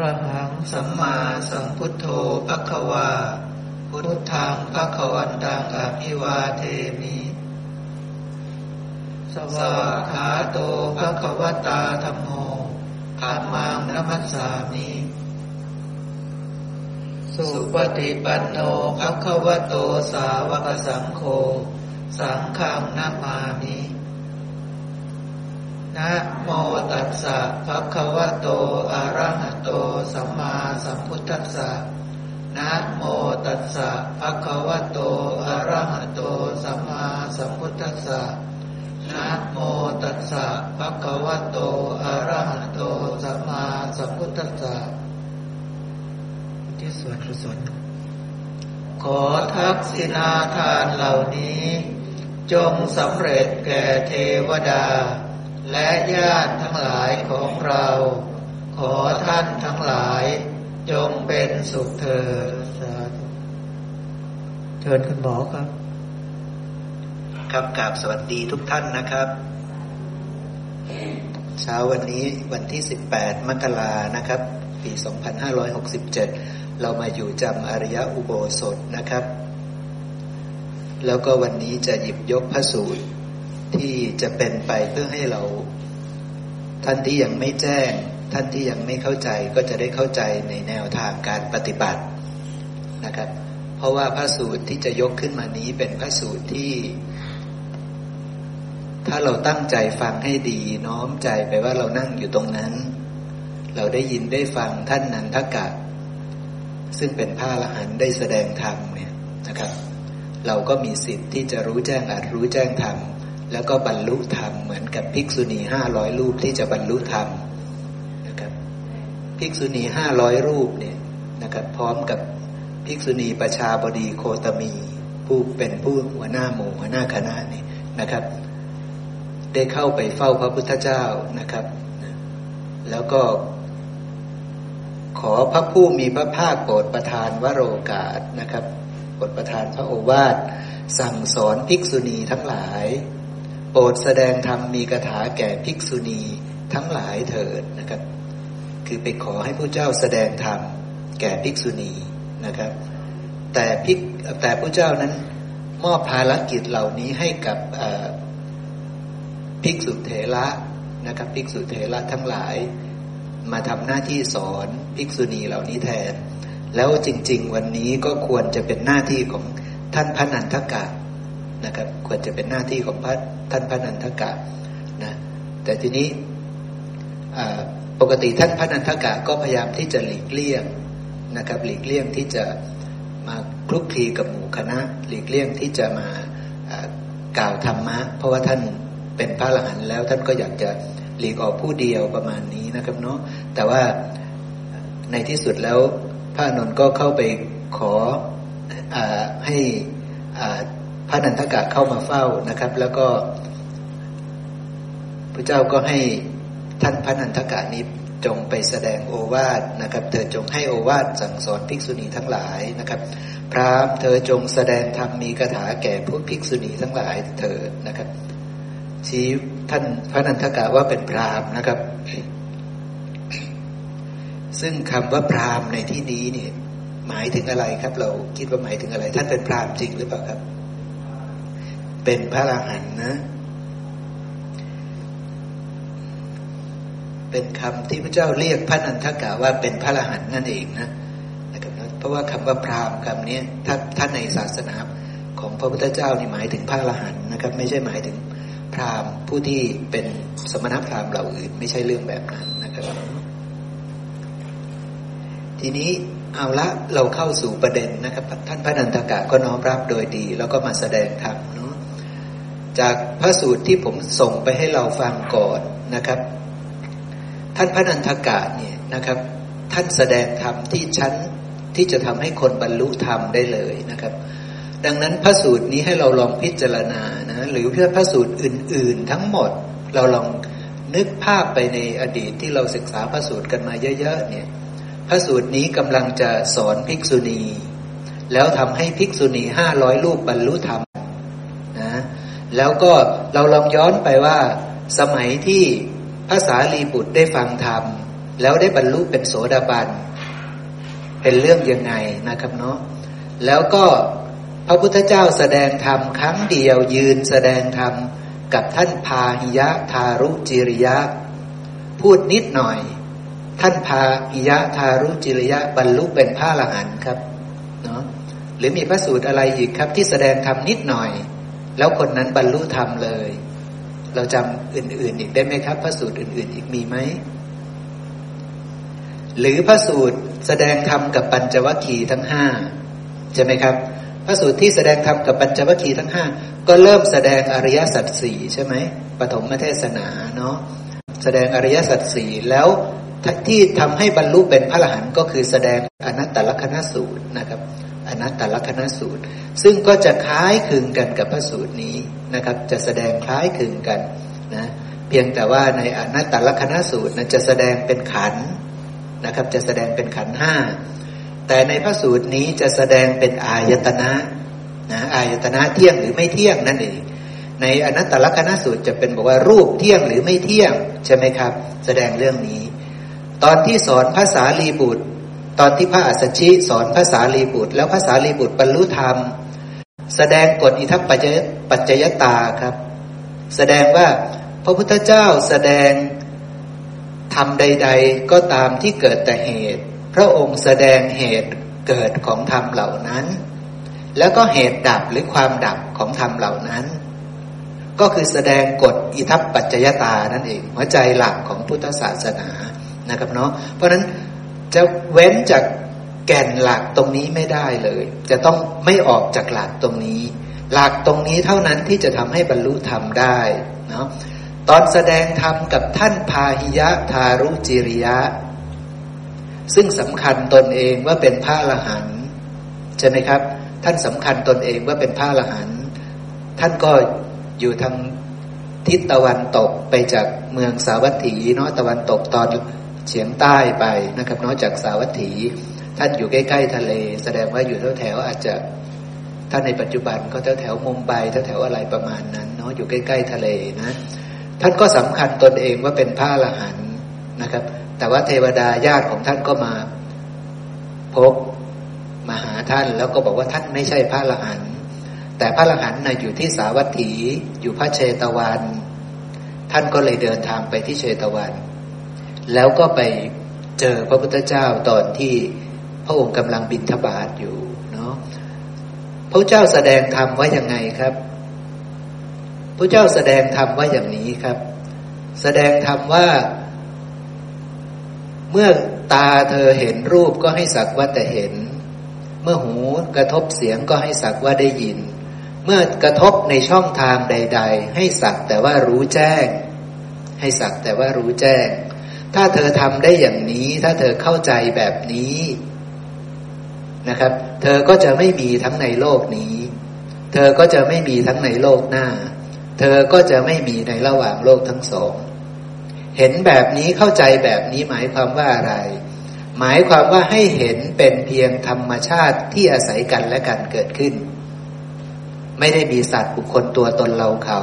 ระหังสัมมาสัมพุทโธภควา พุทธังภควันตังอภิวาเทมิ สวาขาโตภควตาธรรมโมธรรมังนัมัสสามิ สุปฏิปันโนภควโตสาวกสังโฆ สังฆังนามามิ นะโมตัสสะภะคะวะโต อะระหะโต สัมมาสัมพุทธัสสะนะโมตัสสะภะคะวะโต อะระหะโต สัมมาสัมพุทธัสสะนะโมตัสสะภะคะวะโต อะระหะโต สัมมาสัมพุทธัสสะที่ส่วนกุศลขอทักษิณาทานเหล่านี้ จงสำเร็จแก่เทวดา และญาติทั้งหลายของเรา ขอท่านทั้งหลาย จงเป็นสุขเถิดสาธุเชิญคุณหมอครับ ครับกราบสวัสดีทุกท่านนะครับ เช้าวันนี้วันที่ 18 มกรานะครับ ปี 2567 เรามาอยู่จำอริยอุโบสถนะครับ แล้วก็วันนี้จะหยิบยกพระสูตร ที่จะเป็นไปเพื่อให้เรา ท่านที่ยังไม่แจ้ง ท่านที่ยังไม่เข้าใจก็จะได้เข้าใจในแนวทางการปฏิบัตินะครับ เพราะว่าพระสูตรที่จะยกขึ้นมานี้เป็นพระสูตรที่ ถ้าเราตั้งใจฟังให้ดีน้อมใจไปว่าเรานั่งอยู่ตรงนั้น เราได้ยินได้ฟังท่านนันทกะ ซึ่งเป็นพระอรหันต์ได้แสดงธรรมเนี่ยนะครับ เราก็มีสิทธิ์ที่จะรู้แจ้งอาจรู้แจ้งธรรม แล้วก็บรรลุธรรมเหมือนกับภิกษุณีห้าร้อยรูปที่จะบรรลุธรรมนะครับภิกษุณีห้าร้อยรูปเนี่ยนะครับพร้อมกับภิกษุณีประชาบดีโคตมี ผู้เป็นผู้หัวหน้าหมู่หัวหน้าคณะนี่นะครับ ได้เข้าไปเฝ้าพระพุทธเจ้านะครับ แล้วก็ ขอพระผู้มีพระภาคโปรดประทานวโรกาสนะครับโปรดประทานพระโอวาทสั่งสอนภิกษุณีทั้งหลาย รดแสดงธรรมมีคาถาแก่ภิกษุณีทั้งหลายเถิดนะครับ คือไปขอให้ผู้เจ้าแสดงธรรมแก่ภิกษุณีนะครับ แต่ภิกแต่ผู้เจ้านั้นมอบภารกิจเหล่านี้ให้กับภิกษุเถระนะครับภิกษุเถระทั้งหลาย มาทำหน้าที่สอนภิกษุณีเหล่านี้แทน แล้วจริง ๆ วันนี้ก็ควรจะเป็นหน้าที่ของท่านพระนันทกะ นะครับ ควรจะเป็นหน้าที่ของพระท่านพระนันทกะนะแต่ทีนี้ปกติท่านพระนันทกะก็พยายามที่จะหลีกเลี่ยงนะครับ หลีกเลี่ยงที่จะมาคลุกคลีกับหมู่คณะ หลีกเลี่ยงที่จะมากล่าวธรรมะ เพราะว่าท่านเป็นพระอรหันต์แล้วท่านก็อยากจะหลีกออกผู้เดียวประมาณนี้นะครับเนาะแต่ว่าในที่สุดแล้วพระนนท์ก็เข้าไปขออให้ พระนันทกะเข้ามาเฝ้านะครับ แล้วก็พระเจ้าก็ให้ท่านพระนันทกะนี้จงไปแสดงโอวาทนะครับ เธอจงให้โอวาทสั่งสอนภิกษุณีทั้งหลายนะครับ พรามเธอจงแสดงธรรมมีคาถาแก่ผู้ภิกษุณีทั้งหลายเถิดนะครับ ชี้ท่านพระนันทกะว่าเป็นพรามนะครับ ซึ่งคำว่าพรามในที่นี้เนี่ยหมายถึงอะไรครับ เราคิดว่าหมายถึงอะไร ท่านเป็นพรามจริงหรือเปล่าครับ เป็นพระอรหันต์นะ เป็นคำที่พระเจ้าเรียกพระนันทกะว่าเป็นพระอรหันต์นั่นเองนะนะครับเพราะว่าคำว่าพราหมณ์คำนี้ถ้าท่านในศาสนาของพระพุทธเจ้านี่หมายถึงพระอรหันต์นะครับ ไม่ใช่หมายถึงพราหมณ์ผู้ที่เป็นสมณพราหมณ์เหล่าอื่น ไม่ใช่เรื่องแบบนั้นนะครับ ทีนี้เอาละเราเข้าสู่ประเด็นนะครับ ท่านพระนันทกะก็น้อมรับโดยดี แล้วก็มาแสดงธรรม จากพระสูตรที่ผมส่งไปให้เราฟังก่อนนะครับ ท่านพระนันทกะเนี่ยนะครับ ท่านแสดงธรรมที่ชั้นที่จะทำให้คนบรรลุธรรมได้เลยนะครับ ดังนั้นพระสูตรนี้ให้เราลองพิจารณานะหรือเพื่อพระสูตรอื่น ๆ ทั้งหมดเราลองนึกภาพไปในอดีตที่เราศึกษาพระสูตรกันมาเยอะๆเนี่ยพระสูตรนี้กำลังจะสอนภิกษุณี แล้วทำให้ภิกษุณีห้าร้อยรูปบรรลุธรรม แล้วก็เราลองย้อนไปว่า สมัยที่ภาษาลีบุตรได้ฟังธรรม แล้วได้บรรลุเป็นโสดาบัน เป็นเรื่องยังไงนะครับเนาะแล้วก็พระพุทธเจ้าแสดงธรรมครั้งเดียวยืนแสดงธรรมกับท่านพาหิยะทารุจิริยะ พูดนิดหน่อย ท่านพาหิยะทารุจิริยะบรรลุเป็นพระอรหันต์ครับเนาะหรือมีพระสูตรอะไรอีกครับที่แสดงธรรมนิดหน่อย แล้วคนนั้นบรรลุธรรมเลย เราจำอื่น ๆ อีกได้ไหมครับ พระสูตรอื่น ๆ อีกมีไหม หรือพระสูตรแสดงธรรมกับปัญจวัคคีย์ทั้งห้าใช่ไหมครับ พระสูตรที่แสดงธรรมกับปัญจวัคคีย์ทั้งห้าก็เริ่มแสดงอริยสัจสี่ใช่ไหมปฐมเทศนาเนาะแสดงอริยสัจสี่แล้วที่ทำให้บรรลุเป็นพระอรหันต์ก็คือแสดงอนัตตลกนสูตรนะครับ อนัตตลกนสูตร ซึ่งก็จะคล้ายคลึงกันกับพระสูตรนี้นะครับ จะแสดงคล้ายคลึงกันนะเพียงแต่ว่าในอนัตตลกนสูตรนะจะแสดงเป็นขันนะครับ จะแสดงเป็นขันห้าแต่ในพระสูตรนี้จะแสดงเป็นอายตนะนะอายตนะเที่ยงหรือไม่เที่ยงนั่นเองในอนัตตลกนสูตรจะเป็นบอกว่ารูปเที่ยงหรือไม่เที่ยงใช่ไหมครับ แสดงเรื่องนี้ ตอนที่สอนภาษาลีบุตร ตอนที่พระอัสสชิสอนภาษาลีบุตร แล้วภาษาลีบุตรบรรลุธรรม แสดงกฎอิทัปปัจจยตาครับ แสดงว่าพระพุทธเจ้าแสดงทำใด ๆ ก็ตามที่เกิดแต่เหตุ พระองค์แสดงเหตุเกิดของธรรมเหล่านั้น แล้วก็เหตุดับหรือความดับของธรรมเหล่านั้น ก็คือแสดงกฎอิทัปปัจจยตานั่นเองหัวใจหลักของพุทธศาสนานะครับเนาะเพราะฉะนั้น จะเว้นจากแก่นหลักตรงนี้ไม่ได้เลย จะต้องไม่ออกจากหลักตรงนี้ หลักตรงนี้เท่านั้นที่จะทำให้บรรลุธรรมได้เนาะตอนแสดงธรรมกับท่านพาหิยะทารุจิริยะ ซึ่งสำคัญตนเองว่าเป็นพระอรหันต์ใช่ไหมครับ ท่านสำคัญตนเองว่าเป็นพระอรหันต์ท่านก็อยู่ทางทิศตะวันตกไปจากเมืองสาวัตถีเนาะตะวันตกตอน เฉียงใต้ไปนะครับนาะจากสาวัตถี ท่านอยู่ใกล้ๆทะเล แสดงว่าอยู่แถวๆอาจจะถ้าในปัจจุบันก็แถวแถวมุมไบแถวๆอะไรประมาณนั้นเนาะอยู่ใกล้ๆทะเลนะท่านก็สำคัญตนเองว่าเป็นพระอรหันต์นะครับ แต่ว่าเทวดาญาติของท่านก็มาพบมาหาท่านแล้วก็บอกว่าท่านไม่ใช่พระอรหันต์แต่พระอรหันต์นะอยู่ที่สาวัตถีอยู่พระเชตวัน ท่านก็เลยเดินทางไปที่เชตวัน แล้วก็ไปเจอพระพุทธเจ้าตอนที่พระองค์กำลังบินทบาทอยู่เนาะพระเจ้าแสดงธรรมว่าอย่างไงครับ พระเจ้าแสดงธรรมว่าอย่างนี้ครับ แสดงธรรมว่า เมื่อตาเธอเห็นรูปก็ให้สักว่าแต่เห็น เมื่อหูกระทบเสียงก็ให้สักว่าได้ยิน เมื่อกระทบในช่องทางใด ๆ ให้สักแต่ว่ารู้แจ้ง ให้สักแต่ว่ารู้แจ้ง ถ้าเธอทำได้อย่างนี้ ถ้าเธอเข้าใจแบบนี้นะครับ เธอก็จะไม่มีทั้งในโลกนี้ เธอก็จะไม่มีทั้งในโลกหน้า เธอก็จะไม่มีในระหว่างโลกทั้งสอง เห็นแบบนี้เข้าใจแบบนี้หมายความว่าอะไร หมายความว่าให้เห็นเป็นเพียงธรรมชาติที่อาศัยกันและกันเกิดขึ้น ไม่ได้มีสัตว์บุคคลตัวตนเราเขา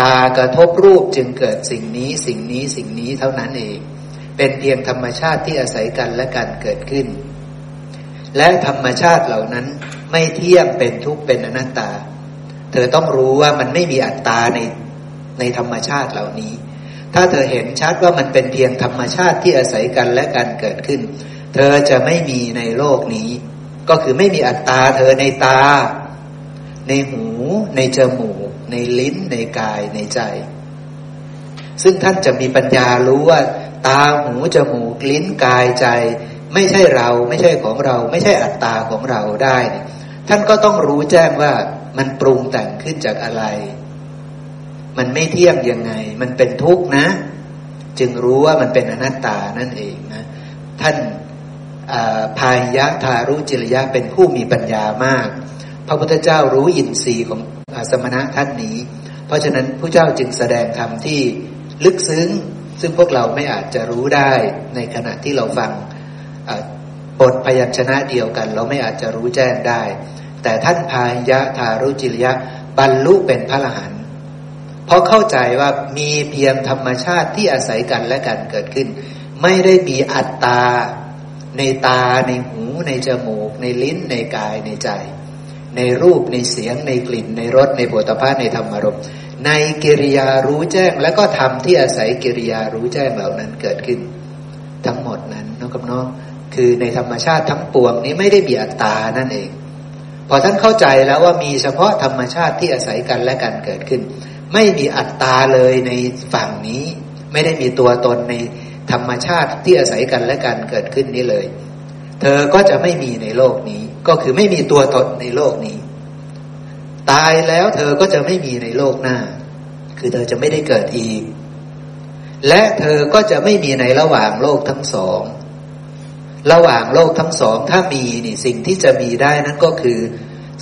ตากระทบรูปจึงเกิดสิ่งนี้สิ่งนี้สิ่งนี้เท่านั้นเอง เป็นเพียงธรรมชาติที่อาศัยกันและกันเกิดขึ้น และธรรมชาติเหล่านั้นไม่เที่ยงเป็นทุกข์เป็นอนัตตา เธอต้องรู้ว่ามันไม่มีอัตตาในในธรรมชาติเหล่านี้ ถ้าเธอเห็นชัดว่ามันเป็นเพียงธรรมชาติที่อาศัยกันและการเกิดขึ้น เธอจะไม่มีในโลกนี้ ก็คือไม่มีอัตตาเธอในตา ในหู ในจมูก ในลิ้นในกายในใจ ซึ่งท่านจะมีปัญญารู้ว่า ตาหูจมูกลิ้นกายใจ ไม่ใช่เราไม่ใช่ของเรา ไม่ใช่อัตตาของเราได้ ท่านก็ต้องรู้แจ้งว่ามันปรุงแต่งขึ้นจากอะไร มันไม่เที่ยงยังไง มันเป็นทุกข์นะ จึงรู้ว่ามันเป็นอนัตตานั่นเองนะ ท่านพายยะทารุจิรยะเป็นผู้มีปัญญามาก พระพุทธเจ้ารู้อินทรีย์ของ สมณะท่านนี้ เพราะฉะนั้นพระเจ้าจึงแสดงธรรมที่ลึกซึ้ง ซึ่งพวกเราไม่อาจจะรู้ได้ในขณะที่เราฟังบทพยัญชนะเดียวกัน เราไม่อาจจะรู้แจ้งได้ แต่ท่านพายะทารุจิริยะบรรลุเป็นพระอรหันต์เพราะเข้าใจว่ามีเพียงธรรมชาติที่อาศัยกันและกันเกิดขึ้น ไม่ได้มีอัตตาในตาในหูในจมูก ในลิ้นในกายในใจ ในรูปในเสียงในกลิ่นในรสในโผฏฐัพในธรรมารมในกิริยารู้แจ้ง และก็ทำที่อาศัยกิริยารู้แจ้งเหล่านั้นเกิดขึ้น ทั้งหมดนั้นน้องกับน้องคือในธรรมชาติทั้งปวงนี้ไม่ได้มีอัตตานั่นเอง พอท่านเข้าใจแล้วว่ามีเฉพาะธรรมชาติที่อาศัยกันและกันเกิดขึ้น ไม่มีอัตตาเลยในฝั่งนี้ ไม่ได้มีตัวตนในธรรมชาติที่อาศัยกันและกันเกิดขึ้นนี้เลย เธอก็จะไม่มีในโลกนี้ ก็คือไม่มีตัวตนในโลกนี้ ตายแล้วเธอก็จะไม่มีในโลกหน้า คือเธอจะไม่ได้เกิดอีก และเธอก็จะไม่มีในระหว่างโลกทั้งสอง ระหว่างโลกทั้งสอง ถ้ามีนี่สิ่งที่จะมีได้นั้นก็คือ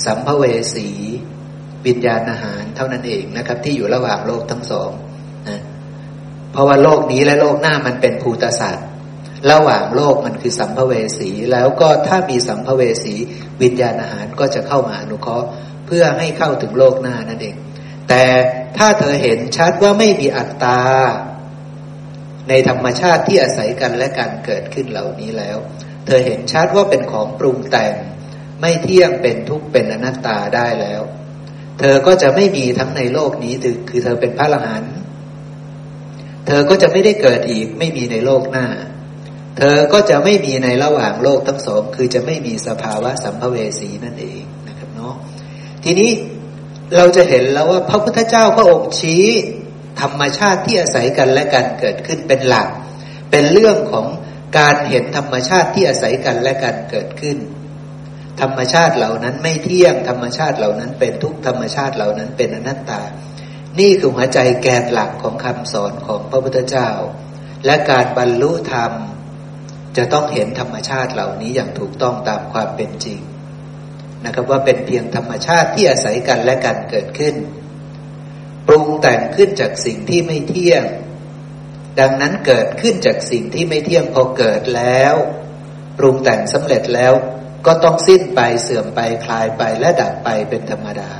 สัมภเวสีวิญญาณอาหารเท่านั้นเองนะครับ ที่อยู่ระหว่างโลกทั้งสองนะเพราะว่าโลกนี้และโลกหน้ามันเป็นภูตศาสตร์ ระหว่างโลกมันคือสัมภเวสีแล้วก็ถ้ามีสัมภเวสีวิญญาณอาหารก็จะเข้ามาอนุเคราะห์ เพื่อให้เข้าถึงโลกหน้านั่นเอง แต่ถ้าเธอเห็นชัดว่าไม่มีอัตตา ในธรรมชาติที่อาศัยกันและกันเกิดขึ้นเหล่านี้แล้ว เธอเห็นชัดว่าเป็นของปรุงแต่ง ไม่เที่ยงเป็นทุกข์เป็นอนัตตาได้แล้ว เธอก็จะไม่มีทั้งในโลกนี้คือเธอเป็นพระอรหันต์เธอก็จะไม่ได้เกิดอีกไม่มีในโลกหน้า เธอก็จะไม่มีในระหว่างโลกทั้งสอง คือจะไม่มีสภาวะสัมภเวสีนั่นเองนะครับเนาะทีนี้เราจะเห็นแล้วว่าพระพุทธเจ้าพระองค์ชี้ ธรรมชาติที่อาศัยกันและกันเกิดขึ้นเป็นหลัก เป็นเรื่องของการเห็นธรรมชาติที่อาศัยกันและกันเกิดขึ้น ธรรมชาติเหล่านั้นไม่เที่ยงธรรมชาติเหล่านั้นเป็นทุกธรรมชาติเหล่านั้นเป็นอนัตตา นี่คือหัวใจแกนหลักของคำสอนของพระพุทธเจ้า และการบรรลุธรรม จะต้องเห็นธรรมชาติเหล่านี้อย่างถูกต้องตามความเป็นจริงนะครับว่าเป็นเพียงธรรมชาติที่อาศัยกันและกันเกิดขึ้น ปรุงแต่งขึ้นจากสิ่งที่ไม่เที่ยง ดังนั้นเกิดขึ้นจากสิ่งที่ไม่เที่ยงพอเกิดแล้ว ปรุงแต่งสำเร็จแล้วก็ต้องสิ้นไปเสื่อมไปคลายไปและดับไปเป็นธรรมดา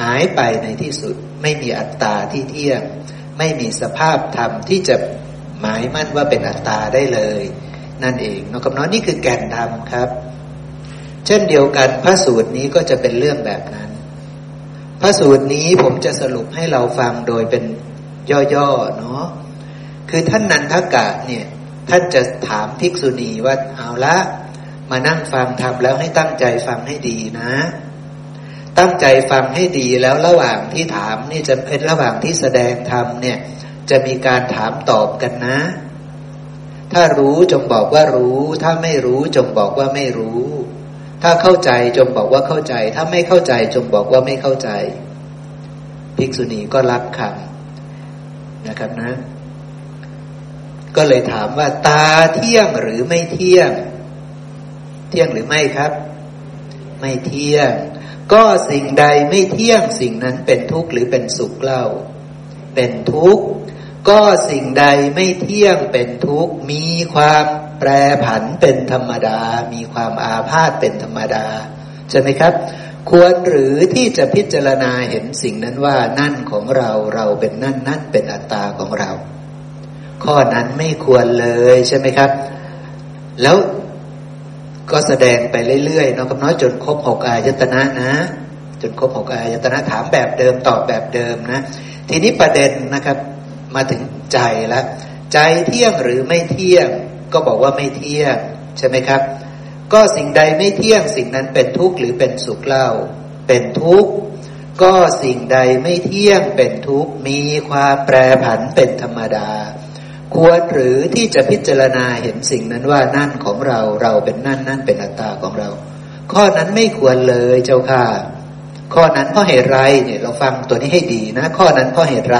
หายไปในที่สุดไม่มีอัตตาที่เที่ยง ไม่มีสภาพธรรมที่จะหมายมั่นว่าเป็นอัตตาได้เลย นั่นเองนกคำน้อยนี่คือแก่นธรรมครับ เช่นเดียวกันพระสูตรนี้ก็จะเป็นเรื่องแบบนั้น พระสูตรนี้ผมจะสรุปให้เราฟังโดยเป็นย่อๆเนาะคือท่านนันทกะเนี่ยท่านจะถามภิกษุณีว่าเอาละมานั่งฟังทำแล้วให้ตั้งใจฟังให้ดีนะ ตั้งใจฟังให้ดีแล้วระหว่างที่ถามนี่จะเป็นระหว่างที่แสดงธรรมเนี่ย จะมีการถามตอบกันนะ ถ้ารู้จงบอกว่ารู้ ถ้าไม่รู้จงบอกว่าไม่รู้ ถ้าเข้าใจจงบอกว่าเข้าใจ ถ้าไม่เข้าใจจงบอกว่าไม่เข้าใจ ภิกษุณีก็รับคำนะครับนะ ก็เลยถามว่า ตาเที่ยงหรือไม่เที่ยง เที่ยงหรือไม่ครับ ไม่เที่ยง ก็สิ่งใดไม่เที่ยงสิ่งนั้นเป็นทุกข์หรือเป็นสุขเล่า เป็นทุกข์ ก็สิ่งใดไม่เที่ยงเป็นทุกข์ มีความแปรผันเป็นธรรมดา มีความอาพาธเป็นธรรมดา ใช่ไหมครับ ควรหรือที่จะพิจารณาเห็นสิ่งนั้นว่านั่นของเราเราเป็นนั่นนั่นเป็นอัตตาของเรา ข้อนั้นไม่ควรเลยใช่ไหมครับ แล้วก็แสดงไปเรื่อยๆน้องกำน้อยจนครบหกอายตนะนะ จนครบหกอายตนะถามแบบเดิมตอบแบบเดิมนะ ทีนี้ประเด็นนะครับ มาถึงใจแล้วใจเที่ยงหรือไม่เที่ยง ก็บอกว่าไม่เที่ยง ใช่ไหมครับ ก็สิ่งใดไม่เที่ยง สิ่งนั้นเป็นทุกข์หรือเป็นสุขเล่า เป็นทุกข์ก็สิ่งใดไม่เที่ยงเป็นทุกข์มีความแปรผันเป็นธรรมดา ควรหรือที่จะพิจารณาเห็นสิ่งนั้นว่านั่นของเราเราเป็นนั่นนั่นเป็นอัตตาของเรา ข้อนั้นไม่ควรเลยเจ้าค่ะ ข้อนั้นเพราะเหตุไรเนี่ยเราฟังตัวนี้ให้ดีนะ ข้อนั้นเพราะเหตุไร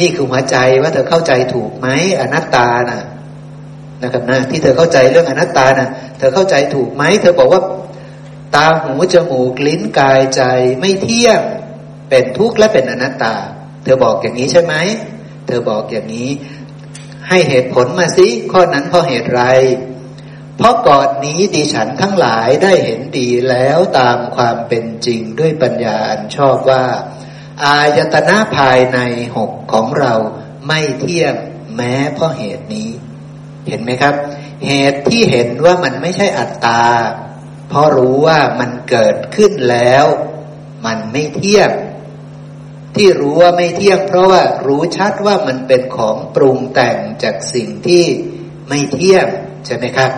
นี่คือหัวใจว่าเธอเข้าใจถูกไหมอนัตตานะ่ะนะครับนะที่เธอเข้าใจเรื่องอนัตตานะเธอเข้าใจถูกไหมเธอบอกว่า ตาหูจมูกลิ้นกายใจไม่เที่ยงเป็นทุกข์และเป็นอนัตตา เธอบอกอย่างนี้ใช่ไหมเธอบอกอย่างนี้ ให้เหตุผลมาสิข้อนั้นเพราะเหตุไร เพราะก่อนนี้ดิฉันทั้งหลายได้เห็นดีแล้วตามความเป็นจริงด้วยปัญญาอันชอบว่า อายตนะภายในหกของเราไม่เที่ยงแม้เพราะเหตุนี้ เห็นไหมครับ เหตุที่เห็นว่ามันไม่ใช่อัตตา เพราะรู้ว่ามันเกิดขึ้นแล้ว มันไม่เที่ยง ที่รู้ว่าไม่เที่ยง เพราะว่ารู้ชัดว่ามันเป็นของปรุงแต่งจากสิ่งที่ไม่เที่ยงใช่ไหมครับ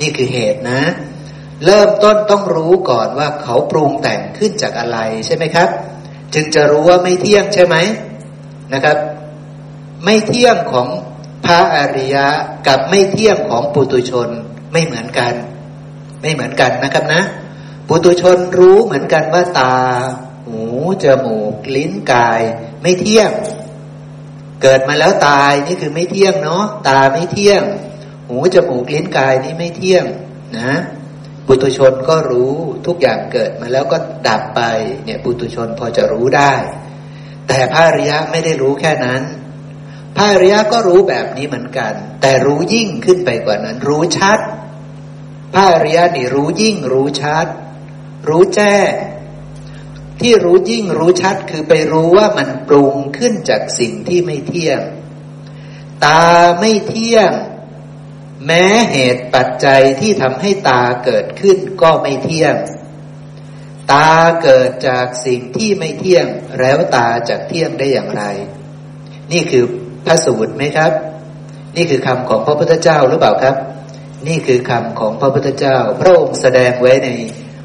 นี่คือเหตุนะ เริ่มต้นต้องรู้ก่อนว่าเขาปรุงแต่งขึ้นจากอะไรใช่ไหมครับ จึงจะรู้ว่าไม่เที่ยงใช่ไหมนะครับ ไม่เที่ยงของพระอริยะกับไม่เที่ยงของปุตุชนไม่เหมือนกัน ไม่เหมือนกันนะครับนะ ปุตุชนรู้เหมือนกันว่าตา หูจมูก ลิ้นกาย ไม่เที่ยง เกิดมาแล้วตายนี่คือไม่เที่ยงเนาะตาไม่เที่ยง หูจมูกลิ้นกายนี่ไม่เที่ยงนะ ปุตุชนก็รู้ทุกอย่างเกิดมาแล้วก็ดับไป เนี่ยปุตุชนพอจะรู้ได้ แต่พระอริยะไม่ได้รู้แค่นั้น พระอริยะก็รู้แบบนี้เหมือนกัน แต่รู้ยิ่งขึ้นไปกว่านั้น รู้ชัด พระอริยะนี่รู้ยิ่งรู้ชัด รู้แจ้งที่รู้ยิ่งรู้ชัดคือไปรู้ว่ามันปรุงขึ้นจากสิ่งที่ไม่เที่ยง ตาไม่เที่ยง แม้เหตุปัจจัยที่ทำให้ตาเกิดขึ้นก็ไม่เที่ยง ตาเกิดจากสิ่งที่ไม่เที่ยง แล้วตาจะเที่ยงได้อย่างไร นี่คือพระสูตรไหมครับ นี่คือคำของพระพุทธเจ้าหรือเปล่าครับ นี่คือคำของพระพุทธเจ้า พระองค์แสดงไว้ใน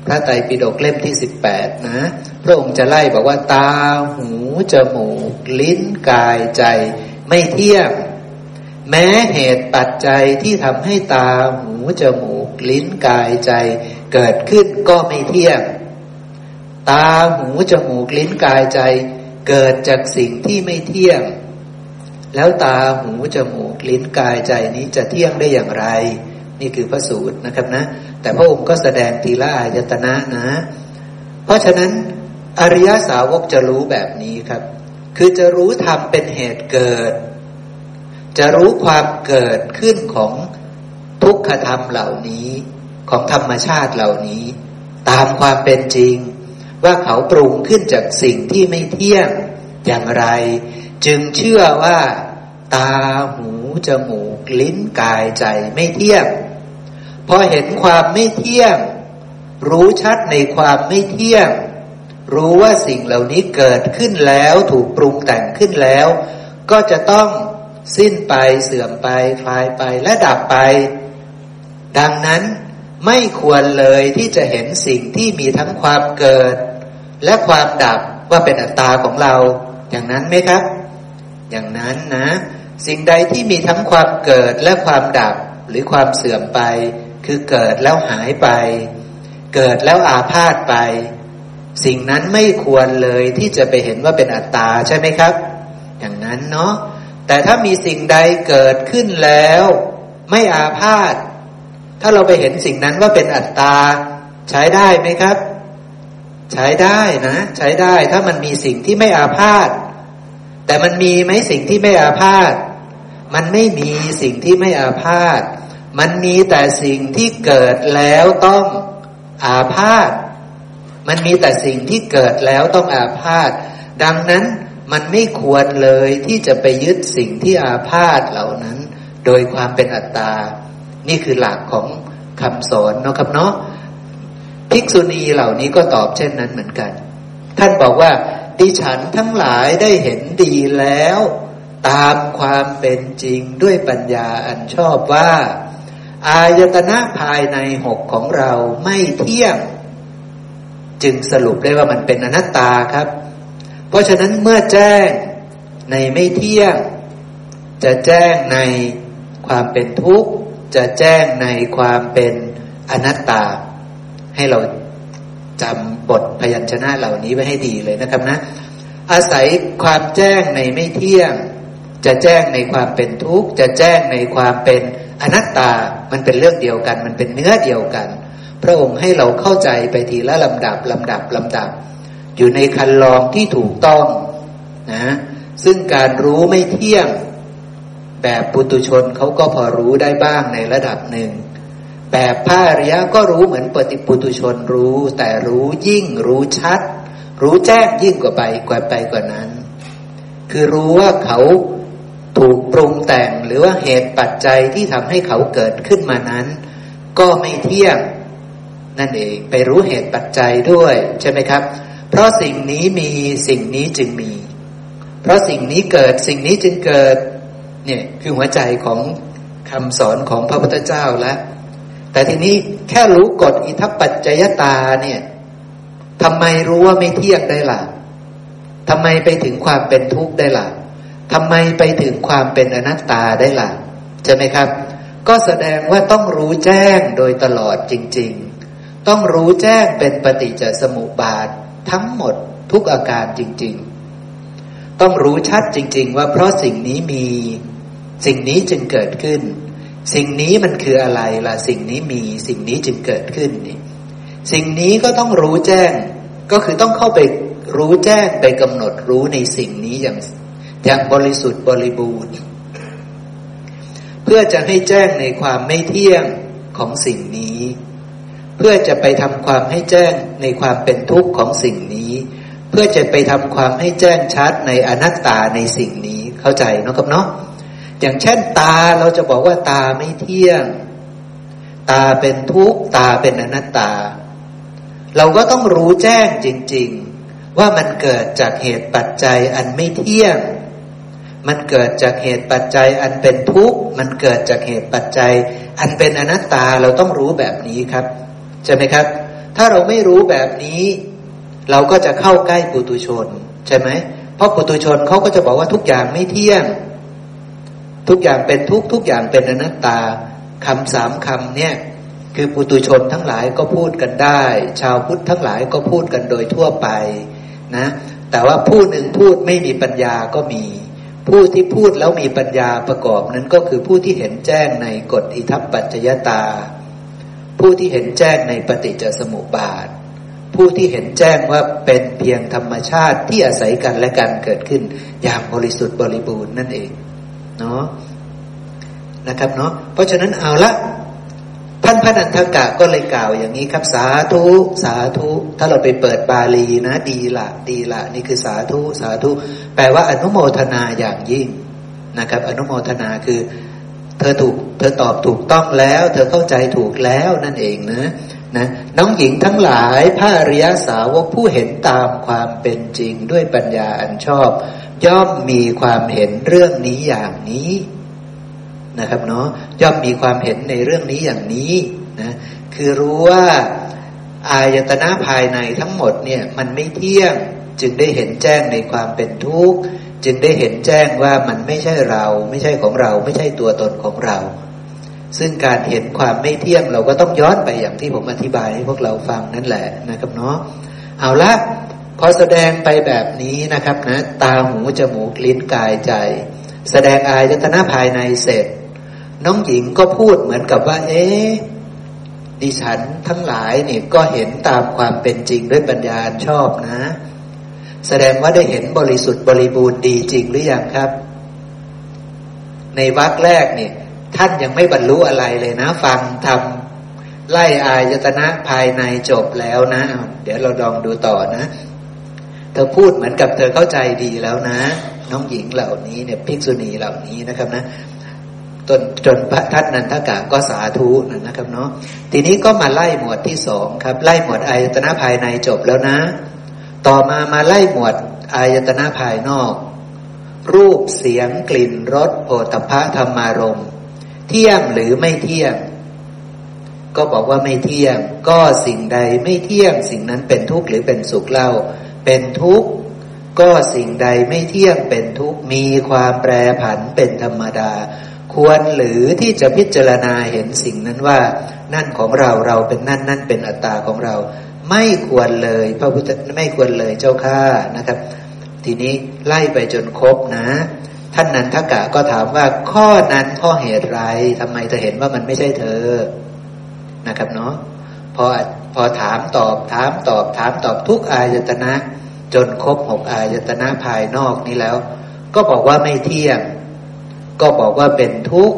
พระไตรปิฎกเล่มที่สิบแปดนะ พระองค์จะไล่บอกว่าตาหูจมูก ลิ้นกายใจ ไม่เที่ยง แม้เหตุปัจจัยที่ทำให้ตาหูจมูกลิ้นกายใจ เกิดขึ้นก็ไม่เที่ยง ตาหูจมูกลิ้นกายใจ เกิดจากสิ่งที่ไม่เที่ยง แล้วตาหูจมูกลิ้นกายใจนี้จะเที่ยงได้อย่างไร นี่คือพระสูตรนะครับนะ แต่พระองค์ก็แสดงทีละอายตนะนะ เพราะฉะนั้นอริยสาวกจะรู้แบบนี้ครับ คือจะรู้ธรรมเป็นเหตุเกิด จะรู้ความเกิดขึ้นของทุกขธรรมเหล่านี้ของธรรมชาติเหล่านี้ ตามความเป็นจริง ว่าเขาปรุงขึ้นจากสิ่งที่ไม่เที่ยงอย่างไร จึงเชื่อว่า ตาหูจมูก ลิ้นกายใจไม่เที่ยงพอเห็นความไม่เที่ยง รู้ชัดในความไม่เที่ยง รู้ว่าสิ่งเหล่านี้เกิดขึ้นแล้วถูกปรุงแต่งขึ้นแล้ว ก็จะต้อง สิ้นไปเสื่อมไป คลายไปและดับไป ดังนั้นไม่ควรเลยที่จะเห็นสิ่งที่มีทั้งความเกิด และความดับว่าเป็นอัตตาของเรา อย่างนั้นไหมครับ อย่างนั้นนะ สิ่งใดที่มีทั้งความเกิดและความดับหรือความเสื่อมไป คือเกิดแล้วหายไป เกิดแล้วอาพาธไป สิ่งนั้นไม่ควรเลยที่จะไปเห็นว่าเป็นอัตตาใช่ไหมครับ อย่างนั้นเนาะ แต่ถ้ามีสิ่งใดเกิดขึ้นแล้ว ไม่อาพาธถ้าเราไปเห็นสิ่งนั้นว่าเป็นอัตตา ใช้ได้ไหมครับ ใช้ได้นะ ใช้ได้ถ้ามันมีสิ่งที่ไม่อาพาธแต่มันมีไหมสิ่งที่ไม่อาพาธมันไม่มีสิ่งที่ไม่อาพาธมันมีแต่สิ่งที่เกิดแล้วต้องอาพาธมันมีแต่สิ่งที่เกิดแล้วต้องอาพาธดังนั้น มันไม่ควรเลยที่จะไปยึดสิ่งที่อาพาธเหล่านั้น โดยความเป็นอัตตา นี่คือหลักของคำสอนเนาะครับเนาะภิกษุณีเหล่านี้ก็ตอบเช่นนั้นเหมือนกัน ท่านบอกว่าดิฉันทั้งหลายได้เห็นดีแล้ว ตามความเป็นจริงด้วยปัญญาอันชอบว่า อายตนะภายในหกของเราไม่เที่ยง จึงสรุปได้ว่ามันเป็นอนัตตาครับ เพราะฉะนั้นเมื่อแจ้งในไม่เที่ยง จะแจ้งในความเป็นทุกข์ จะแจ้งในความเป็นอนัตตา ให้เราจำบทพยัญชนะเหล่านี้ไว้ให้ดีเลยนะครับนะ อาศัยความแจ้งในไม่เที่ยง จะแจ้งในความเป็นทุกข์ จะแจ้งในความเป็นอนัตตา มันเป็นเรื่องเดียวกัน มันเป็นเนื้อเดียวกัน พระองค์ให้เราเข้าใจไปทีละลำดับลำดับลำดับ อยู่ในคันลองที่ถูกต้องนะซึ่งการรู้ไม่เที่ยง แบบปุตุชนเขาก็พอรู้ได้บ้างในระดับหนึ่ง แบบพระอริยะก็รู้เหมือนปฏิปุตุชนรู้ แต่รู้ยิ่งรู้ชัด รู้แจ้งยิ่งกว่าไปกว่าไปกว่านั้น คือรู้ว่าเขาถูกปรุงแต่งหรือว่าเหตุปัจจัยที่ทำให้เขาเกิดขึ้นมานั้น ก็ไม่เที่ยงนั่นเองไปรู้เหตุปัจจัยด้วย ใช่ไหมครับ เพราะสิ่งนี้มีสิ่งนี้จึงมี เพราะสิ่งนี้เกิดสิ่งนี้จึงเกิด เนี่ยคือหัวใจของคำสอนของพระพุทธเจ้าแล้วแต่ทีนี้แค่รู้กฎอิทัปปัจจยตาเนี่ยทำไมรู้ว่าไม่เที่ยงได้ล่ะทำไมไปถึงความเป็นทุกข์ได้ล่ะทำไมไปถึงความเป็นอนัตตาได้ล่ะใช่ไหมครับ ก็แสดงว่าต้องรู้แจ้งโดยตลอดจริง ๆ ต้องรู้แจ้งเป็นปฏิจจสมุปบาท ทั้งหมดทุกอาการจริง ๆ ต้องรู้ชัดจริง ๆ ว่าเพราะสิ่งนี้มีสิ่งนี้จึงเกิดขึ้น สิ่งนี้มันคืออะไรล่ะสิ่งนี้มีสิ่งนี้จึงเกิดขึ้นนี่สิ่งนี้ก็ต้องรู้แจ้งก็คือต้องเข้าไปรู้แจ้งไปกำหนดรู้ในสิ่งนี้อย่างอย่างบริสุทธิ์บริบูรณ์ เพื่อจะให้แจ้งในความไม่เที่ยงของสิ่งนี้ เพื่อจะไปทำความให้แจ้งในความเป็นทุกข์ของสิ่งนี้ เพื่อจะไปทำความให้แจ้งชัดในอนัตตาในสิ่งนี้เข้าใจนะครับเนาะอย่างเช่นตาเราจะบอกว่าตาไม่เที่ยง ตาเป็นทุกข์ตาเป็นอนัตตา เราก็ต้องรู้แจ้งจริง ๆ ว่ามันเกิดจากเหตุปัจจัยอันไม่เที่ยง มันเกิดจากเหตุปัจจัยอันเป็นทุกข์มันเกิดจากเหตุปัจจัย อันเป็นอนัตตาเราต้องรู้แบบนี้ครับ ใช่ไหมครับ ถ้าเราไม่รู้แบบนี้ เราก็จะเข้าใกล้ปุตุชน ใช่ไหมเพราะปุตุชนเขาก็จะบอกว่าทุกอย่างไม่เที่ยง ทุกอย่างเป็นทุกทุกอย่างเป็นอนัตตาคำสามคำเนี่ยคือปุตุชนทั้งหลายก็พูดกันได้ ชาวพุทธทั้งหลายก็พูดกันโดยทั่วไปนะ แต่ว่าผู้หนึ่งพูดไม่มีปัญญาก็มี ผู้ที่พูดแล้วมีปัญญาประกอบนั้นก็คือผู้ที่เห็นแจ้งในกฎอิทัปปัจจยตา ผู้ที่เห็นแจ้งในปฏิจจสมุปบาท ผู้ที่เห็นแจ้งว่าเป็นเพียงธรรมชาติที่อาศัยกันและกันเกิดขึ้น อย่างบริสุทธิ์บริบูรณ์นั่นเองเนาะนะครับเนาะเพราะฉะนั้นเอาละท่านพระนันทกะก็เลยกล่าวอย่างนี้ครับ สาธุสาธุ ถ้าเราไปเปิดบาลีนะ ดีละดีละนี่คือสาธุสาธุ แปลว่าอนุโมทนาอย่างยิ่งนะครับ อนุโมทนาคือ เธอถูก เธอตอบถูกต้องแล้ว เธอเข้าใจถูกแล้วนั่นเองนะนะน้องหญิงทั้งหลายพระอริยสาวกผู้เห็นตามความเป็นจริงด้วยปัญญาอันชอบ ย่อมมีความเห็นเรื่องนี้อย่างนี้นะครับเนาะย่อมมีความเห็นในเรื่องนี้อย่างนี้นะคือรู้ว่าอายตนะภายในทั้งหมดเนี่ยมันไม่เที่ยงจึงได้เห็นแจ้งในความเป็นทุกข์ จึงได้เห็นแจ้งว่ามันไม่ใช่เรา ไม่ใช่ของเรา ไม่ใช่ตัวตนของเรา ซึ่งการเห็นความไม่เที่ยงเราก็ต้องย้อนไปอย่างที่ผมอธิบายให้พวกเราฟังนั่นแหละนะครับเนาะเอาละพอแสดงไปแบบนี้นะครับนะ ตาหูจมูกลิ้นกายใจ แสดงอายตนะภายในเสร็จ น้องหญิงก็พูดเหมือนกับว่า เอ๊ดิฉันทั้งหลายนี่ก็เห็นตามความเป็นจริงด้วยปัญญาชอบนะ แสดงว่าได้เห็นบริสุทธิ์บริบูรณ์ดีจริงหรือยังครับ ในวักแรกเนี่ยท่านยังไม่บรรลุอะไรเลยนะ ฟังทำไล่อายตนะภายในจบแล้วนะ เดี๋ยวเราลองดูต่อนะ เธอพูดเหมือนกับเธอเข้าใจดีแล้วนะ น้องหญิงเหล่านี้เนี่ยภิกษุณีเหล่านี้นะครับนะจนจนพระทัตนันทกะก็สาธุนะครับเนาะทีนี้ก็มาไล่หมวดที่สองครับ ไล่หมวดอายตนะภายในจบแล้วนะ ต่อมามาไล่หมวดอายตนะภายนอก รูปเสียงกลิ่นรสโผฏฐะธรรมารมเที่ยงหรือไม่เที่ยง ก็บอกว่าไม่เที่ยง ก็สิ่งใดไม่เที่ยง สิ่งนั้นเป็นทุกข์หรือเป็นสุขเล่า เป็นทุกข์ก็สิ่งใดไม่เที่ยงเป็นทุกข์มีความแปรผันเป็นธรรมดา ควรหรือที่จะพิจารณาเห็นสิ่งนั้นว่า นั่นของเราเราเป็นนั่นนั่นเป็นอัตตาของเรา ไม่ควรเลย พระพุทธไม่ควรเลยเจ้าข้านะครับ ทีนี้ไล่ไปจนครบนะ ท่านนันทกะก็ถามว่าข้อนั้นข้อเหตุไรทำไมเธอเห็นว่ามันไม่ใช่เธอนะครับเนาะพอพอถามตอบถามตอบถามตอบทุกอายตนะ จนครบหกอายตนะภายนอกนี้แล้ว ก็บอกว่าไม่เที่ยง ก็บอกว่าเป็นทุกข์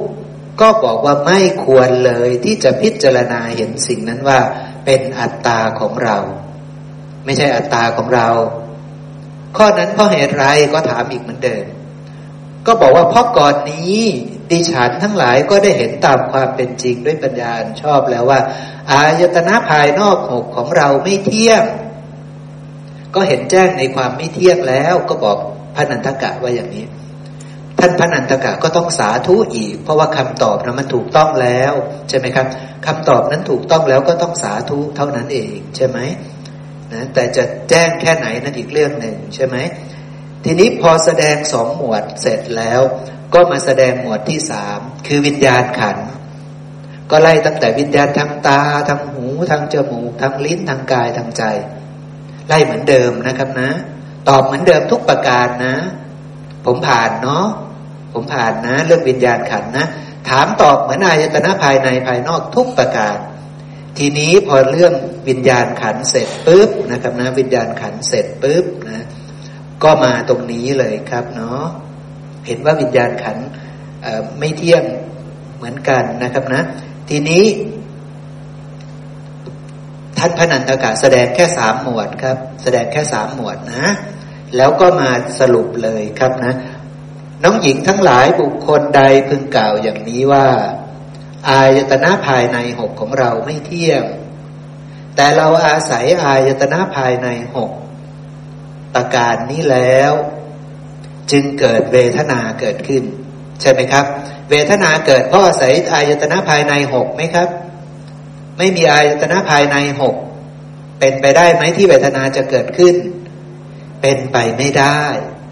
ก็บอกว่าไม่ควรเลยที่จะพิจารณาเห็นสิ่งนั้นว่า เป็นอัตตาของเรา ไม่ใช่อัตตาของเรา ข้อนั้นเพราะเหตุไรก็ถามอีกเหมือนเดิม ก็บอกว่าเพราะก่อนนี้ดิฉันทั้งหลายก็ได้เห็นตามความเป็นจริงด้วยปัญญาชอบแล้วว่า อายตนะภายนอกหกของเราไม่เที่ยง ก็เห็นแจ้งในความไม่เที่ยงแล้วก็บอกพระนันทกะว่าอย่างนี้ ท่านพระนันทกะก็ต้องสาธุอีก เพราะว่าคำตอบนะมันถูกต้องแล้ว ใช่ไหมครับคำตอบนั้นถูกต้องแล้วก็ต้องสาธุเท่านั้นเองใช่ไหมนะแต่จะแจ้งแค่ไหนนั่นอีกเรื่องหนึ่งใช่ไหมทีนี้พอแสดงสองหมวดเสร็จแล้ว ก็มาแสดงหมวดที่สามคือวิญญาณขัน ก็ไล่ตั้งแต่วิญญาณทางตาทางหูทางจมูกทางลิ้นทางกายทางใจ ไล่เหมือนเดิมนะครับนะ ตอบเหมือนเดิมทุกประการนะ ผมผ่านเนาะ ผมผ่านนะ เรื่องวิญญาณขันนะ ถามตอบเหมือนอายตนะภายในภายนอกทุกประการ ทีนี้พอเรื่องวิญญาณขันเสร็จปุ๊บนะครับนะ วิญญาณขันเสร็จปุ๊บนะ ก็มาตรงนี้เลยครับเนาะเห็นว่าวิญญาณขันไม่เที่ยงเหมือนกันนะครับนะ ทีนี้ท่านพนันตกะแสดงแค่สามหมวดครับ แสดงแค่สามหมวดนะ แล้วก็มาสรุปเลยครับนะ น้องหญิงทั้งหลายบุคคลใดพึงกล่าวอย่างนี้ว่า อายตนะภายในหกของเราไม่เที่ยง แต่เราอาศัยอายตนะภายในหกประการนี้แล้ว จึงเกิดเวทนาเกิดขึ้น ใช่ไหมครับ เวทนาเกิดเพราะอาศัยอายตนะภายในหกไหมครับ ไม่มีอายตนะภายในหกเป็นไปได้ไหมที่เวทนาจะเกิดขึ้น เป็นไปไม่ได้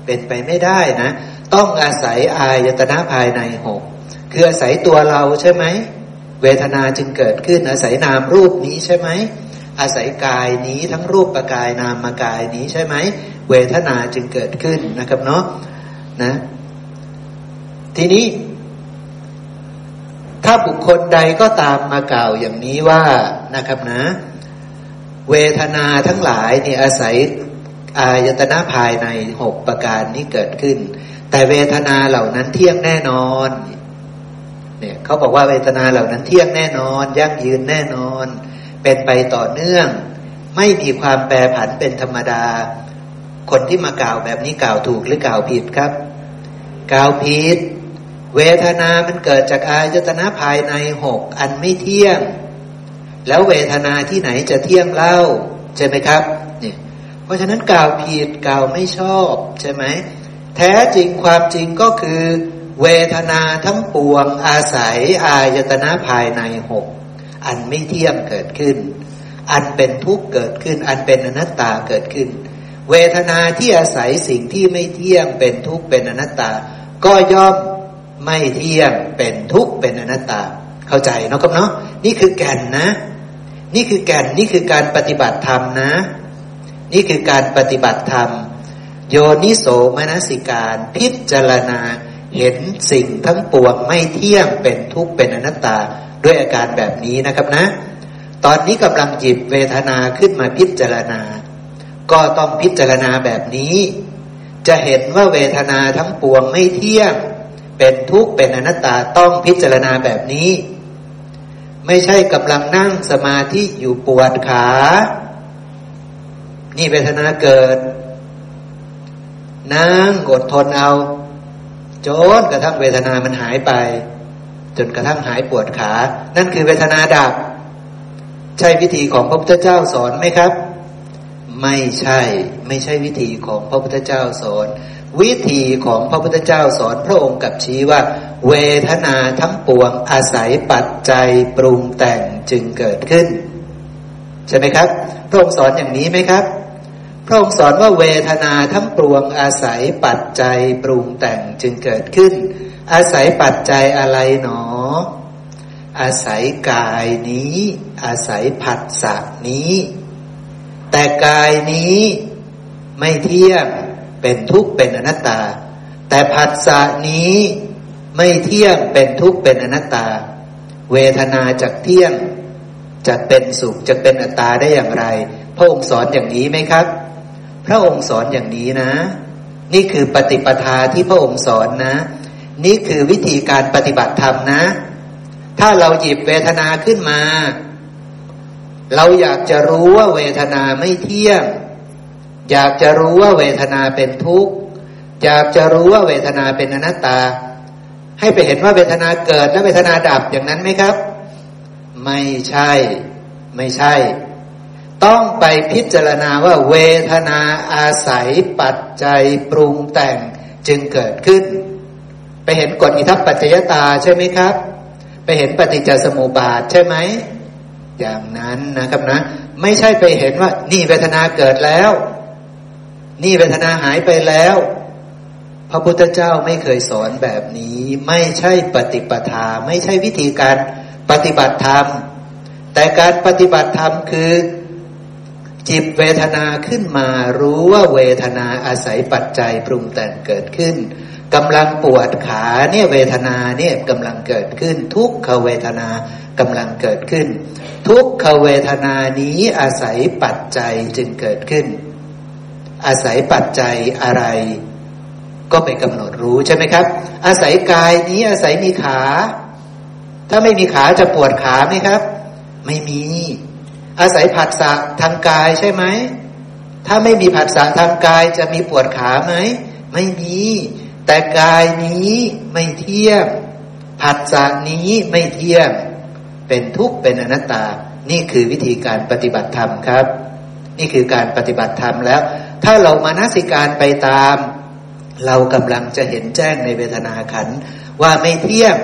เป็นไปไม่ได้นะ ต้องอาศัยอายตนะภายในหกคืออาศัยตัวเราใช่ไหม เวทนาจึงเกิดขึ้นอาศัยนามรูปนี้ใช่ไหม อาศัยกายนี้ทั้งรูปประกายนามกายนี้ใช่ไหม เวทนาจึงเกิดขึ้นนะครับเนาะนะ ทีนี้ ถ้าบุคคลใดก็ตามมากล่าวอย่างนี้ว่านะครับนะ เวทนาทั้งหลายนี่อาศัยอายตนะภายในหกประการนี้เกิดขึ้น แต่เวทนาเหล่านั้นเที่ยงแน่นอน เนี่ยเขาบอกว่าเวทนาเหล่านั้นเที่ยงแน่นอน ยั่งยืนแน่นอน เป็นไปต่อเนื่อง ไม่มีความแปรผันเป็นธรรมดา คนที่มากล่าวแบบนี้กล่าวถูกหรือกล่าวผิดครับ กล่าวผิด เวทนามันเกิดจากอายตนะภายในหกอันไม่เที่ยง แล้วเวทนาที่ไหนจะเที่ยงเล่า ใช่ไหมครับ เนี่ย เพราะฉะนั้นกล่าวผิดกล่าวไม่ชอบ ใช่ไหม แท้จริงความจริงก็คือ เวทนาทั้งปวงอาศัยอายตนะภายในหกอันไม่เที่ยงเกิดขึ้น อันเป็นทุกข์เกิดขึ้น อันเป็นอนัตตาเกิดขึ้น เวทนาที่อาศัยสิ่งที่ไม่เที่ยงเป็นทุกข์เป็นอนัตตา ก็ย่อมไม่เที่ยงเป็นทุกข์เป็นอนัตตา เข้าใจเนาะครับเนาะนี่คือแก่นนะ นี่คือแก่นนี่คือการปฏิบัติธรรมนะ นี่คือการปฏิบัติธรรม โยนิโสมนสิการพิจารณาเห็นสิ่งทั้งปวงไม่เที่ยงเป็นทุกข์เป็นอนัตตาด้วยอาการแบบนี้นะครับนะ ตอนนี้กำลังหยิบเวทนาขึ้นมาพิจารณา ก็ต้องพิจารณาแบบนี้ จะเห็นว่าเวทนาทั้งปวงไม่เที่ยง เป็นทุกข์เป็นอนัตตาต้องพิจารณาแบบนี้ ไม่ใช่กำลังนั่งสมาธิอยู่ปวดขา นี่เวทนาเกิด นั่งอดทนเอาจนกระทั่งเวทนามันหายไป จนกระทั่งหายปวดขา นั่นคือเวทนาดับ ใช่วิธีของพระพุทธเจ้าสอนไหมครับ ไม่ใช่ ไม่ใช่วิธีของพระพุทธเจ้าสอน วิธีของพระพุทธเจ้าสอน พระองค์กับชี้ว่า เวทนาทั้งปวงอาศัยปัจจัยปรุงแต่งจึงเกิดขึ้น ใช่ไหมครับ พระองค์สอนอย่างนี้ไหมครับ พระองค์สอนว่าเวทนาทั้งปวงอาศัยปัจจัยปรุงแต่งจึงเกิดขึ้น อาศัยปัจจัยอะไรหนอ อาศัยกายนี้ อาศัยผัสสะนี้ แต่กายนี้ไม่เที่ยงเป็นทุกข์เป็นอนัตตา แต่ผัสสะนี้ไม่เที่ยงเป็นทุกข์เป็นอนัตตา เวทนาจากเที่ยงจะเป็นสุขจะเป็นอัตตาได้อย่างไรพระองค์สอนอย่างนี้ไหมครับ พระองค์สอนอย่างนี้นะ นี่คือปฏิปทาที่พระองค์สอนนะ นี่คือวิธีการปฏิบัติธรรมนะ ถ้าเราหยิบเวทนาขึ้นมา เราอยากจะรู้ว่าเวทนาไม่เที่ยง อยากจะรู้ว่าเวทนาเป็นทุกข์ อยากจะรู้ว่าเวทนาเป็นอนัตตา ให้ไปเห็นว่าเวทนาเกิดและเวทนาดับอย่างนั้นไหมครับ ไม่ใช่ ไม่ใช่ ต้องไปพิจารณาว่าเวทนาอาศัยปัจจัยปรุงแต่งจึงเกิดขึ้น ไปเห็นกฎอิทัปปัจจยตาใช่ไหมครับ ไปเห็นปฏิจจสมุปบาทใช่ไหม อย่างนั้นนะครับนะ ไม่ใช่ไปเห็นว่า นี่เวทนาเกิดแล้ว นี่เวทนาหายไปแล้ว พระพุทธเจ้าไม่เคยสอนแบบนี้ ไม่ใช่ปฏิปทา ไม่ใช่วิธีการปฏิบัติธรรม แต่การปฏิบัติธรรมคือ จิตเวทนาขึ้นมารู้ว่าเวทนาอาศัยปัจจัยปรุงแต่งเกิดขึ้นกำลังปวดขาเนี่ยเวทนาเนี่ยกำลังเกิดขึ้น ทุกขเวทนากำลังเกิดขึ้น ทุกขเวทนานี้อาศัยปัจจัยจึงเกิดขึ้น อาศัยปัจจัยอะไร ก็ไปกำหนดรู้ใช่ไหมครับ อาศัยกายนี้อาศัยมีขา ถ้าไม่มีขาจะปวดขาไหมครับ ไม่มี อาศัยผัสสะทางกายใช่ไหม ถ้าไม่มีผัสสะทางกายจะมีปวดขาไหม ไม่มี แต่กายนี้ไม่เที่ยงผัสสะนี้ไม่เที่ยงเป็นทุกข์เป็นอนัตตา นี่คือวิธีการปฏิบัติธรรมครับ นี่คือการปฏิบัติธรรมแล้ว ถ้าเรามานาสิการไปตาม เรากำลังจะเห็นแจ้งในเวทนาขันว่าไม่เที่ยง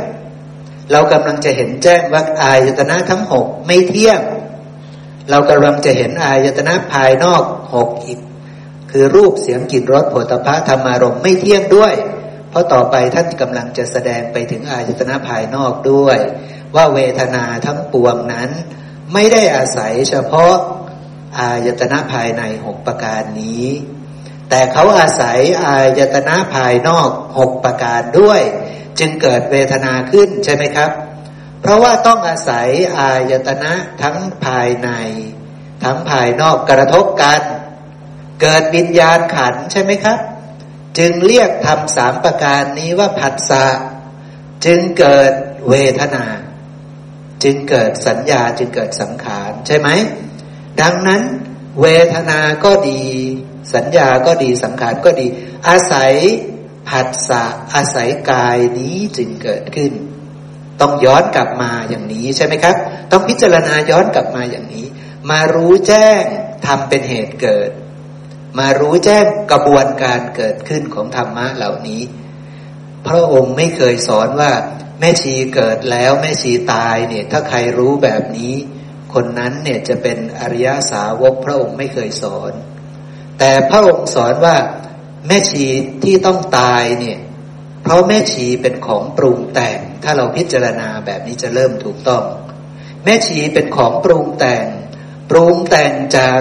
เรากำลังจะเห็นแจ้งว่าอายตนะทั้งหกไม่เที่ยง เรากำลังจะเห็นอายตนะภายนอกหกอีก คือรูปเสียงกลิ่นรสผลิตภัณฑ์ธรรมารมไม่เที่ยงด้วย เพราะต่อไปท่านกำลังจะแสดงไปถึงอายตนะภายนอกด้วย ว่าเวทนาทั้งปวงนั้น ไม่ได้อาศัยเฉพาะอายตนะภายในหกประการนี้ แต่เขาอาศัยอายตนะภายนอกหกประการด้วย จึงเกิดเวทนาขึ้นใช่ไหมครับ เพราะว่าต้องอาศัยอายตนะทั้งภายใน ทั้งภายนอกกระทบกัน เกิดวิญญาณขันใช่ไหมครับ จึงเรียกทำสามประการนี้ว่าผัสสะจึงเกิดเวทนา จึงเกิดสัญญาจึงเกิดสังขารใช่ไหม ดังนั้น เวทนาก็ดี สัญญาก็ดีสังขารก็ดี อาศัยผัสสะอาศัยกายนี้จึงเกิดขึ้น ต้องย้อนกลับมาอย่างนี้ใช่ไหมครับ ต้องพิจารณาย้อนกลับมาอย่างนี้ มารู้แจ้งทำเป็นเหตุเกิด มารู้แจ้งกระบวนการเกิดขึ้นของธรรมะเหล่านี้ พระองค์ไม่เคยสอนว่า แม่ชีเกิดแล้วแม่ชีตายเนี่ยถ้าใครรู้แบบนี้ คนนั้นเนี่ยจะเป็นอริยสาวกพระองค์ไม่เคยสอน แต่พระองค์สอนว่าแม่ชีที่ต้องตายเนี่ย เพราะแม่ชีเป็นของปรุงแต่ง ถ้าเราพิจารณาแบบนี้จะเริ่มถูกต้อง แม่ชีเป็นของปรุงแต่ง ปรุงแต่งจาก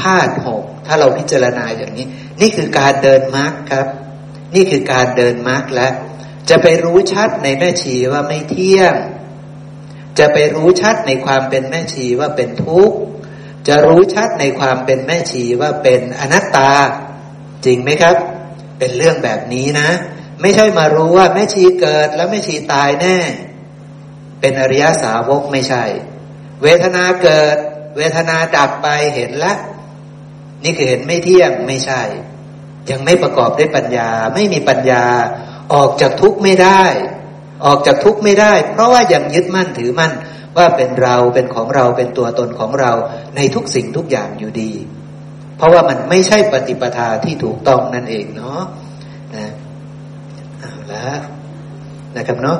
ธาตุหกถ้าเราพิจารณาอย่างนี้ นี่คือการเดินมารรคครับ นี่คือการเดินมารรคแล้วจะไปรู้ชัดในแม่ชีว่าไม่เที่ยง จะไปรู้ชัดในความเป็นแม่ชีว่าเป็นทุกข์จะรู้ชัดในความเป็นแม่ชีว่าเป็นอนัตตา จริงไหมครับ เป็นเรื่องแบบนี้นะ ไม่ใช่มารู้ว่าแม่ชีเกิดแล้วแม่ชีตายแน่ เป็นอริยสาวกไม่ใช่ เวทนาเกิด เวทนาดับไปเห็นแล้วนี่คือเห็นไม่เที่ยงไม่ใช่ ยังไม่ประกอบด้วยปัญญา ไม่มีปัญญา ออกจากทุกข์ไม่ได้ ออกจากทุกข์ไม่ได้ เพราะว่ายังยึดมั่นถือมั่นว่าเป็นเราเป็นของเราเป็นตัวตนของเราในทุกสิ่งทุกอย่างอยู่ดี เพราะว่ามันไม่ใช่ปฏิปทาที่ถูกต้องนั่นเองเนาะ นะครับเนาะ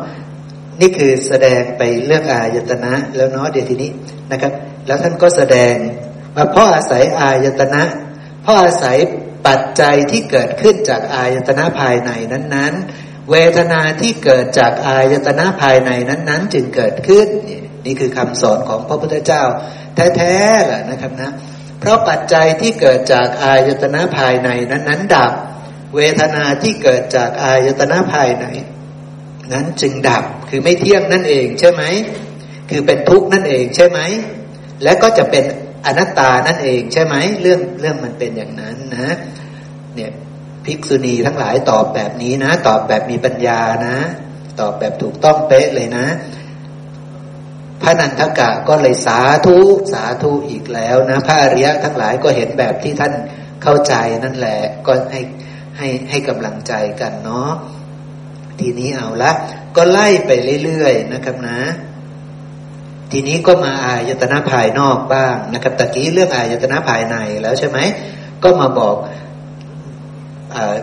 นี่คือแสดงไปเรื่องอายตนะแล้วเนาะเดี๋ยวทีนี้นะครับ แล้วท่านก็แสดงว่าเพราะอาศัยอายตนะเพราะอาศัยปัจจัยที่เกิดขึ้นจากอายตนะภายในนั้น ๆ เวทนาที่เกิดจากอายตนะภายในนั้น ๆ จึงเกิดขึ้น นี่คือคำสอนของพระพุทธเจ้า แท้ๆแหละนะครับนะ เพราะปัจจัยที่เกิดจากอายตนะภายในนั้น ๆ ดับ เวทนาที่เกิดจากอายตนะภายในนั้นจึงดับคือไม่เที่ยงนั่นเองใช่ไหมคือเป็นทุกข์นั่นเองใช่ไหมและก็จะเป็นอนัตตานั่นเองใช่ไหมเรื่องเรื่องมันเป็นอย่างนั้นนะเนี่ยภิกษุณีทั้งหลายตอบแบบนี้นะ ตอบแบบมีปัญญานะ ตอบแบบถูกต้องเป๊ะเลยนะ พระนันทกะก็เลยสาธุสาธุอีกแล้วนะ พระอริยะทั้งหลายก็เห็นแบบที่ท่านเข้าใจนั่นแหละ ก็ให้ ให้ให้กำลังใจกันเนาะทีนี้เอาละ ก็ไล่ไปเรื่อยๆนะครับนะ ทีนี้ก็มาอายตนะภายนอกบ้างนะครับตะกี้เรื่องอายตนะภายในแล้วใช่ไหมก็มาบอก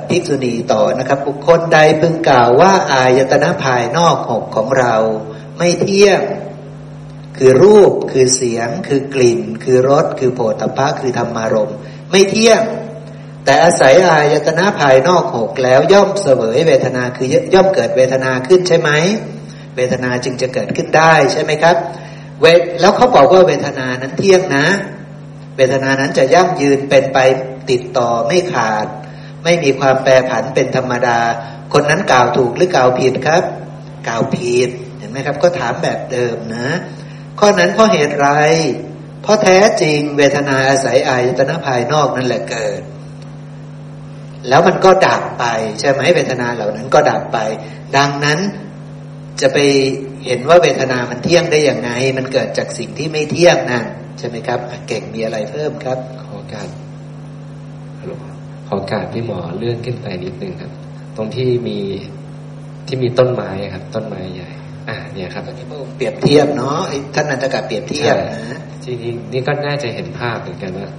ภิกษุณีต่อนะครับ บุคคลใดพึงกล่าวว่าอายตนะภายนอกหกของเรา ไม่เที่ยงคือรูปคือเสียง คือกลิ่น คือรสคือโผฏฐัพพะคือธรรมารม ไม่เที่ยง แต่อาศัยอายตนะภายนอกหกแล้วย่อมเสวยเวทนาคือย่อมเกิดเวทนาขึ้นใช่ไหม เวทนาจึงจะเกิดขึ้นได้ใช่ไหมครับ เวทแล้วเขาบอกว่าเวทนานั้นเที่ยงนะ เวทนานั้นจะยั่งยืนเป็นไปติดต่อไม่ขาด ไม่มีความแปรผันเป็นธรรมดา คนนั้นกล่าวถูกหรือกล่าวผิดครับ กล่าวผิดเห็นไหมครับ ก็ถามแบบเดิมนะ ข้อนั้นเพราะเหตุไร เพราะแท้จริงเวทนาอาศัยอายตนะภายนอกนั่นแหละเกิด แล้วมันก็ดับไป ใช่ไหมเวทนาเหล่านั้นก็ดับไป ดังนั้นจะไปเห็นว่าเวทนามันเที่ยงได้อย่างไง มันเกิดจากสิ่งที่ไม่เที่ยงนั่นใช่ไหมครับเก่งมีอะไรเพิ่มครับ ขอการขอการที่หมอเลื่อนขึ้นไปนิดนึงครับ ตรงที่มีที่มีต้นไม้ครับ ต้นไม้ใหญ่ อ่า เนี่ยครับที่พระองค์เปรียบเทียบเนาะท่านนันทกาเปรียบเทียบนะทีนี้นี่ก็น่าจะเห็นภาพเหมือนกันว่า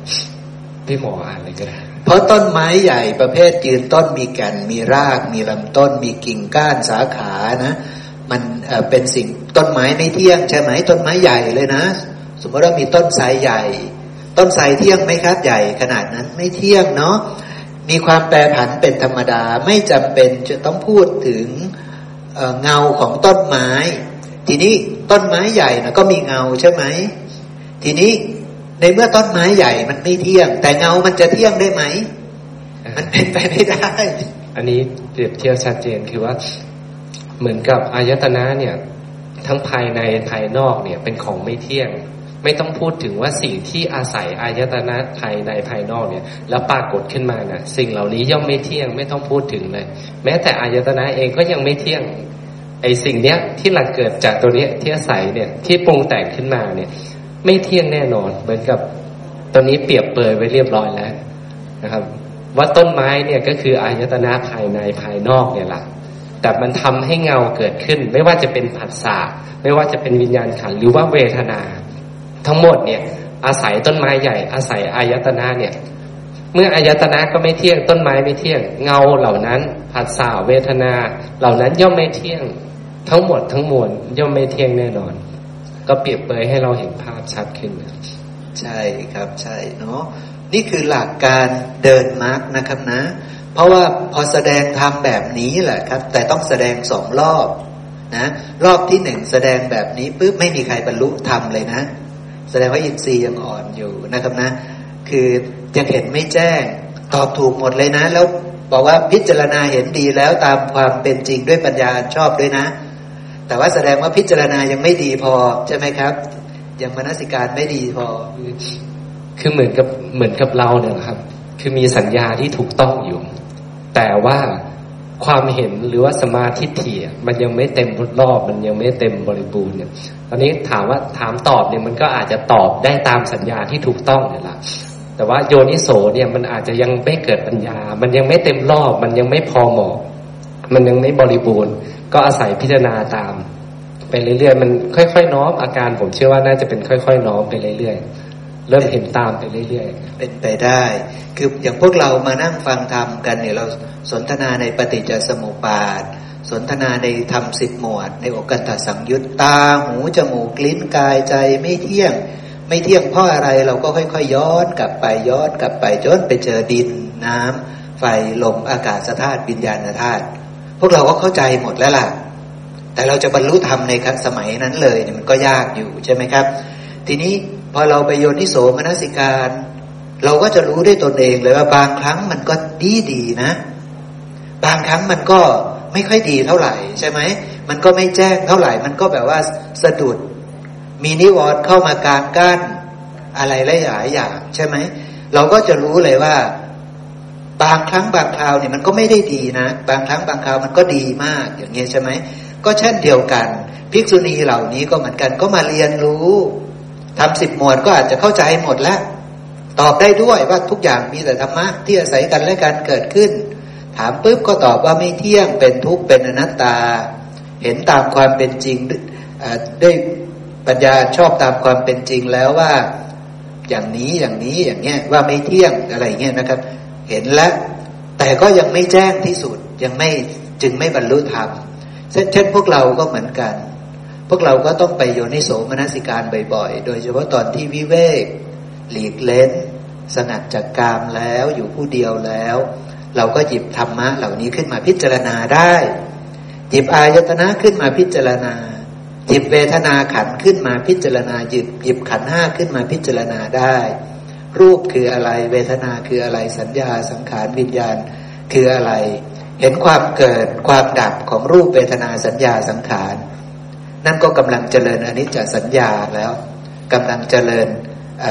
พี่หมออ่านเลยก็ได้ เพราะต้นไม้ใหญ่ประเภทยืนต้นมีแก่นมีราก มีลำต้น มีกิ่งก้านสาขานะ มันเป็นสิ่งต้นไม้ไม่เที่ยงใช่ไหมต้นไม้ใหญ่เลยนะ สมมติว่ามีต้นไทรใหญ่ ต้นไทรเที่ยงไหมครับใหญ่ขนาดนั้นไม่เที่ยงเนาะมีความแปรผันเป็นธรรมดาไม่จำเป็นจะต้องพูดถึงเเงาของต้นไม้ ทีนี้ต้นไม้ใหญ่นะก็มีเงาใช่ไหมทีนี้ ในเมื่อต้นไม้ใหญ่มันไม่เที่ยง แต่เงามันจะเที่ยงได้ไหม มันเป็นไปไม่ได้ อันนี้เปรียบเทียบชัดเจนคือว่า เหมือนกับอายตนะเนี่ย ทั้งภายในภายนอกเนี่ยเป็นของไม่เที่ยง ไม่ต้องพูดถึงว่าสิ่งที่อาศัยอายตนะภายในภายนอกเนี่ย แล้วปรากฏขึ้นมานะ่ะ สิ่งเหล่านี้ย่อมไม่เที่ยงไม่ต้องพูดถึงเลย แม้แต่อายตนะเองก็ยังไม่เที่ยงไอสิ่งเนี้ยที่หลักเกิดจากตัวเนี้ยที่อาศัยเนี่ยที่ปรุงแต่งขึ้นมาเนี่ย ไม่เที่ยงแน่นอน เหมือนกับตอนนี้เปรียบเปยไว้เรียบร้อยแล้วนะครับ ว่าต้นไม้เนี่ยก็คืออายตนะภายในภายนอกเนี่ยแหละแต่มันทำให้เงาเกิดขึ้น ไม่ว่าจะเป็นผัสสะไม่ว่าจะเป็นวิญญาณขันหรือว่าเวทนา ทั้งหมดเนี่ยอาศัยต้นไม้ใหญ่ อาศัยอายตนะเนี่ย เมื่ออายตนะก็ไม่เที่ยงต้นไม้ไม่เที่ยง เงาเหล่านั้นผัสสะเวทนา เหล่านั้นย่อมไม่เที่ยง ทั้งหมดทั้งมวลย่อมไม่เที่ยงแน่นอน ก็เปรียบเปยให้เราเห็นภาพชัดขึ้นใช่ครับใช่เนาะนี่คือหลักการเดินมาร์กนะครับนะ เพราะว่าพอแสดงทำแบบนี้แหละครับ แต่ต้องแสดงสองรอบนะรอบที่หนึ่งแสดงแบบนี้ปุ๊บไม่มีใครบรรลุธรรมเลยนะ แสดงว่าอินทรีย์ยังอ่อนอยู่นะครับนะ คือยังเห็นไม่แจ้งตอบถูกหมดเลยนะ แล้วบอกว่าพิจารณาเห็นดีแล้วตามความเป็นจริงด้วยปัญญาชอบด้วยนะ แต่ว่าแสดงว่าพิจารณายังไม่ดีพอใช่ไหมครับ ยังมนสิการไม่ดีพอ คือเหมือนกับเหมือนกับเราเนี่ยครับ คือมีสัญญาที่ถูกต้องอยู่ แต่ว่าความเห็นหรือว่าสมาธิเถี่มันยังไม่เต็มรอบ มันยังไม่เต็มบริบูรณ์เนี่ย ตอนนี้ถามว่าถามตอบเนี่ยมันก็อาจจะตอบได้ตามสัญญาที่ถูกต้องเนี่ยแหละแต่ว่าโยนิโสเนี่ยมันอาจจะยังไม่เกิดปัญญา มันยังไม่เต็มรอบ มันยังไม่พอเหมาะ มันยังไม่บริบูรณ์ ก็อาศัยพิจารณาตาม ไปเรื่อยๆ มันค่อยๆน้อมอาการผมเชื่อว่าน่าจะเป็นค่อย ๆ น้อมไปเรื่อยๆ เริ่มเห็นตามไปเรื่อยๆ เป็นไปได้ คืออย่างพวกเรามานั่งฟังธรรมกันเนี่ยเราสนทนาในปฏิจจสมุปบาท สนทนาในธรรมสิบหมวด ในอกกันตสังยุตตาหูจมูกลิ้นกายใจไม่เที่ยง ไม่เที่ยงเพราะอะไรเราก็ค่อยๆย้อนกลับไปย้อนกลับไปจนไปเจอดินน้ำไฟลมอากาศธาตุวิญญาณธาตุ พวกเราก็เข้าใจหมดแล้วล่ะ แต่เราจะบรรลุธรรมในสมัยนั้นเลยเนี่ยมันก็ยากอยู่ใช่ไหมครับ ทีนี้พอเราไปโยนิโสมนสิการ เราก็จะรู้ได้ตนเองเลยว่าบางครั้งมันก็ดีดีนะ บางครั้งมันก็ไม่ค่อยดีเท่าไหร่ใช่ไหม มันก็ไม่แจ้งเท่าไหร่ มันก็แบบว่าสะดุด มีนิวรณ์เข้ามากลางกั้นอะไรหลายอย่างใช่ไหม เราก็จะรู้เลยว่า บางครั้งบางคราวเนี่ยมันก็ไม่ได้ดีนะ บางครั้งบางคราวมันก็ดีมากอย่างเงี้ยใช่ไหมก็เช่นเดียวกัน ภิกษุณีเหล่านี้ก็เหมือนกันก็มาเรียนรู้ทำสิบหมวดก็อาจจะเข้าใจหมดแล้ว ตอบได้ด้วยว่าทุกอย่างมีแต่ธรรมะที่อาศัยกันและการเกิดขึ้น ถามปุ๊บก็ตอบว่าไม่เที่ยงเป็นทุกข์เป็นอนัตตา เห็นตามความเป็นจริงได้ปัญญาชอบตามความเป็นจริงแล้วว่าอย่างนี้อย่างนี้อย่างเงี้ยว่าไม่เที่ยงอะไรเงี้ยนะครับ เห็นแล้ว แต่ก็ยังไม่แจ้งที่สุดยังไม่จึงไม่บรรลุธรรมเช่นพวกเราก็เหมือนกัน พวกเราก็ต้องไปโยนิโสมนสิการบ่อย ๆ โดยเฉพาะตอนที่วิเวก หลีกเล้นสงัดจากกามแล้วอยู่ผู้เดียวแล้ว เราก็หยิบธรรมะเหล่านี้ขึ้นมาพิจารณาได้ หยิบอายตนะขึ้นมาพิจารณา หยิบเวทนาขันขึ้นมาพิจารณาหยิบหยิบขันห้าขึ้นมาพิจารณาได้ รูปคืออะไร เวทนาคืออะไรสัญญาสังขารวิญญาณคืออะไร เห็นความเกิดความดับของรูปเวทนาสัญญาสังขาร นั่นก็กำลังเจริญอนิจจสัญญาแล้วกำลังเจริญเ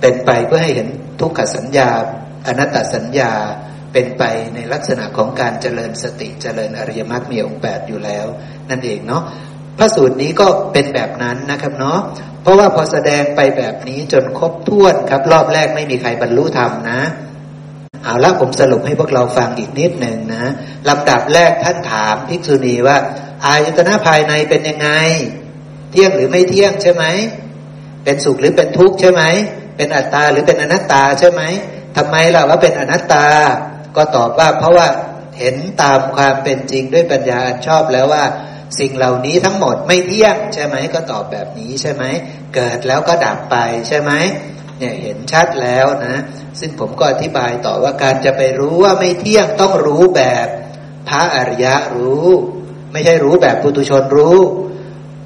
เป็นไปเพื่อให้เห็นทุกขสัญญา อนัตตสัญญาเป็นไปในลักษณะของการเจริญสติเจริญอริยมรรคมีองค์แปดอยู่แล้ว นั่นเองเนาะ พระสูตรนี้ก็เป็นแบบนั้นนะครับเนาะเพราะว่าพอแสดงไปแบบนี้จนครบถ้วนครับ รอบแรกไม่มีใครบรรลุธรรมนะ เอาละผมสรุปให้พวกเราฟังอีกนิดหนึ่งนะลำดับแรกท่านถามภิกษุณีว่า อายตนะภายในเป็นยังไง เที่ยงหรือไม่เที่ยงใช่ไหมเป็นสุขหรือเป็นทุกข์ใช่ไหมเป็นอัตตาหรือเป็นอนัตตาใช่ไหมทำไมล่ะว่าเป็นอนัตตา ก็ตอบว่าเพราะว่าเห็นตามความเป็นจริงด้วยปัญญาชอบแล้วว่า สิ่งเหล่านี้ทั้งหมดไม่เที่ยงใช่ไหมก็ตอบแบบนี้ใช่ไหมเกิดแล้วก็ดับไปใช่ไหมเนี่ยเห็นชัดแล้วนะ ซึ่งผมก็อธิบายต่อว่าการจะไปรู้ว่าไม่เที่ยงต้องรู้แบบพระอริยะรู้ ไม่ใช่รู้แบบปุตุชนรู้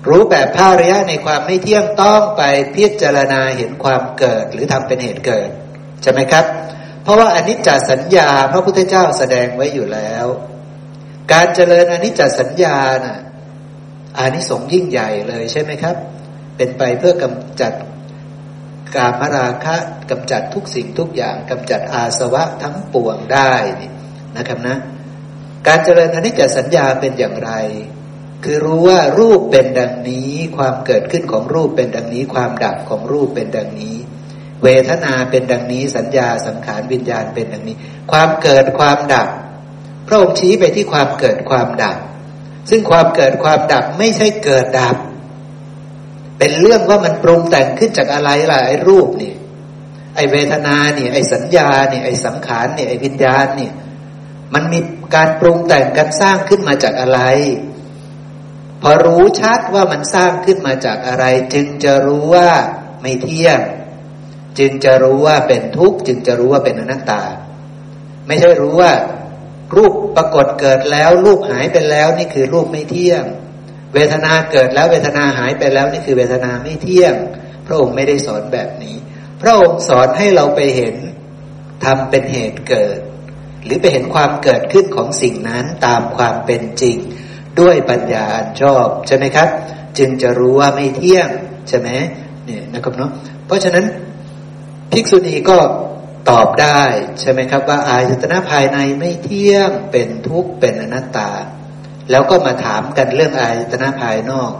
รู้แบบภาริยะในความไม่เที่ยงต้องไปพิจารณาเห็นความเกิดหรือทำเป็นเหตุเกิดใช่ไหมครับ เพราะว่าอนิจจสัญญาพระพุทธเจ้าแสดงไว้อยู่แล้ว การเจริญอนิจจสัญญาน่ะ อานิสงส์ยิ่งใหญ่เลยใช่ไหมครับ เป็นไปเพื่อกำจัดกามราคะกำจัดทุกสิ่งทุกอย่างกำจัดอาสวะทั้งปวงได้นี่นะครับนะ การเจริญอนิจจสัญญาเป็นอย่างไร คือรู้ว่ารูปเป็นดังนี้ ความเกิดขึ้นของรูปเป็นดังนี้ ความดับของรูปเป็นดังนี้ เวทนาเป็นดังนี้ สัญญาสังขารวิญญาณเป็นดังนี้ ความเกิดความดับ พระองค์ชี้ไปที่ความเกิดความดับ ซึ่งความเกิดความดับไม่ใช่เกิดดับ เป็นเรื่องว่ามันปรุงแต่งขึ้นจากอะไรล่ะไอ้รูปนี่ ไอ้เวทนาเนี่ย ไอ้สัญญาเนี่ยไอ้สังขารเนี่ยไอ้วิญญาณเนี่ยมันมีการปรุงแต่งกันสร้างขึ้นมาจากอะไร พอรู้ชัดว่ามันสร้างขึ้นมาจากอะไร จึงจะรู้ว่าไม่เที่ยง จึงจะรู้ว่าเป็นทุกข์ จึงจะรู้ว่าเป็นอนัตตา ไม่ใช่รู้ว่า รูปปรากฏเกิดแล้ว รูปหายไปแล้วนี่คือรูปไม่เที่ยง เวทนาเกิดแล้วเวทนาหายไปแล้วนี่คือเวทนาไม่เที่ยง พระองค์ไม่ได้สอนแบบนี้ พระองค์สอนให้เราไปเห็นทำเป็นเหตุเกิด หรือไปเห็นความเกิดขึ้นของสิ่งนั้นตามความเป็นจริง ด้วยปัญญาอันชอบใช่ไหมครับ จึงจะรู้ว่าไม่เที่ยงใช่ไหมเนี่ยนะครับเนาะเพราะฉะนั้นภิกษุณีก็ ตอบได้ใช่ไหมครับ ว่าอายตนะภายในไม่เที่ยงเป็นทุกข์เป็นอนัตตา แล้วก็มาถามกันเรื่องอายตนะภายนอก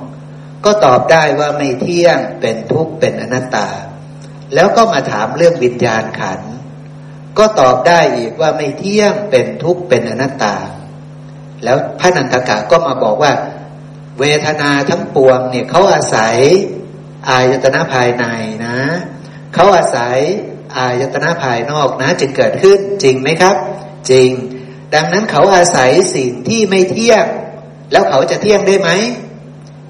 ก็ตอบได้ว่าไม่เที่ยงเป็นทุกข์เป็นอนัตตา แล้วก็มาถามเรื่องวิญญาณขัน ก็ตอบได้อีกว่าไม่เที่ยงเป็นทุกข์เป็นอนัตตา แล้วพระนันทกะก็มาบอกว่า เวทนาทั้งปวงเนี่ยเขาอาศัยอายตนะภายในนะเขาอาศัย อายตนะภายนอกนะจึงเกิดขึ้นจริงไหมครับ จริง ดังนั้นเขาอาศัยสิ่งที่ไม่เที่ยง แล้วเขาจะเที่ยงได้ไหม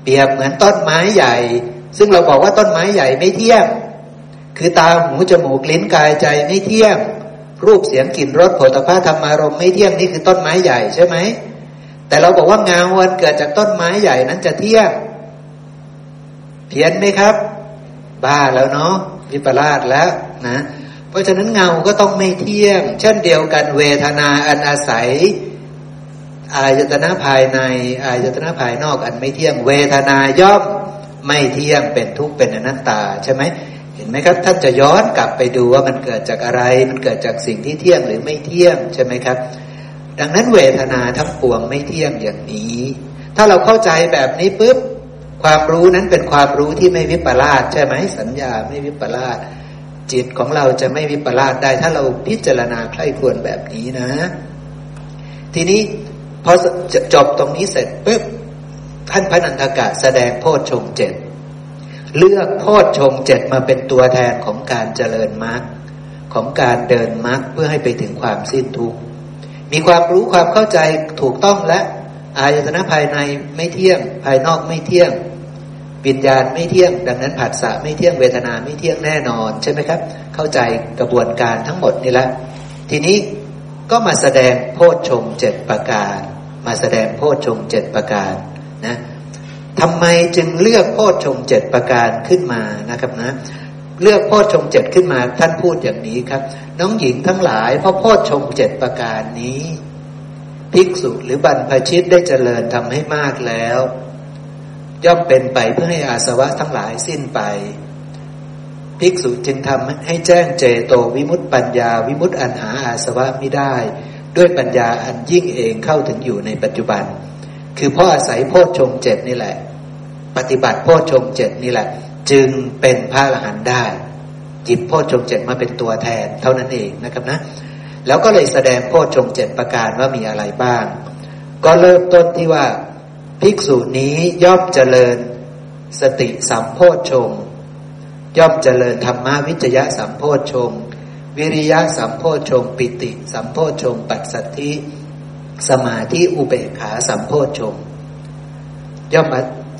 เปรียบเหมือนต้นไม้ใหญ่ ซึ่งเราบอกว่าต้นไม้ใหญ่ไม่เที่ยง คือตาหูจมูกลิ้นกายใจไม่เที่ยง รูปเสียงกลิ่นรสผลิตภัณฑ์ธรรมารมไม่เที่ยงนี่คือต้นไม้ใหญ่ใช่ไหมแต่เราบอกว่าเงาวันเกิดจากต้นไม้ใหญ่นั้นจะเที่ยง เพี้ยนไหมครับ บ้าแล้วเนาะวิปลาสแล้ว นะ เพราะฉะนั้นเงาก็ต้องไม่เที่ยง เช่นเดียวกันเวทนาอันอาศัย อายตนะภายใน อายตนะภายนอกอันไม่เที่ยง เวทนาย่อมไม่เที่ยงเป็นทุกข์เป็นอนัตตาใช่ไหมเห็นไหมครับท่านจะย้อนกลับไปดูว่ามันเกิดจากอะไร มันเกิดจากสิ่งที่เที่ยงหรือไม่เที่ยงใช่ไหมครับ ดังนั้นเวทนาทั้งปวงไม่เที่ยงอย่างนี้ ถ้าเราเข้าใจแบบนี้ปุ๊บความรู้นั้นเป็นความรู้ที่ไม่วิปลาสใช่ไหมสัญญาไม่วิปลาส จิตของเราจะไม่วิปลาสได้ ถ้าเราพิจารณาใคร่ควรแบบนี้นะ ทีนี้พอจบตรงนี้เสร็จปุ๊บท่านพระนันทกะแสดงโพชฌงเจ็ดเลือกโพชฌงเจ็ดมาเป็นตัวแทนของการเจริญมรรคของการเดินมรรคเพื่อให้ไปถึงความสิ้นทุกข์มีความรู้ความเข้าใจถูกต้องและอายตนะภายในไม่เที่ยง ภายนอกไม่เที่ยง วิญญาณไม่เที่ยง ดังนั้นผัสสะไม่เที่ยงเวทนาไม่เที่ยงแน่นอนใช่ไหมครับ เข้าใจกระบวนการทั้งหมดนี่ละทีนี้ก็มาแสดงโพชฌงเจ็ดประการ มาแสดงโพชฌงเจ็ดประการนะทำไมจึงเลือกโพชฌงเจ็ดประการขึ้นมานะครับนะเลือกโพชฌงเจ็ดขึ้นมาท่านพูดอย่างนี้ครับ น้องหญิงทั้งหลายเพราะโพชฌงเจ็ดประการนี้ ภิกษุหรือบรรพชิตได้เจริญทำให้มากแล้ว ย่อมเป็นไปเพื่อให้อาสวะทั้งหลายสิ้นไป ภิกษุจึงทำให้แจ้งเจโตวิมุตติปัญญาวิมุตติอันหาอาสวะไม่ได้ ด้วยปัญญาอันยิ่งเองเข้าถึงอยู่ในปัจจุบัน คือพ่ออาศัยโพชฌงเจ็ดนี่แหละ ปฏิบัติโพชฌงเจ็ดนี่แหละ จึงเป็นพระอรหันต์ได้จิบโพชฌงเจ็ดมาเป็นตัวแทนเท่านั้นเองนะครับนะ แล้วก็เลยแสดงโพชฌงเจ็ดประการว่ามีอะไรบ้าง ก็เริ่มต้นที่ว่า ภิกษุนี้ย่อมเจริญสติสัมโพชฌงย่อมเจริญธรรมวิจยะสัมโพชฌงวิริยะสัมโพชฌงปิติ สัมโพชฌงปัสสัทธิสมาธิอุเบกขาสัมโพชฌงย่อม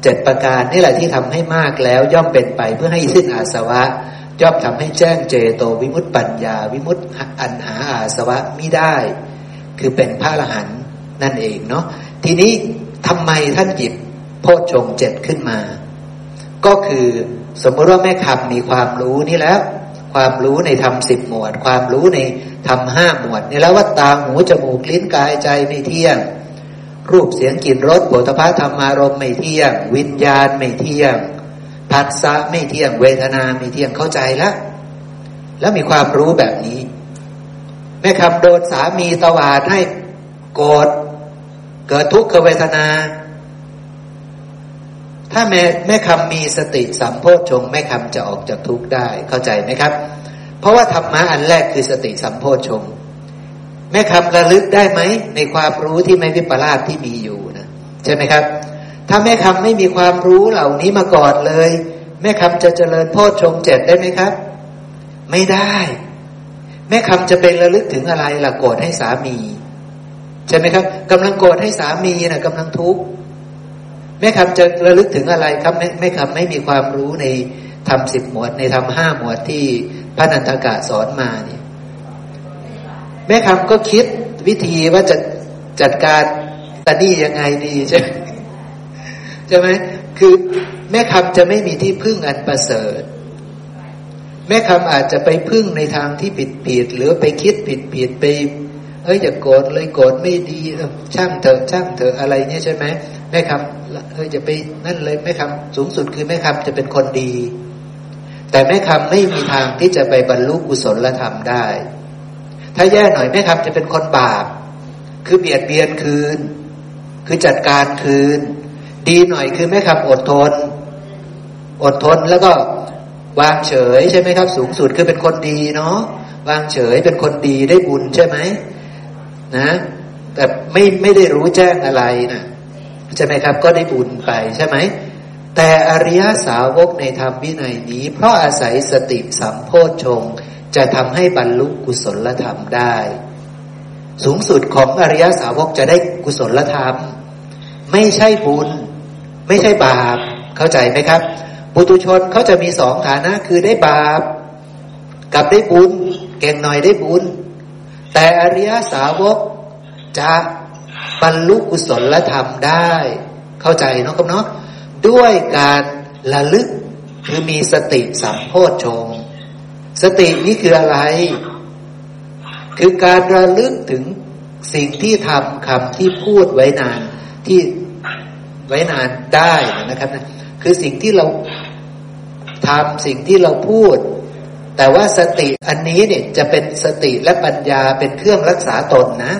เจ็ดประการนี่แหละที่ทำให้มากแล้ว ย่อมเป็นไปเพื่อให้สิ้นอาสวะ ย่อมทำให้แจ้งเจโตวิมุตติปัญญา วิมุตติอันหาอาสวะมิได้ คือเป็นพระอรหันต์นั่นเองเนาะทีนี้ ทำไมท่านหยิบโพชฌงเจ็ดขึ้นมา ก็คือสมมติว่าแม่คำมีความรู้นี่แล้ว ความรู้ในธรรมสิบหมวด ความรู้ในทำห้าหมวดนี่แล้วว่าตาหูจมูกลิ้นกายใจไม่เที่ยง รูปเสียงกลิ่นรสโผฏฐะธรรมารมไม่เที่ยง วิญญาณไม่เที่ยงผัสสะไม่เที่ยงเวทนาไม่เที่ยงเข้าใจแล้วแล้วมีความรู้แบบนี้ แม่คำโดนสามีตวาดให้โกรธ เกิดทุกขเวทนา ถ้าแม่แม่คำมีสติสัมโพชงแม่คำจะออกจากทุกข์ได้เข้าใจไหมครับ เพราะว่าธรรมะอันแรกคือสติสัมโพชงแม่คำระลึกได้ไหมในความรู้ที่ไม่วิปลาสที่มีอยู่นะใช่ไหมครับ ถ้าแม่คำไม่มีความรู้เหล่านี้มาก่อนเลย แม่คำจะเจริญโพชงเจ็ดได้ไหมครับ ไม่ได้ แม่คำจะเป็นระลึกถึงอะไรล่ะโกรธให้สามี ช่ไหมครับกำลังโกรธให้สามีนะ่ะกำลังทุกข์แม่คำจะระลึกถึงอะไรครับแม่แม่คำไม่มีความรู้ในทำสิบหมวด ในทำห้าหมวดที่พระนันทกะสอนมาเนี่ยแม่คำก็คิดวิธีว่าจะจัดการตานี่ยังไงดีใช่ใช่ไหมคือแม่คำจะไม่มีที่พึ่งอันประเสริฐ แม่คำอาจจะไปพึ่งในทางที่ผิดผิดหรือไปคิดผิดผิดไป เอ้ยอย่าโกรธเลยโกรธไม่ดีช่างเถอะช่างเถอะอะไรเนี่ยใช่ไหมแม่คำเอ้ยจะไปนั่นเลยแม่คำสูงสุดคือแม่คำจะเป็นคนดี แต่แม่คำไม่มีทางที่จะไปบรรลุกุศลธรรมได้ ถ้าแย่หน่อยแม่คำจะเป็นคนบาป คือเบียดเบียนคืน คือจัดการคืน ดีหน่อยคือแม่คำอดทน อดทนแล้วก็วางเฉยใช่ไหมครับ สูงสุดคือเป็นคนดีเนาะวางเฉยเป็นคนดีได้บุญใช่ไหม นะ แต่ไม่ไม่ได้รู้แจ้งอะไรนะใช่ไหมครับ ก็ได้บุญไปใช่ไหมแต่อริยสาวกในธรรมวินัยนี้ เพราะอาศัยสติสัมโพชฌงจะทำให้บรรลุกุศลธรรมได้ สูงสุดของอริยสาวกจะได้กุศลธรรม ไม่ใช่บุญ ไม่ใช่บาป เข้าใจไหมครับ ปุตุชนเขาจะมีสองฐานะคือได้บาป กับได้บุญ เก่งหน่อยได้บุญ แต่อริยสาวกจะบรรลุกุศลธรรมได้ เข้าใจเนาะครับเนาะด้วยการระลึกคือมีสติสัมโพชฌงสตินี้คืออะไร คือการระลึกถึงสิ่งที่ทำคำที่พูดไว้นานที่ไว้นานได้นะครับนะคือสิ่งที่เราทำสิ่งที่เราพูด แต่ว่าสติอันนี้เนี่ยจะเป็นสติและปัญญาเป็นเครื่องรักษาตนนะ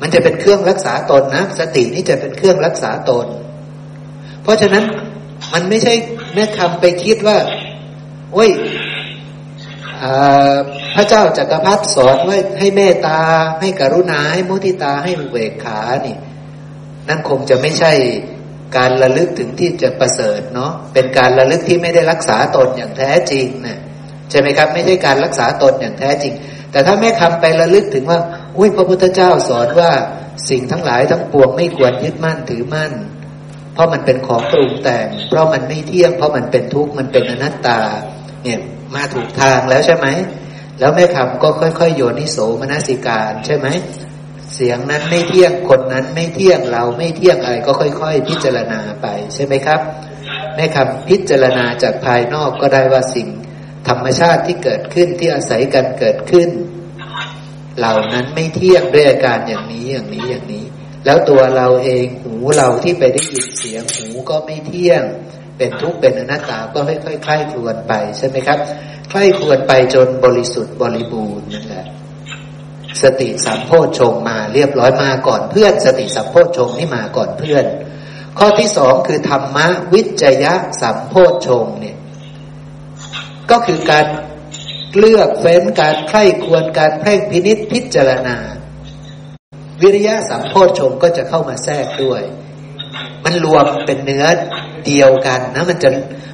มันจะเป็นเครื่องรักษาตนนะ สตินี่จะเป็นเครื่องรักษาตน เพราะฉะนั้นมันไม่ใช่แม่คำไปคิดว่าโอ้ยพระเจ้าจักรพรรดิสอนไว้ให้เมตตา ให้กรุณา ให้มุทิตาให้เวกขานี่ นั่นคงจะไม่ใช่การระลึกถึงที่จะประเสริฐเนาะเป็นการระลึกที่ไม่ได้รักษาตนอย่างแท้จริงนะ ใช่ไหมครับ ไม่ใช่การรักษาตนอย่างแท้จริง แต่ถ้าแม่คำไประลึกถึงว่า อุ้ยพระพุทธเจ้าสอนว่าสิ่งทั้งหลายทั้งปวงไม่ควรยึดมั่นถือมั่น เพราะมันเป็นของปรุงแต่ง เพราะมันไม่เที่ยง เพราะมันเป็นทุกข์มันเป็นอนัตตา เนี่ยมาถูกทางแล้วใช่ไหมแล้วแม่คำก็ค่อยๆ โยนิโสมนสิการใช่ไหมเสียงนั้นไม่เที่ยงคนนั้นไม่เที่ยงเราไม่เที่ยงอะไรก็ค่อย ๆ พิจารณาไปใช่ไหมครับแม่คำพิจารณาจากภายนอกก็ได้ว่าสิ่ง ธรรมชาติที่เกิดขึ้นที่อาศัยกันเกิดขึ้น เหล่านั้นไม่เที่ยงด้วยอาการอย่างนี้อย่างนี้อย่างนี้ แล้วตัวเราเองหูเราที่ไปได้ยินเสียงหูก็ไม่เที่ยง เป็นทุกข์เป็นอนัตตาก็ค่อยๆคลายควนไปใช่ไหมครับใคร่ควนไปจนบริสุทธิ์บริบูรณ์นั่นแหละสติสัมโพชงมาเรียบร้อยมาก่อนเพื่อน สติสัมโพชงนี่มาก่อนเพื่อน ข้อที่สองคือธรรมะวิจยะสัมโพชงเนี่ย ก็คือการเลือกเฟ้นการใคร่ควรการเพ่งพินิษพิจารณา วิริยะสัมโพชงก็จะเข้ามาแทรกด้วย มันรวมเป็นเนื้อเดียวกันนะ มันจะ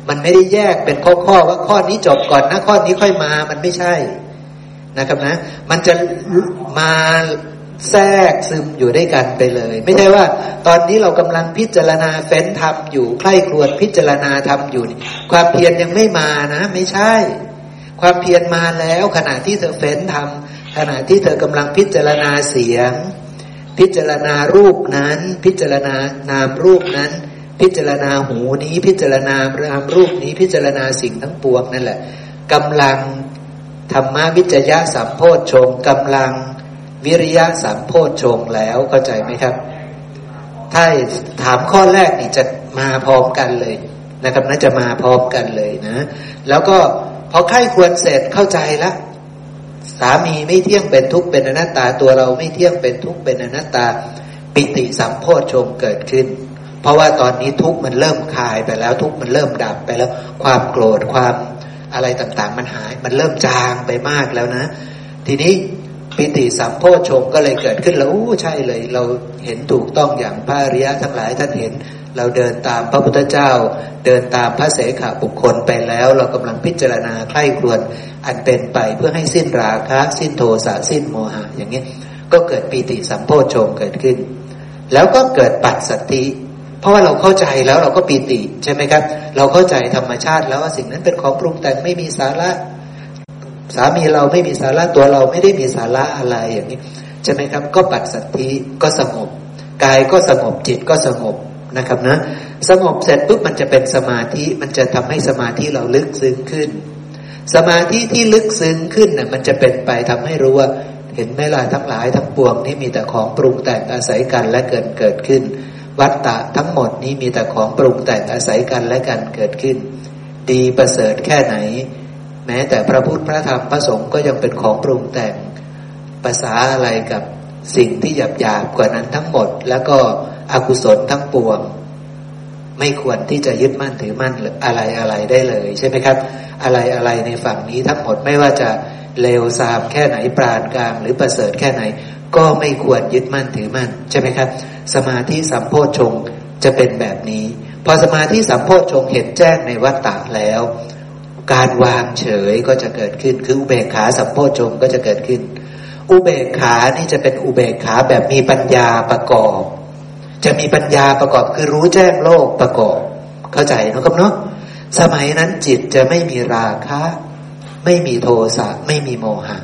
มันไม่ได้แยกเป็นข้อๆว่าข้อนี้จบก่อนนะข้อนี้ค่อยมา มันไม่ใช่นะครับนะ มันจะมา แทรกซึมอยู่ด้วยกันไปเลย ไม่ใช่ว่า ตอนนี้เรากำลังพิจารณาเฟ้นทำอยู่ใคร่ครวญพิจารณาทำอยู่ ความเพียรยังไม่มานะ ไม่ใช่ ความเพียรมาแล้ว ขณะที่เธอเฟ้นทำขณะที่เธอกำลังพิจารณาเสียง พิจารณารูปนั้น พิจารณานามรูปนั้น พิจารณาหูนี้ พิจารณานามรูปนี้ พิจารณาสิ่งทั้งปวงนั่นแหละกำลังธรรมวิจยะสัมโพชฌงกำลัง วิริยะสามโพชฌงแล้วเข้าใจไหมครับ ถ้าถามข้อแรกนี่จะมาพร้อมกันเลยนะครับน่าจะมาพร้อมกันเลยนะ แล้วก็พอไข้ควรเสร็จเข้าใจละสามีไม่เที่ยงเป็นทุกข์เป็นอนัตตาตัวเราไม่เที่ยงเป็นทุกข์เป็นอนัตตา ปิติสัมโพชฌงเกิดขึ้น เพราะว่าตอนนี้ทุกข์มันเริ่มคลายไปแล้วทุกข์มันเริ่มดับไปแล้ว ความโกรธความอะไรต่างๆ มันหาย มันเริ่มจางไปมากแล้วนะ ทีนี้ ปิติสัมโพชงก็เลยเกิดขึ้นแล้วอู้ใช่เลย เราเห็นถูกต้องอย่างพระอริยะทั้งหลายท่านเห็น เราเดินตามพระพุทธเจ้า เดินตามพระเสขบุคคลไปแล้ว เรากำลังพิจารณาใคร่ครวญอันเป็นไปเพื่อให้สิ้นราคะ สิ้นโทสะสิ้นโมหะอย่างนี้ก็เกิดปิติสัมโพชงเกิดขึ้น แล้วก็เกิดปัจสัตติเพราะว่าเราเข้าใจแล้วเราก็ปีติใช่ไหมครับ เราเข้าใจธรรมชาติแล้วว่าสิ่งนั้นเป็นของปรุงแต่งไม่มีสาระ สามีเราไม่มีสาระตัวเราไม่ได้มีสาระอะไรอย่างนี้ใช่ไหมครับ ก็ปัดสัตธิก็สงบกายก็สงบจิตก็สงบนะครับนะสงบเสร็จปุ๊บมันจะเป็นสมาธิมันจะทำให้สมาธิเราลึกซึ้งขึ้น สมาธิที่ลึกซึ้งขึ้นน่ะมันจะเป็นไปทำให้รู้ว่า เห็นไหมล่ะทั้งหลายทั้งปวงนี่มีแต่ของปรุงแต่งอาศัยกันและเกิดเกิดขึ้น วัตตะทั้งหมดนี้มีแต่ของปรุงแต่งอาศัยกันและกันเกิดขึ้น ดีประเสริฐแค่ไหน แม้แต่พระพุทธพระธรรมพระสงฆ์ก็ยังเป็นของปรุงแต่งภาษาอะไรกับสิ่งที่หยาบหยาบกว่านั้นทั้งหมด แล้วก็อกุศลทั้งปวง ไม่ควรที่จะยึดมั่นถือมั่นอะไรอะไรได้เลย ใช่ไหมครับ อะไรอะไรในฝั่งนี้ทั้งหมดไม่ว่าจะเลวทรามแค่ไหนปราณกลางหรือประเสริฐแค่ไหน ก็ไม่ควรยึดมั่นถือมั่น ใช่ไหมครับ สมาธิสัมโพชงจะเป็นแบบนี้ พอสมาธิสัมโพชงเห็นแจ้งในวัฏฏะแล้ว การวางเฉยก็จะเกิดขึ้น คืออุเบกขาสัมโพชงก็จะเกิดขึ้น อุเบกขานี่จะเป็นอุเบกขาแบบมีปัญญาประกอบ จะมีปัญญาประกอบคือรู้แจ้งโลกประกอบ เข้าใจนะครับเนาะสมัยนั้นจิตจะไม่มีราคะ ไม่มีโทสะไม่มีโมหะ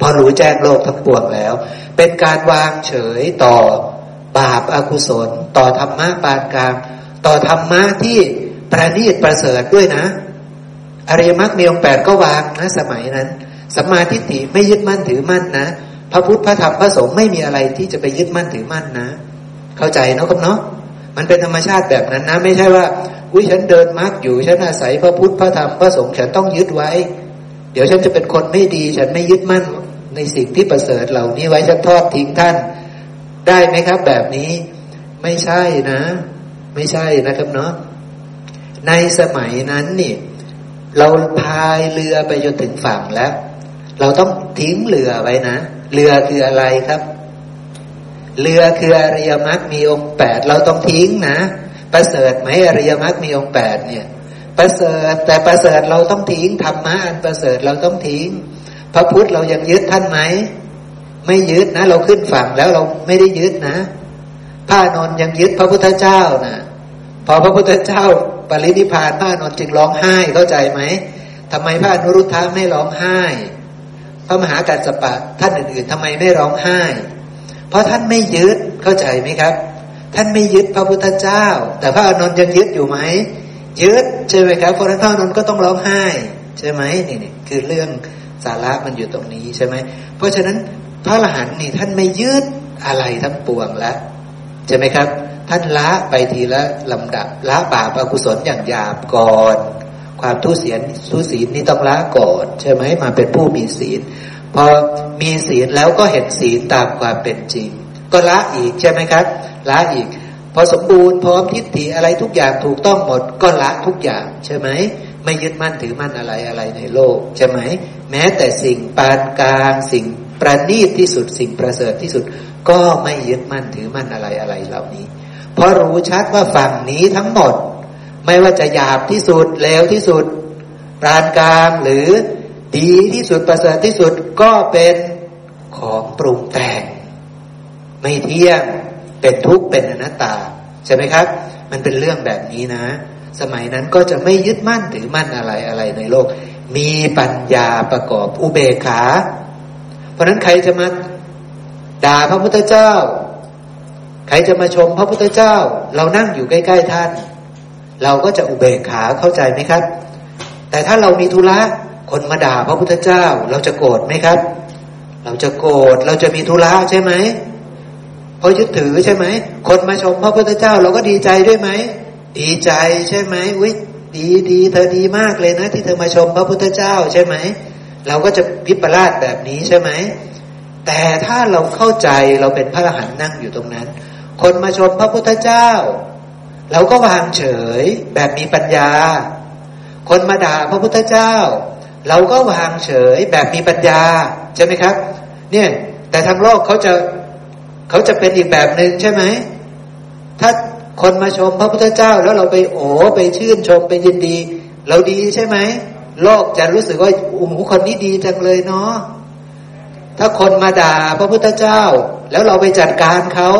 พอรู้แจ้งโลกทั้งปวงแล้ว เป็นการวางเฉยต่อบาปอากุศล ต่อธรรมะปานกลาง ต่อธรรมะที่ประณีตประเสริฐด้วยนะ อริยมรรคมีองค์แปดก็วางนะสมัยนั้นสัมมาทิฏฐิไม่ยึดมั่นถือมั่นนะพระพุทธพระธรรมพระสงฆ์ไม่มีอะไรที่จะไปยึดมั่นถือมั่นนะ เข้าใจเนาะครับเนาะมันเป็นธรรมชาติแบบนั้นนะ ไม่ใช่ว่าอุ้ยฉันเดินมรรคอยู่ฉันอาศัยพระพุทธพระธรรมพระสงฆ์ฉันต้องยึดไว้ เดี๋ยวฉันจะเป็นคนไม่ดี ฉันไม่ยึดมั่นในสิ่งที่ประเสริฐเหล่านี้ไว้ฉันทอดทิ้งท่าน ได้ไหมครับ แบบนี้ไม่ใช่นะ ไม่ใช่นะครับเนาะในสมัยนั้นนี่ เราพายเรือไปจนถึงฝั่งแล้ว เราต้องทิ้งเรือไว้นะ เรือคืออะไรครับ เรือคืออริยมรรคมีองค์แปดเราต้องทิ้งนะประเสริฐไหมอริยมรรคมีองค์แปดเนี่ยประเสริฐแต่ประเสริฐเราต้องทิ้งธรรมะอันประเสริฐเราต้องทิ้ง พระพุทธเรายังยึดท่านไหมไม่ยึดนะ เราขึ้นฝั่งแล้วเราไม่ได้ยึดนะพระนนยังยึดพระพุทธเจ้านะพอพระพุทธเจ้า ปรินิพานพระนนจึงร้องไห้เข้าใจไหมทำไมพระนุรุทธะไม่ร้องไห้ พระมหากัสสปะท่านอื่น ๆทำไมไม่ร้องไห้ เพราะท่านไม่ยึดเข้าใจไหมครับ ท่านไม่ยึดพระพุทธเจ้า แต่พระอนนท์ยังยึดอยู่ไหมยึดใช่ไหมครับเพราะนั้นพระอนนท์ก็ต้องร้องไห้ ใช่ไหมนี่นี่คือเรื่องสาระมันอยู่ตรงนี้ใช่ไหมเพราะฉะนั้นพระอรหันต์นี่ท่านไม่ยึดอะไรทั้งปวงแล้ว ใช่ไหมครับ ท่านละไปทีละลำดับ ละบาปอกุศลอย่างหยาบก่อน ความทุศีลทุศีลนี่ต้องละก่อน ใช่ไหมมาเป็นผู้มีศีลพอมีศีลแล้วก็เห็นศีลตามความเป็นจริง ก็ละอีกใช่ไหมครับ ละอีก พอสมบูรณ์พร้อมทิฏฐิอะไรทุกอย่างถูกต้องหมด ก็ละทุกอย่างใช่ไหมไม่ยึดมั่นถือมั่นอะไรอะไรในโลก ใช่ไหม แม้แต่สิ่งปานกลางสิ่ง ประณีตที่สุดสิ่งประเสริฐที่สุด ก็ไม่ยึดมั่นถือมั่นอะไรอะไรเหล่านี้ เพราะรู้ชัดว่าฝั่งนี้ทั้งหมด ไม่ว่าจะหยาบที่สุดเลวที่สุดปานกลางหรือดีที่สุดประเสริฐที่สุดก็เป็นของปรุงแต่ง ไม่เที่ยงเป็นทุกข์เป็นอนัตตา ใช่ไหมครับ มันเป็นเรื่องแบบนี้นะ สมัยนั้นก็จะไม่ยึดมั่นถือมั่นอะไรอะไรในโลก มีปัญญาประกอบอุเบกขา เพราะนั้นใครจะมาด่าพระพุทธเจ้า ใครจะมาชมพระพุทธเจ้า เรานั่งอยู่ใกล้ ๆ ท่าน เราก็จะอุเบกขาเข้าใจไหมครับ แต่ถ้าเรามีธุระคนมาด่าพระพุทธเจ้า เราจะโกรธไหมครับ เราจะโกรธเราจะมีธุระใช่ไหมเพราะยึดถือใช่ไหมคนมาชมพระพุทธเจ้า เราก็ดีใจด้วยไหมดีใจใช่ไหมวิดีดีเธอดีมากเลยนะ ที่เธอมาชมพระพุทธเจ้าใช่ไหม เราก็จะวิปลาสแบบนี้ใช่ไหม แต่ถ้าเราเข้าใจเราเป็นพระอรหันต์นั่งอยู่ตรงนั้น คนมาชมพระพุทธเจ้า เราก็วางเฉยแบบมีปัญญา คนมาด่าพระพุทธเจ้า เราก็วางเฉยแบบมีปัญญาใช่ไหมครับ เนี่ยแต่ทางโลกเขาจะเขาจะเป็นอีกแบบหนึ่งใช่ไหม ถ้าคนมาชมพระพุทธเจ้าแล้วเราไปโอ้ไปชื่นชมไปยินดี เราดีใช่ไหม โลกจะรู้สึกว่าอุ้มคนนี้ดีจังเลยเนาะถ้าคนมาด่าพระพุทธเจ้า แล้วเราไปจัดการเขา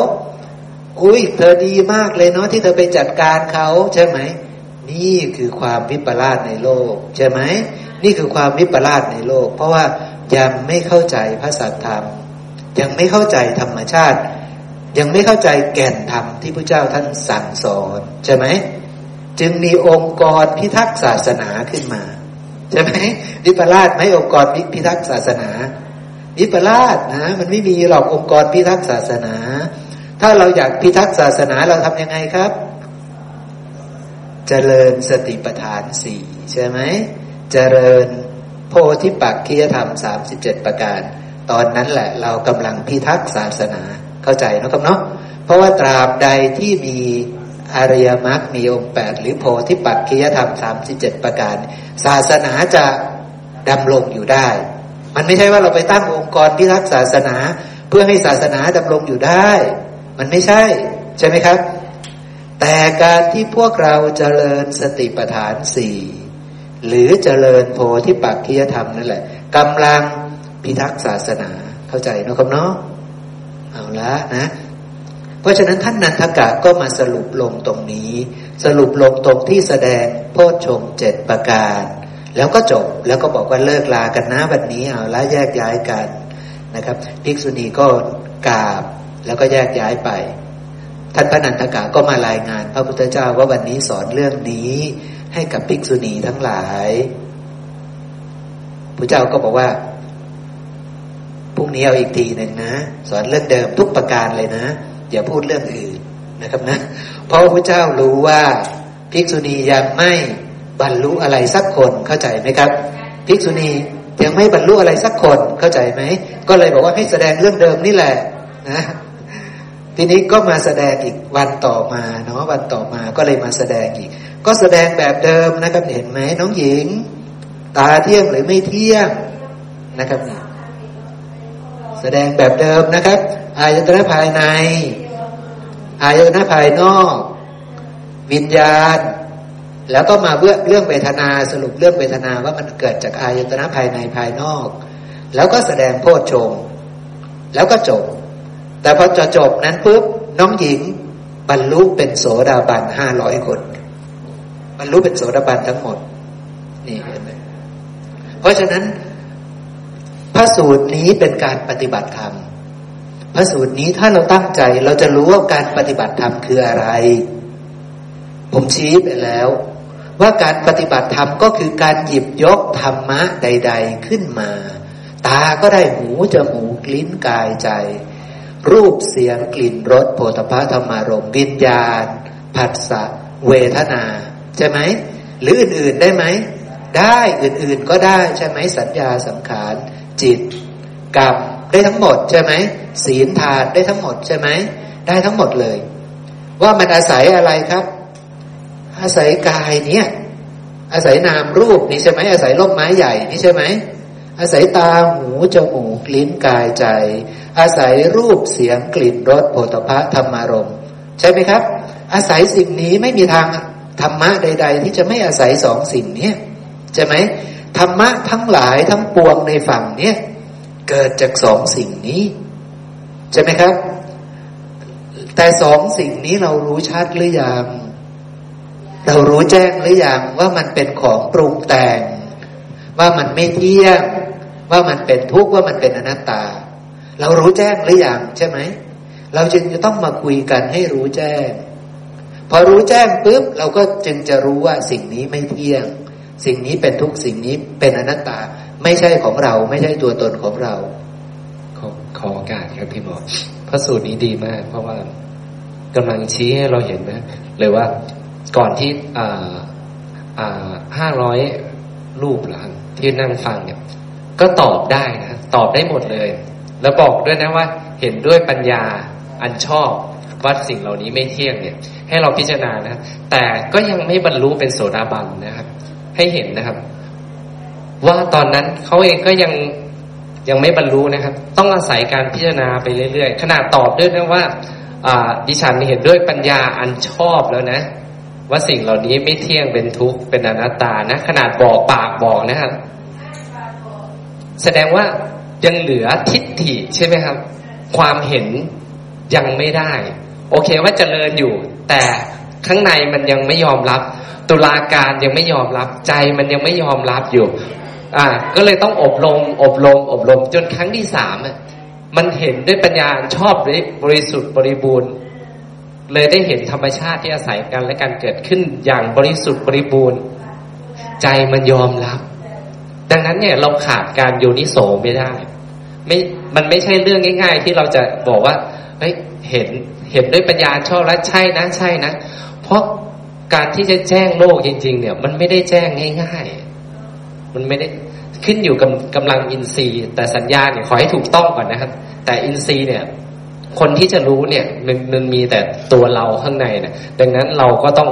อุ้ยเธอดีมากเลยเนาะที่เธอไปจัดการเขาใช่ไหม นี่คือความวิปลาสในโลก ใช่ไหม นี่คือความวิปลาสในโลก เพราะว่ายังไม่เข้าใจพระสัทธรรม ยังไม่เข้าใจธรรมชาติ ยังไม่เข้าใจแก่นธรรมที่พระเจ้าท่านสั่งสอน ใช่ไหม จึงมีองค์กรพิทักษ์ศาสนาขึ้นมา ใช่ไหมวิปลาสไหมองค์กรพิทักษ์ศาสนาวิปลาสนะ มันไม่มีหรอกองค์กรพิทักษ์ศาสนา ถ้าเราอยากพิทักษ์ศาสนาเราทำยังไงครับจเจริญสติปัฏฐานสี่ใช่ไหมเจริญโพธิปักขียธรรมสามสิบเจ็ดประการ ตอนนั้นแหละเรากำลังพิทักษ์ศาสนาเข้าใจนะครับเนาะเพราะว่าตราบใดที่มี อริยมรรคมีองค์แปดหรือโพธิปักขียธรรมสามสิบเจ็ดประการ ศาสนาจะดำรงอยู่ได้ มันไม่ใช่ว่าเราไปตั้งองค์กรพิทักษ์ศาสนา เพื่อให้ศาสนาดำรงอยู่ได้ มันไม่ใช่ ใช่ไหมครับ แต่การที่พวกเราเจริญสติปัฏฐานสี่หรือเจริญโพธิปักขียธรรมนั่นแหละกำลังพิทักษ์ศาสนาเข้าใจนะครับเนาะเอาละนะ เพราะฉะนั้นท่านนันทกะก็มาสรุปลงตรงนี้ สรุปลงตรงที่แสดงโพชฌงเจ็ดประการ แล้วก็จบแล้วก็บอกว่าเลิกลากันนะวันนี้เอาละแยกย้ายกันนะครับภิกษุณีก็กราบแล้วก็แยกย้ายไป ท่านพระนันทกาก็มารายงาน พระพุทธเจ้าว่าวันนี้สอนเรื่องนี้ให้กับภิกษุณีทั้งหลายพระเจ้าก็บอกว่าพรุ่งนี้เอาอีกทีหนึ่งนะ สอนเรื่องเดิมทุกประการเลยนะ อย่าพูดเรื่องอื่นนะครับนะ เพราะพระเจ้ารู้ว่าภิกษุณียังไม่บรรลุอะไรสักคนเข้าใจไหมครับ ภิกษุณียังไม่บรรลุอะไรสักคนเข้าใจไหมก็เลยบอกว่าให้แสดงเรื่องเดิมนี่แหละนะทีนี้ก็มาแสดงอีกวันต่อมาเนาะวันต่อมาก็เลยมาแสดงอีก ก็แสดงแบบเดิมนะครับเห็นไหมน้องหญิง ตาเที่ยงหรือไม่เที่ยงนะครับแสดงแบบเดิมนะครับ อายตนะภายใน อายตนะภายนอก วิญญาณ แล้วก็มาเรื่องเรื่องเวทนาสรุปเรื่องเวทนาว่ามันเกิดจากอายตนะภายในภายนอก แล้วก็แสดงโพชฌงแล้วก็จบ แต่พอจะจบนั้นปุ๊บน้องหญิงบรรลุเป็นโสดาบันห้าร้อยคนบรรลุเป็นโสดาบันทั้งหมด นี่เห็นไหมเพราะฉะนั้นพระสูตรนี้เป็นการปฏิบัติธรรม พระสูตรนี้ถ้าเราตั้งใจเราจะรู้ว่าการปฏิบัติธรรมคืออะไร ผมชี้ไปแล้ว ว่าการปฏิบัติธรรมก็คือการหยิบยกธรรมะใด ๆขึ้นมา ตาก็ได้หูจมูกลิ้นกายใจ รูปเสียงกลิ่นรสโผฏฐะธรรมารมวิญญาณผัสสะเวทนา ใช่ไหมหรืออื่นๆได้ไหมได้อื่นๆก็ได้ใช่ไหมสัญญาสังขารจิตกรรม ได้ทั้งหมดใช่ไหมศีลทานได้ทั้งหมดใช่ไหมได้ทั้งหมดเลย ว่ามันอาศัยอะไรครับ อาศัยกายเนี่ย อาศัยนามรูปนี่ใช่ไหมอาศัยร่มไม้ใหญ่นี่ใช่ไหมอาศัยตาหูจมูกลิ้นกายใจ อาศัยรูปเสียงกลิ่นรสโผฏฐะธรรมารมณ์ใช่ไหมครับ อาศัยสิ่งนี้ไม่มีทางธรรมะใด ๆ ที่จะไม่อาศัยสองสิ่งนี้ใช่ไหมธรรมะทั้งหลายทั้งปวงในฝั่งเนี้ย เกิดจากสองสิ่งนี้ ใช่ไหมครับ แต่สองสิ่งนี้เรารู้ชัดหรือยัง เรารู้แจ้งหรือยังว่ามันเป็นของปรุงแต่ง ว่ามันไม่เที่ยง ว่ามันเป็นทุกข์ว่ามันเป็นอนัตตา เรารู้แจ้งหรือยังใช่ไหม เราจึงจะต้องมาคุยกันให้รู้แจ้ง พอรู้แจ้งปุ๊บเราก็จึงจะรู้ว่าสิ่งนี้ไม่เที่ยง สิ่งนี้เป็นทุกข์สิ่งนี้เป็นอนัตตา ไม่ใช่ของเรา ไม่ใช่ตัวตนของเรา ขอขอโอกาสครับพี่หมอพระสูตรนี้ดีมาก เพราะว่ากำลังชี้ให้เราเห็นนะเลยว่าก่อนที่อ่าอ่าห้าร้อยรูปหลังที่นั่งฟังเนี่ย ก็ตอบได้นะตอบได้หมดเลย แล้วบอกด้วยนะว่า เห็นด้วยปัญญาอันชอบว่าสิ่งเหล่านี้ไม่เที่ยงเนี่ย ให้เราพิจารณานะ แต่ก็ยังไม่บรรลุเป็นโสดาบันนะครับ ให้เห็นนะครับ ว่าตอนนั้นเขาเองก็ยังยังไม่บรรลุนะครับ ต้องอาศัยการพิจารณาไปเรื่อยๆ ขนาดตอบด้วยนะว่าดิฉันเห็นด้วยปัญญาอันชอบแล้วนะ ว่าสิ่งเหล่านี้ไม่เที่ยงเป็นทุกข์เป็นอนัตตานะ ขนาดบอกปากบอกนะครับ แสดงว่ายังเหลือทิฏฐิใช่ไหมครับ ความเห็นยังไม่ได้ โอเคว่าเจริญอยู่ แต่ข้างในมันยังไม่ยอมรับ ตุลาการยังไม่ยอมรับใจมันยังไม่ยอมรับอยู่ อ่า ก็เลยต้องอบรม อบรม อบรม จนครั้งที่สามอะ มันเห็นด้วยปัญญาชอบบริสุทธิ์บริบูรณ์ เลยได้เห็นธรรมชาติที่อาศัยกันและการเกิดขึ้นอย่างบริสุทธิ์บริบูรณ์ ใจมันยอมรับ ดังนั้นเนี่ยเราขาดการโยนิโสไม่ได้ ไม่ มันไม่ใช่เรื่องง่าย ๆ ที่เราจะบอกว่า เฮ้ย เห็น เห็นด้วยปัญญาชอบแล้วใช่นะ ใช่นะ เพราะการที่จะแจ้งโลกจริง ๆ เนี่ย มันไม่ได้แจ้งง่าย ๆ มันไม่ได้ขึ้นอยู่กับกำลังอินทรีย์ แต่สัญญาเนี่ยขอให้ถูกต้องก่อนนะครับ แต่อินทรีย์เนี่ย คนที่จะรู้เนี่ยมันมันมีแต่ตัวเราข้างในเนี่ยดังนั้นเราก็ต้อง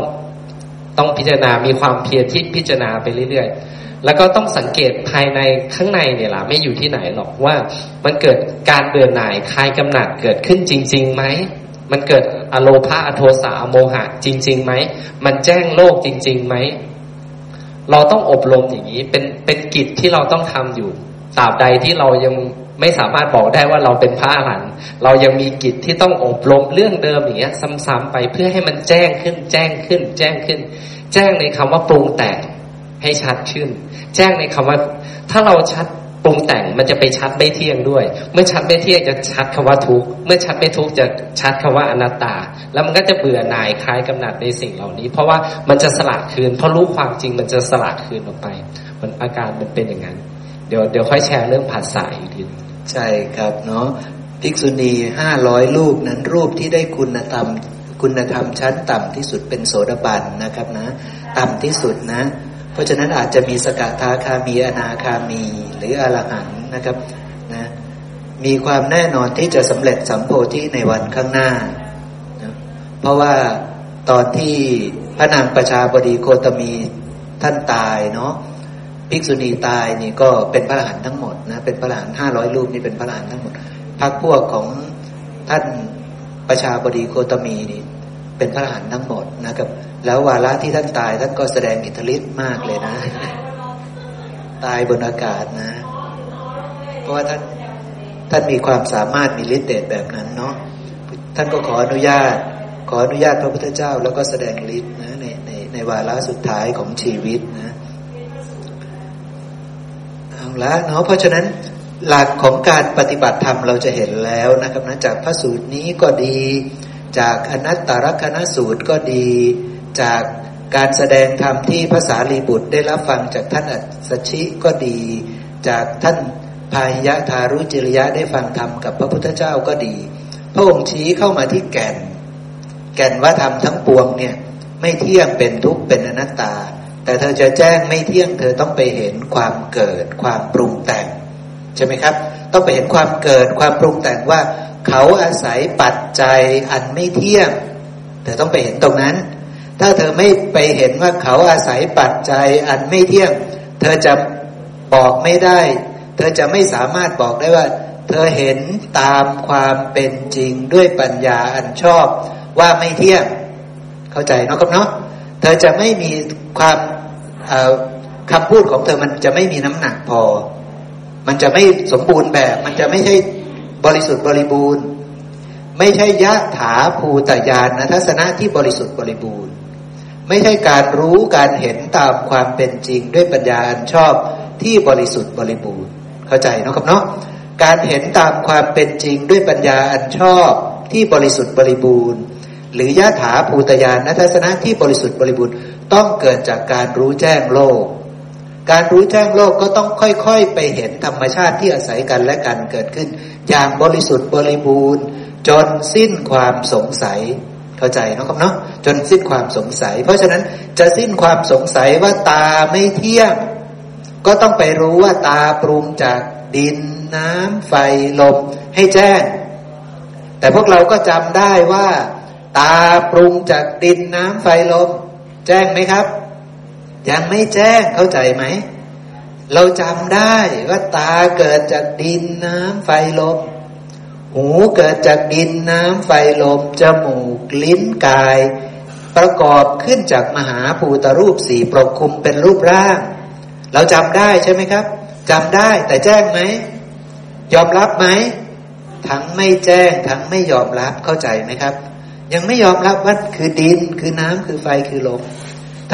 ต้องพิจารณามีความเพียรที่พิจารณาไปเรื่อยๆ แล้วก็ต้องสังเกตภายในข้างในเนี่ยล่ะไม่อยู่ที่ไหนหรอกว่า มันเกิดการเบื่อหน่ายคลายกำหนัดเกิดขึ้นจริงๆไหมมันเกิดอโลภาอโทสะอโมหะจริงๆไหมมันแจ้งโลกจริงๆไหม เราต้องอบรมอย่างนี้เป็นเป็นกิจที่เราต้องทำอยู่ตราบใดที่เรายังไม่สามารถบอกได้ว่าเราเป็นพระอรหันต์เรายังมีกิจที่ต้องอบรมเรื่องเดิมอย่างเงี้ย ซ้ำๆไปเพื่อให้มันแจ้งขึ้น แจ้งขึ้น แจ้งขึ้น แจ้งในคำว่าปรุงแต่งให้ชัดขึ้น แจ้งในคำว่า ถ้าเราชัด ปรุงแต่งมันจะไปชัดไม่เที่ยงด้วย เมื่อชัดไม่เที่ยงจะชัดคำว่าทุกข์เมื่อชัดไม่ทุกข์จะชัดคำว่าอนัตตา แล้วมันก็จะเบื่อหน่ายคลายกำหนัดในสิ่งเหล่านี้ เพราะว่ามันจะสละคืนเพราะรู้ความจริงมันจะสละคืนออกไป มันอาการมันเป็นอย่างนั้น เดี๋ยวเดี๋ยวค่อยแชร์เรื่องผัสสะอีกทีใช่ครับเนาะภิกษุณีห้าร้อยรูปนั้นรูปที่ได้คุณธรรม คุณธรรมชั้นต่ำที่สุดเป็นโสดาบันนะครับนะ ต่ำที่สุดนะ เพราะฉะนั้นอาจจะมีสกทาคามีอนาคามีหรืออรหันนะครับนะมีความแน่นอนที่จะสำเร็จสัมโพธิในวันข้างหน้านะเพราะว่าตอนที่พระนางประชาบดีโคตมีท่านตายเนาะภิกษุณีตายนี่ก็เป็นพระอรหันต์ทั้งหมดนะเป็นพระอรหันต์ห้าร้อยรูปนี่เป็นพระอรหันต์ทั้งหมดพรรคพวกของท่านประชาบดีโคตมีนี่ เป็นพระอรหันต์ทั้งหมดนะครับ แล้ววาระที่ท่านตายท่านก็แสดงอิทธิฤทธิ์มากเลยนะ ตายบนอากาศนะ เพราะว่าท่านท่านมีความสามารถมีฤทธิ์เดชแบบนั้นเนาะท่านก็ขออนุญาต ขออนุญาตพระพุทธเจ้า แล้วก็แสดงฤทธิ์นะในในในวาระสุดท้ายของชีวิตนะเอาละเนาะเพราะฉะนั้นหลักของการปฏิบัติธรรมเราจะเห็นแล้วนะครับนะจากพระสูตรนี้ก็ดี จากอนัตตลกนสูตรก็ดี จากการแสดงธรรมที่ภาษาลีบุตรได้รับฟังจากท่านอัศชิก็ดี จากท่านพาหิยะทารุจิริยะได้ฟังธรรมกับพระพุทธเจ้าก็ดี พระองค์ชี้เข้ามาที่แก่น แก่นว่าธรรมทั้งปวงเนี่ยไม่เที่ยงเป็นทุกข์เป็นอนัตตา แต่เธอจะแจ้งไม่เที่ยง เธอต้องไปเห็นความเกิดความปรุงแต่งใช่ไหมครับ ต้องไปเห็นความเกิดความปรุงแต่งว่า เขาอาศัยปัจจัยอันไม่เที่ยงเธอต้องไปเห็นตรงนั้น ถ้าเธอไม่ไปเห็นว่าเขาอาศัยปัจจัยอันไม่เที่ยง เธอจะบอกไม่ได้ เธอจะไม่สามารถบอกได้ว่า เธอเห็นตามความเป็นจริงด้วยปัญญาอันชอบว่าไม่เที่ยง เข้าใจเนาะครับเนาะเธอจะไม่มีความคำพูดของเธอมันจะไม่มีน้ำหนักพอ มันจะไม่สมบูรณ์แบบ มันจะไม่ใช่ บริสุทธิ์บริบูรณ์ ไม่ใช่ยะถาภูตยานนะทัศนะที่บริสุทธิ์บริบูรณ์ ไม่ใช่การรู้การเห็นตามความเป็นจริงด้วยปัญญาอันชอบที่บริสุทธิ์บริบูรณ์ เข้าใจนะครับเนาะการเห็นตามความเป็นจริงด้วยปัญญาอันชอบที่บริสุทธิ์บริบูรณ์ หรือยะถาภูตยานนัทัศนะที่บริสุทธิ์บริบูรณ์ ต้องเกิดจากการรู้แจ้งโลก การรู้แจ้งโลกก็ต้องค่อยๆ ไปเห็นธรรมชาติที่อาศัยกันและกันเกิดขึ้น อย่างบริสุทธิ์บริบูรณ์ จนสิ้นความสงสัยเข้าใจนะครับเนาะจนสิ้นความสงสัย เพราะฉะนั้นจะสิ้นความสงสัยว่าตาไม่เที่ยง ก็ต้องไปรู้ว่าตาปรุงจากดินน้ำไฟลมให้แจ้ง แต่พวกเราก็จำได้ว่า ตาปรุงจากดินน้ำไฟลม แจ้งไหมครับ ยังไม่แจ้งเข้าใจไหม เราจำได้ว่าตาเกิดจากดินน้ำไฟลม หูเกิดจากดินน้ำไฟลม จมูกลิ้นกาย ประกอบขึ้นจากมหาภูตรูปสี่ปกคลุมเป็นรูปร่าง เราจำได้ใช่ไหมครับจำได้แต่แจ้งไหม ยอมรับไหม ทั้งไม่แจ้ง ทั้งไม่ยอมรับเข้าใจไหมครับ ยังไม่ยอมรับว่าคือดินคือน้ำคือไฟคือลม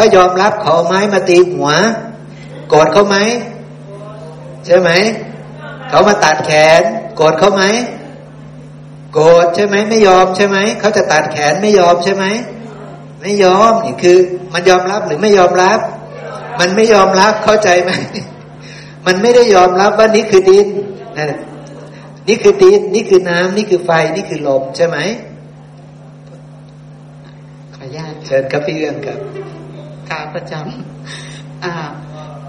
ถ้ายอมรับเขาไม้มาตีหัวโกรธเขาไหมใช่ไหมเขามาตัดแขนโกรธเขาไหมโกรธใช่ไหมไม่ยอมใช่ไหมเขาจะตัดแขนไม่ยอมใช่ไหมไม่ยอมนี่คือ มันยอมรับหรือไม่ยอมรับ มันไม่ยอมรับเข้าใจไหมมันไม่ได้ยอมรับว่านี่คือดินนั่นนี่คือดินนี่คือน้ำนี่คือไฟนี่คือลมใช่ไหมขออนุญาตเชิญครับพี่เรื่องครับ การประจำอ่า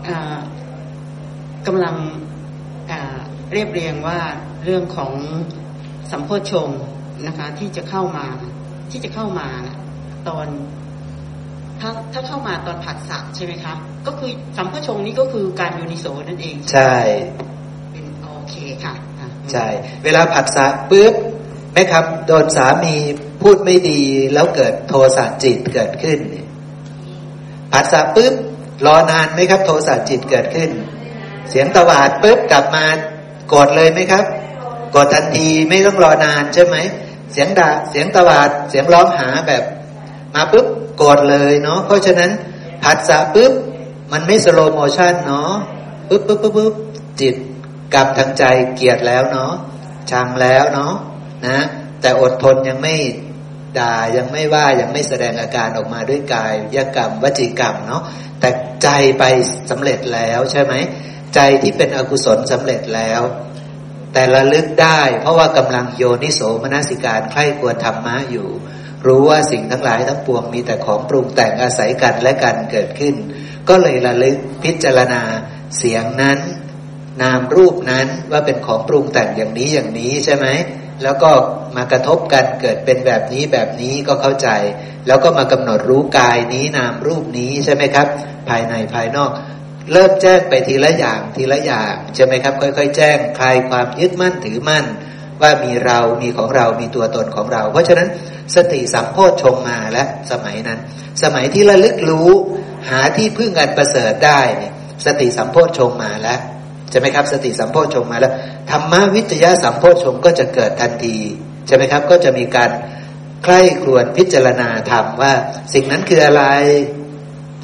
อ่ากำลังอ่าเรียบเรียงว่าเรื่องของสัมโพชงนะคะ ที่จะเข้ามา ที่จะเข้ามาตอนถ้าถ้าเข้ามาตอนผัสสะใช่ไหมคะก็คือสัมพชงนี้ก็คือการยูนิโซนั่นเอง ใช่เป็นโอเคค่ะใช่ เวลาผัสสะปุ๊บแม่ครับ โดนสามีพูดไม่ดีแล้วเกิดโทสะจิตเกิดขึ้น ผัสสะปุ๊บรอนานไหมครับ โทสะจิตเกิดขึ้น เสียงตวาดปุ๊บกลับมาโกรธเลยไหมครับโกรธทันทีไม่ต้องรอนานใช่ไหมเสียงด่าเสียงตวาดเสียงร้องหาแบบ มาปุ๊บโกรธเลยเนาะเพราะฉะนั้นผัสสะปุ๊บมันไม่ slow motion เนาะปุ๊บปุ๊บปุ๊บปุ๊บจิตกรรมทางใจเกียดแล้วเนาะชังแล้วเนาะนะ แต่อดทนยังไม่ ด่ายังไม่ว่ายังไม่แสดงอาการออกมาด้วยกายยกรรมวจีกรรมเนาะแต่ใจไปสำเร็จแล้วใช่ไหมใจที่เป็นอกุศลสำเร็จแล้ว แต่ระลึกได้ เพราะว่ากำลังโยนิโสมนสิการใคร่ควรธรรมะอยู่ รู้ว่าสิ่งทั้งหลายทั้งปวงมีแต่ของปรุงแต่งอาศัยกันและกันเกิดขึ้น ก็เลยระลึกพิจารณาเสียงนั้น นามรูปนั้นว่าเป็นของปรุงแต่งอย่างนี้อย่างนี้ใช่ไหม แล้วก็มากระทบกันเกิดเป็นแบบนี้แบบนี้ก็เข้าใจ แล้วก็มากำหนดรู้กายนี้นามรูปนี้ใช่ไหมครับ ภายในภายนอก เริ่มแจ้งไปทีละอย่างทีละอย่างใช่ไหมครับ ค่อยๆ แจ้งคลายความยึดมั่นถือมั่น ว่ามีเรามีของเรามีตัวตนของเรา เพราะฉะนั้นสติสัมโพชฌงมาและสมัยนั้น สมัยที่ระลึกรู้ หาที่พึ่งอันประเสริฐได้ สติสัมโพชฌงมาแล้ว ใช่ไหมครับ สติสัมโพชฌงมาแล้วธรรมวิจยะสัมโพชฌงก็จะเกิดทันทีใช่ไหมครับ ก็จะมีการใคร่ครวญพิจารณาธรรมว่า สิ่งนั้นคืออะไร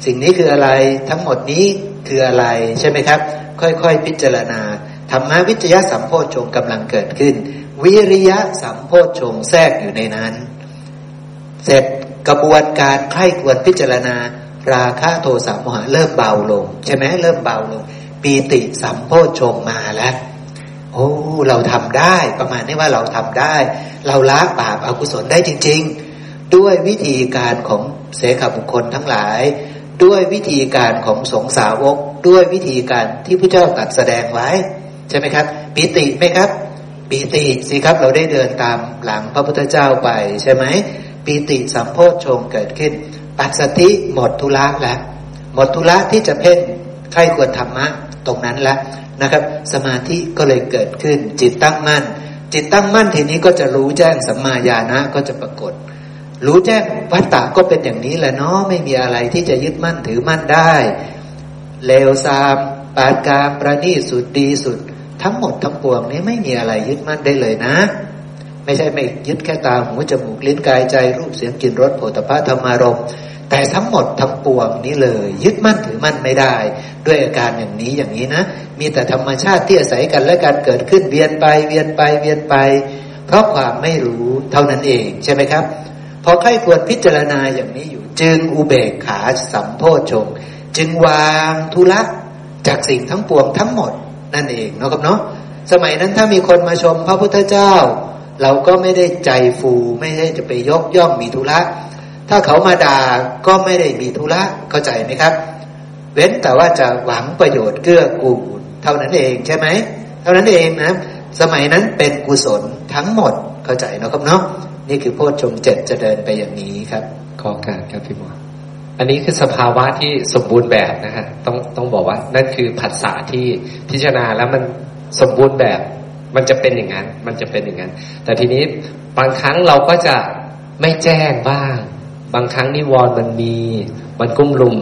สิ่งนี้คืออะไร ทั้งหมดนี้คืออะไรใช่ไหมครับ ค่อยๆ พิจารณาธรรมวิจยะสัมโพชฌงกำลังเกิดขึ้น วิริยะสัมโพชฌงแทรกอยู่ในนั้น เสร็จกระบวนการใคร่ควรพิจารณา ราคะโทสะโมหะเริ่มเบาลง ใช่ไหมเริ่มเบาลง ปีติสัมโพชฌงมาแล้วโอ้เราทำได้ประมาณนี้ว่าเราทำได้ เราละบาปอากุศลได้จริง ๆ ด้วยวิธีการของเสขบุคคลทั้งหลาย ด้วยวิธีการของสงสาวก ด้วยวิธีการที่พระเจ้าตรัสแสดงไว้ ใช่ไหมครับปีติไหมครับปีติสิครับเราได้เดินตามหลังพระพุทธเจ้าไปใช่ไหมปีติสัมโพชฌงเกิดขึ้น ปัสสติหมดทุละแล้วหมดทุละที่จะเพ่งใครควรธรรมะ ตรงนั้นแล้วนะครับ สมาธิก็เลยเกิดขึ้น จิตตั้งมั่น จิตตั้งมั่นทีนี้ก็จะรู้แจ้งสัมมาญาณะก็จะปรากฏ รู้แจ้งวัตตะก็เป็นอย่างนี้แหละเนาะไม่มีอะไรที่จะยึดมั่นถือมั่นได้เลวซามปาดกามประณีสุดดีสุด ทั้งหมดทั้งปวงนี้ไม่มีอะไรยึดมั่นได้เลยนะ ไม่ใช่ไม่ยึดแค่ตาหูจมูกลิ้นกายใจ รูปเสียงกลิ่นรสโผฏฐัพธรรมารมณ์แต่ทั้งหมดทั้งปวงนี้เลย ยึดมั่นถือมั่นไม่ได้ ด้วยอาการอย่างนี้อย่างนี้นะ มีแต่ธรรมชาติที่อาศัยกันและการเกิดขึ้นเวียนไปเวียนไปเวียนไป เพราะความไม่รู้เท่านั้นเองใช่ไหมครับพอใครควรพิจารณาอย่างนี้อยู่ จึงอุเบกขาสัมโพชงจึงวางทุละจากสิ่งทั้งปวงทั้งหมดนั่นเองเนาะครับเนาะสมัยนั้นถ้ามีคนมาชมพระพุทธเจ้า เราก็ไม่ได้ใจฟูไม่ได้จะไปยกย่องมีทุละถ้าเขามาด่าก็ไม่ได้มีธุระเข้าใจไหมครับ เว้นแต่ว่าจะหวังประโยชน์เกื้อกูลเท่านั้นเองใช่ไหมเท่านั้นเองนะสมัยนั้นเป็นกุศลทั้งหมดเข้าใจนะครับเนาะนี่คือโพชฌงเจ็ดจะเดินไปอย่างนี้ครับ ขอการครับพี่หมออันนี้คือสภาวะที่สมบูรณ์แบบนะฮะต้องต้องบอกว่านั่นคือผัสสะที่พิจารณาแล้วมันสมบูรณ์แบบ มันจะเป็นอย่างนั้น มันจะเป็นอย่างนั้น แต่ทีนี้บางครั้งเราก็จะไม่แจ้งบ้าง บางครั้งนิวรณ์มันมี มันกุ้มลุม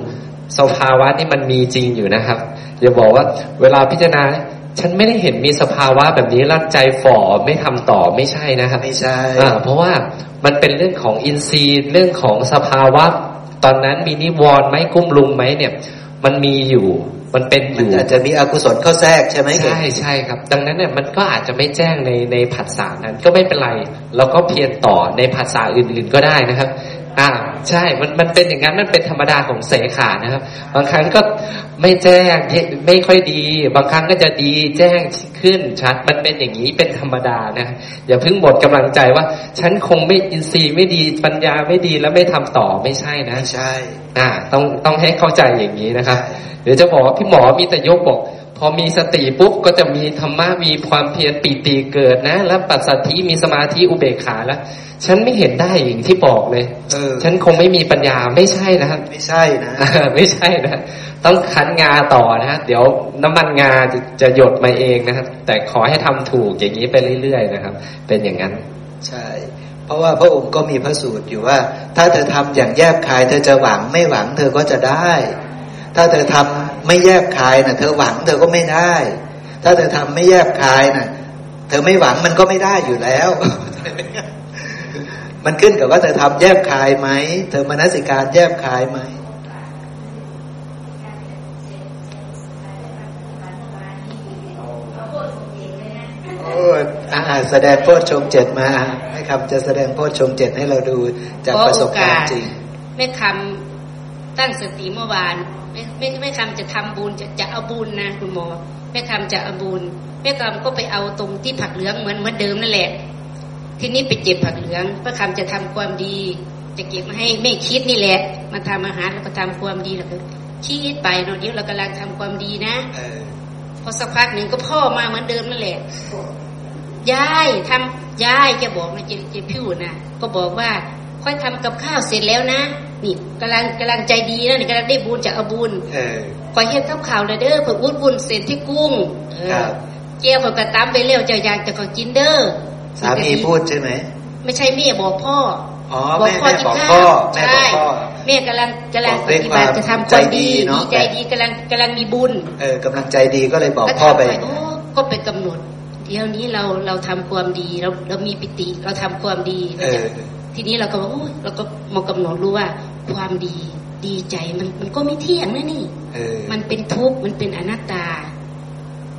สภาวะนี่มันมีจริงอยู่นะครับ อย่าบอกว่าเวลาพิจารณา ฉันไม่ได้เห็นมีสภาวะแบบนี้แล้วใจฝ่อไม่ทำต่อไม่ใช่นะครับ ไม่ใช่อ่าเพราะว่ามันเป็นเรื่องของอินทรีย์เรื่องของสภาวะ ตอนนั้นมีนิวรณ์ไหมกุ้มลุมไหมเนี่ย มันมีอยู่ มันเป็นอยู่อาจจะมีอกุศลเข้าแทรกใช่ไหมใช่ใช่ครับ ดังนั้นเนี่ยมันก็อาจจะไม่แจ้งในในผัสสะนั้นก็ไม่เป็นไร เราก็เพียรต่อในผัสสะอื่นๆก็ได้นะครับ อ่าใช่ มันมันเป็นอย่างนั้นมันเป็นธรรมดาของเสขานะครับ บางครั้งก็ไม่แจ้งไม่ค่อยดี บางครั้งก็จะดีแจ้งขึ้นชัด มันเป็นอย่างนี้เป็นธรรมดานะอย่าเพิ่งหมดกำลังใจว่า ฉันคงไม่อินทรีย์ไม่ดีปัญญาไม่ดีแล้วไม่ทำต่อไม่ใช่นะใช่อ่าต้องต้องให้เข้าใจอย่างนี้นะครับเดี๋ยวจะบอกว่าพี่หมอมีแต่ยกบอก พอมีสติปุ๊บก็จะมีธรรมะมีความเพียรปีติเกิดนะ แล้วปัสสัทธิมีสมาธิอุเบกขาแล้ว ฉันไม่เห็นได้อย่างที่บอกเลยเออฉันคงไม่มีปัญญาไม่ใช่นะครับไม่ใช่นะไม่ใช่นะต้องคั้นงาต่อนะฮะเดี๋ยวน้ำมันงาจะจะหยดมาเองนะครับ แต่ขอให้ทำถูกอย่างนี้ไปเรื่อยๆนะครับ เป็นอย่างนั้น ใช่ เพราะว่าพระองค์ก็มีพระสูตรอยู่ว่า ถ้าเธอทำอย่างแยบคายเธอจะหวังไม่หวัง เธอก็จะได้ ถ้าเธอทำ ไม่แยบคายนะเธอหวังเธอก็ไม่ได้ ถ้าเธอทำไม่แยบคายนะเธอไม่หวังมันก็ไม่ได้อยู่แล้ว มันขึ้นกับว่าเธอทำแยบคายไหม เธอมนสิการแยบคายไหมโอ้อาแสดงโพชฌงเจ็ดมาไม่คำจะแสดงโพชฌงเจ็ดให้เราดูจากประสบการณ์จริงไม่คำตั้งสติเมื่อวาน ไม่ไม่ไม่คำจะทำบุญจะจะเอาบุญนะคุณหมอไม่คำจะเอาบุญไม่คำก็ไปเอาตรงที่ผักเหลืองเหมือนเหมือนเดิมนั่นแหละ ทีนี้ไปเจ็บผักเหลืองพระคำจะทำความดี จะเก็บมาให้แม่คิดนี่แหละ มาทำอาหารแล้วก็ทำความดีแล้วก็คิดไปเนาะเดี๋ยวเรากำลังทำความดีนะพอสักพักหนึ่งก็พ่อมาเหมือนเดิมนั่นแหละยายทำยายแกบอกนะเจ็บเจ็บผิวนะก็บอกว่า ค่อยทำกับข้าวเสร็จแล้วนะนี่กำลังกำลังใจดีนะนี่กำลังได้บุญจากอบุญคอยเฮ็ดกับข่าวเลยเด้อเพิ่นอุดบุญเส้นที่กุ้งเออครับเจียวเพิ่นก็ตามไปเร็วเจ้าอยากจะก็กินเด้อสามีพูดใช่ไหมไม่ใช่แม่บอกพ่ออ๋อบอกแม่พ่อแม่กินบอกข้าพ่อวแม่บอใช่กพ่อแม่กำลังกำลังบอกปด้วยฏิบัติความจะทำความดีใจดีเนอะดีใจดีกำลังกำลังมีบุญ เออกำลังใจดีก็เลยบอกแล้วพ่อไปทำโอ้ก็ไปกำหนดเดี๋ยวนี้เราเราทำความดีเราเรามีปิติเราทำความดีเออ ทีนี้เราก็บอกโอ้ยเราก็มากำหนดรู้ว่าความดีดีใจมันมันก็ไม่เที่ยงนะนี่เออมันเป็นทุกข์มันเป็นอนัตตา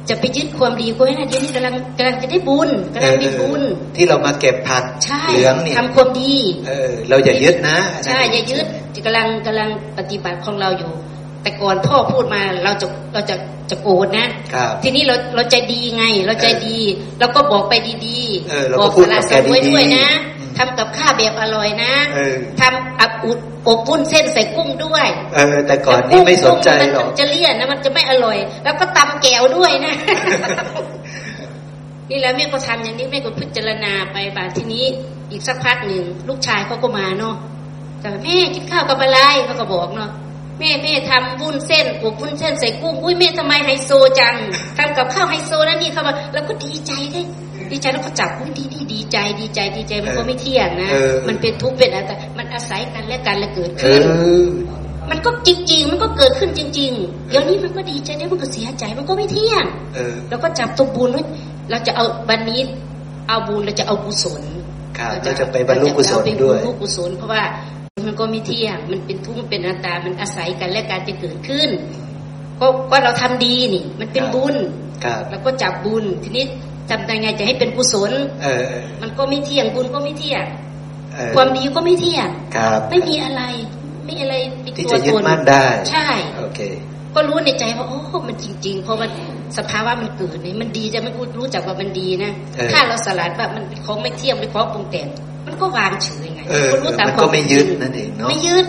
จะไปยึดความดีก็ไม่ได้เดี๋ยวนี้กำลังกำลังจะได้บุญกำลังมีบุญเออที่เรามาเก็บผักใช่เหลืองเนี่ยทำความดีเออเราอย่ายึดนะใช่อย่ายึดกำลังกำลังปฏิบัติของเราอยู่ แต่ก่อนพ่อพูดมาเราจะเราจะจะโกรธนะครับทีนี้เราเราใจดีไง เราใจดี เราก็บอกไปดีเออเราบก็อกพูดสาระกับสแกมวยดีๆด้วยนะอืม ทำกับข้าวแบบอร่อยนะเออทำอับอุดอบปุ้นเส้นใส่กุ้งด้วยเออแต่ก่อนนี่ไม่สนใจหรอกมันจะเลี่ยนนะมันจะไม่อร่อย แล้วก็ตำแก้วด้วยนะนี่แหล้วแม่ก็ทำอย่างนี้แม่ก็พิจารณาไปบาดทีนี้ อีกสักพักหนึ่งลูกชายเขาก็มาเนาะแต่แม่กินข้าวกับอะไรเขาก็บอกเนาะแม่แม่ทำวุ้นเส้นอบวุ้นเส้นใส่กุ้งอุ้ยแม่ทำไมไฮโซจังทำกับข้าวไฮโซนะนี่เขาบอกแล้วก็ดีใจเลย ดีใจแล้วก็จับอุ้ยดีดีดีใจดีใจดีใจมันก็ไม่เที่ยงนะเออมันเป็นทุกข์เป็นอะไรมันอาศัยกันและกันและเกิดเอขึ้นอมันก็จริง ๆ มันก็เกิดขึ้นจริง ๆ เดี๋ยวนี้มันก็ดีใจเดี๋ยวมันก็เสียใจมันก็ไม่เที่ยงเออเราก็จับตัวบุญไว้เราจะเอาวันนี้ เอาบุญเราจะเอากุศลครับเราจะไปบรรลุกุศลด้วยเราจะเอาไปบรรลุกุศลเพราะว่ามันก็ไม่เที่ยง มันเป็นทุกข์มันเป็นอนัตตา มันอาศัยกันและการจะเกิดขึ้นก็ก็เราทำดีนี่ มันเป็นบุญครับเราก็จับบุญทีนี้ ทำยังไงจะให้เป็นกุศลเออมันก็ไม่เที่ยงบุญก็ไม่เที่ยงเออความดีก็ไม่เที่ยงครับไม่มีอะไร ไม่อะไรมีที่ตัวจะยึตดนมั่นได้ ใช่โอเคก็รู้ในใจว่าโอ้มันจริง ๆ เพราะว่าสภาวะมันเกิดเนี่ยมันดีจะไม่รู้จักว่ามันดีนะเออถ้าเราสลัดว่ามันเป็นของไม่เที่ยงเป็นของปรุงแต่งมันก็วางเฉยไงเออก็รู้ตามมันคก็วามไม่เป็นยึดจริงนั่นเองเนาะไม่ยึด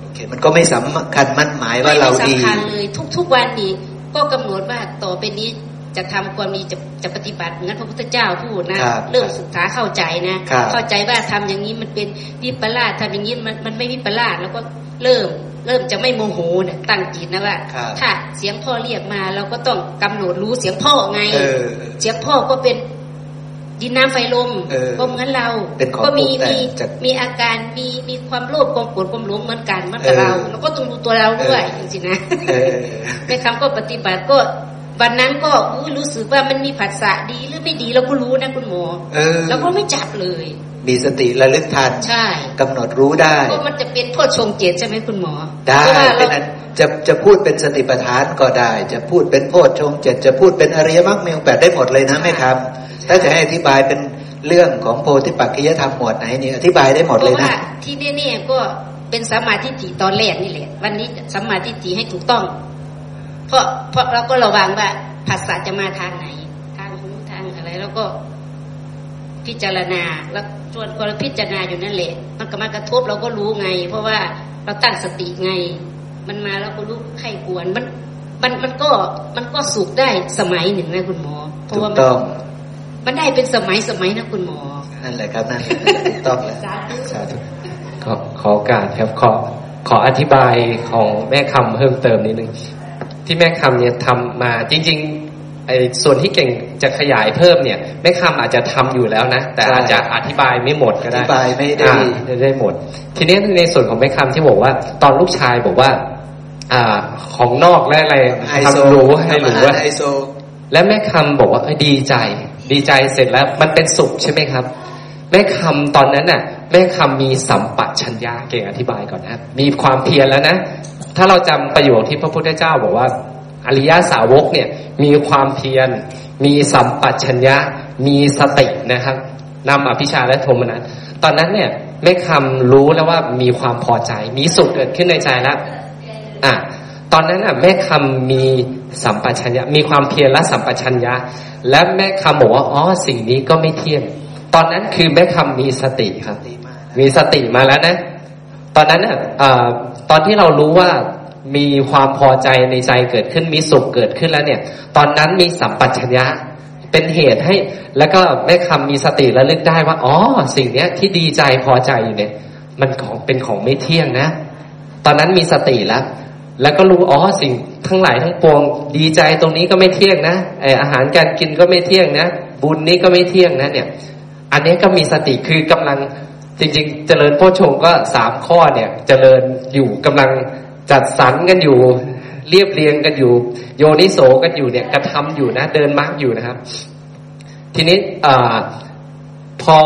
โอเค มันก็ไม่สำคัญมั่นหมายว่าไม่เราได้ดีสำคัญเลย ทุก ๆ วันนี้ก็กำหนดว่าต่อไปนี้ จะทำความดีจะจะปฏิบัติเหมือนพระพุทธเจ้าพูดนะครับเริ่มศึกษาเข้าใจนะครับเข้าใจว่าทำอย่างนี้มันเป็นวิปลาสทำอย่างนี้มันมันไม่วิปลาสแล้วก็เริ่มเริ่มจะไม่โมโหเนี่ยตั้งจิตนะว่าครับถ้าเสียงพ่อเรียกมาเราก็ต้องกำหนดรู้เสียงพ่อไงเออเสียงพ่อก็เป็นดินน้ำไฟลมเออก็เหมือนเราเป็นของก็มีปรุงแต่มีงจากมีอาการมีมีความโลภความโกรธความหลงเหมือนกันเหมือนกับเออเรา เราก็ต้องดูตัวเราด้วยเออจริงๆนะเออในคำก็ปฏิบัติก็ วันนั้นก็อุ๊ยรู้สึกว่ามันมีผัสสะดีหรือไม่ดีเราก็รู้นะคุณหมอเออเราก็ไม่จับเลย มีสติระลึกทันใช่กำหนดรู้ได้ก็มันจะเป็นโทษชงเจตใช่ไหมคุณหมอ ได้เพราะว่าเป็นเราอันจะจะพูดเป็นสติปัฏฐานก็ได้ จะพูดเป็นโพชฌงค์เจ็ดจะพูดเป็นอริยมรรคมีองค์แปดได้หมดเลยนะแม่ครับ ถ้าจะให้อธิบายเป็นเรื่องของโพธิปักขิยธรรมหมวดไหนนี่อธิบายได้หมดเพเลยราะนะว่าที่แน่ๆก็เป็นสัมมาทิฏฐิตอนแรกนี่แหละ วันนี้สัมมาทิฏฐิให้ถูกต้อง เพราะเพราะเราก็ระวังว่าภาษาจะมาทางไหน ทางหูทางอะไร แล้วก็พิจารณา แล้วชวนคนพิจารณาอยู่นั่นแหละ มันก็มากระทบเราก็รู้ไง เพราะว่าเราตั้งสติไง มันมาเราก็รู้ไข้ควรมันมันมันก็มันก็สุขได้สมัยหนึ่งนะคุณหมอ เพราะถูว่ากมันต้องมันได้เป็นสมัยสมัยนะคุณหมอ นั่นแหละครับนั่นแหละถูกต้องแล้วสาธุสาธุขอขอโอกาสครับขอขออธิบายของแม่คำเพิ่มเติมนิดนึง ที่แม่คำเนี่ยทำมาจริงๆไอ้ส่วนที่เก่งจะขยายเพิ่มเนี่ยแม่คำอาจจะทำอยู่แล้วนะ แต่ใช่อาจจะอธิบายไม่หมดก็ได้อธิบายไม่ได้อ่าไม่ได้หมด ทีนี้ในส่วนของแม่คำที่บอกว่า ตอนลูกชายบอกว่า อ่าของนอกและอะไรไฮโซทำรู้ให้รู้ว่าไฮโซและแม่คำบอกว่าเอ้ยดีใจ ดีใจเสร็จแล้วมันเป็นสุขใช่ไหมครับ แม่คำตอนนั้นน่ะ แม่คำมีสัมปชัญญะเก่งอธิบายก่อนนะมีความเพียรแล้วนะ ถ้าเราจำประโยคที่พระพุทธเจ้าบอกว่า อริยสาวกเนี่ยมีความเพียร มีสัมปชัญญะ มีสตินะครับนำอภิชาและโทมนัสตอนนั้นเนี่ยแม่คำรู้แล้วว่ามีความพอใจ มีสุขเกิดขึ้นในใจแล้วอะตอนนั้นอะแม่คำมีสัมปชัญญะ มีความเพียรและสัมปชัญญะ และแม่คำบอกว่าอ๋อสิ่งนี้ก็ไม่เที่ยงตอนนั้นคือแม่คำมีสติครับ มีสติมาแล้วนะ ตอนนั้นอะเอ่อตอนที่เรารู้ว่ามีความพอใจในใจเกิดขึ้นมีสุขเกิดขึ้นแล้วเนี่ย ตอนนั้นมีสัมปชัญญะเป็นเหตุให้ แล้วก็แม่คำมีสติระลึกได้ว่า อ๋อ สิ่งเนี้ยที่ดีใจพอใจอยู่เนี่ย มันของเป็นของไม่เที่ยงนะ ตอนนั้นมีสติแล้ว แล้วก็รู้อ๋อสิ่งทั้งหลายทั้งปวง ดีใจตรงนี้ก็ไม่เที่ยงนะไออาหารการกินก็ไม่เที่ยงนะ บุญนี้ก็ไม่เที่ยงนะ เนี่ย อันนี้ก็มีสติคือกำลัง จริง ๆ เจริญโพชงก็สามข้อเนี่ย เจริญอยู่กำลังจัดสรรกันอยู่ เรียบเรียงกันอยู่ โยนิโสกันอยู่เนี่ยกระทำอยู่นะ เดินมรรคอยู่นะครับ ทีนี้อพอ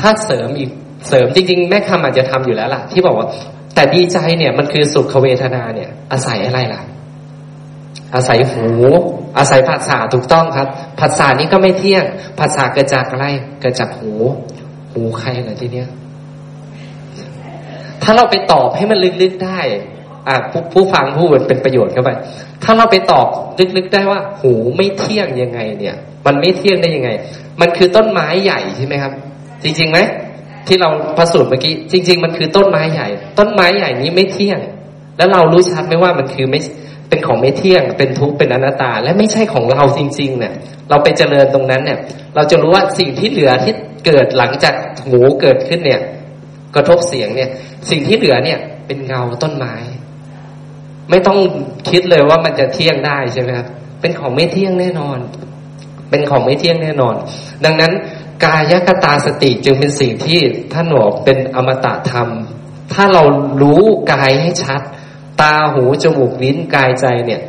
ถ้าเสริมอีกเสริมจริง ๆ แม่คำอาจจะทำอยู่แล้วล่ะ ที่บอกว่า แต่ดีใจเนี่ยมันคือสุขเวทนาเนี่ย อาศัยอะไรล่ะ อาศัยหู อาศัยภาษาถูกต้องครับภาษานี้ก็ไม่เที่ยงภาษาเกิดจากอะไร เกิดจากหู หูใครเหรอทีเนี้ย ถ้าเราไปตอบให้มันลึกๆได้อ่าผู้ผู้ฟังพูดเป็นประโยชน์เข้าไป ถ้าเราไปตอบลึกๆได้ว่า หูไม่เที่ยงยังไง เนี่ย มันไม่เที่ยงได้ยังไง มันคือต้นไม้ใหญ่ใช่ไหมครับ จริงๆไหมที่เราประสูตรเมื่อกี้จริง ๆ มันคือต้นไม้ใหญ่ ต้นไม้ใหญ่นี้ไม่เที่ยง แล้วเรารู้ชัดไหมว่ามันคือไม่เป็นของไม่เที่ยง เป็นทุกข์เป็นอนัตตา และไม่ใช่ของเราจริง ๆ เนี่ย เราไปเจริญตรงนั้นเนี่ย เราจะรู้ว่าสิ่งที่เหลือที่เกิดหลังจากหูเกิดขึ้นเนี่ย กระทบเสียงเนี่ย สิ่งที่เหลือเนี่ย เป็นเงาต้นไม้ ไม่ต้องคิดเลยว่ามันจะเที่ยงได้ใช่ไหมครับเป็นของไม่เที่ยงแน่นอน เป็นของไม่เที่ยงแน่นอน ดังนั้นกายกตาสติจึงเป็นสิ่งที่ท่านบอกเป็นอมตะธรรม ถ้าเรารู้กายให้ชัด ตาหูจมูกลิ้นกายใจเนี่ย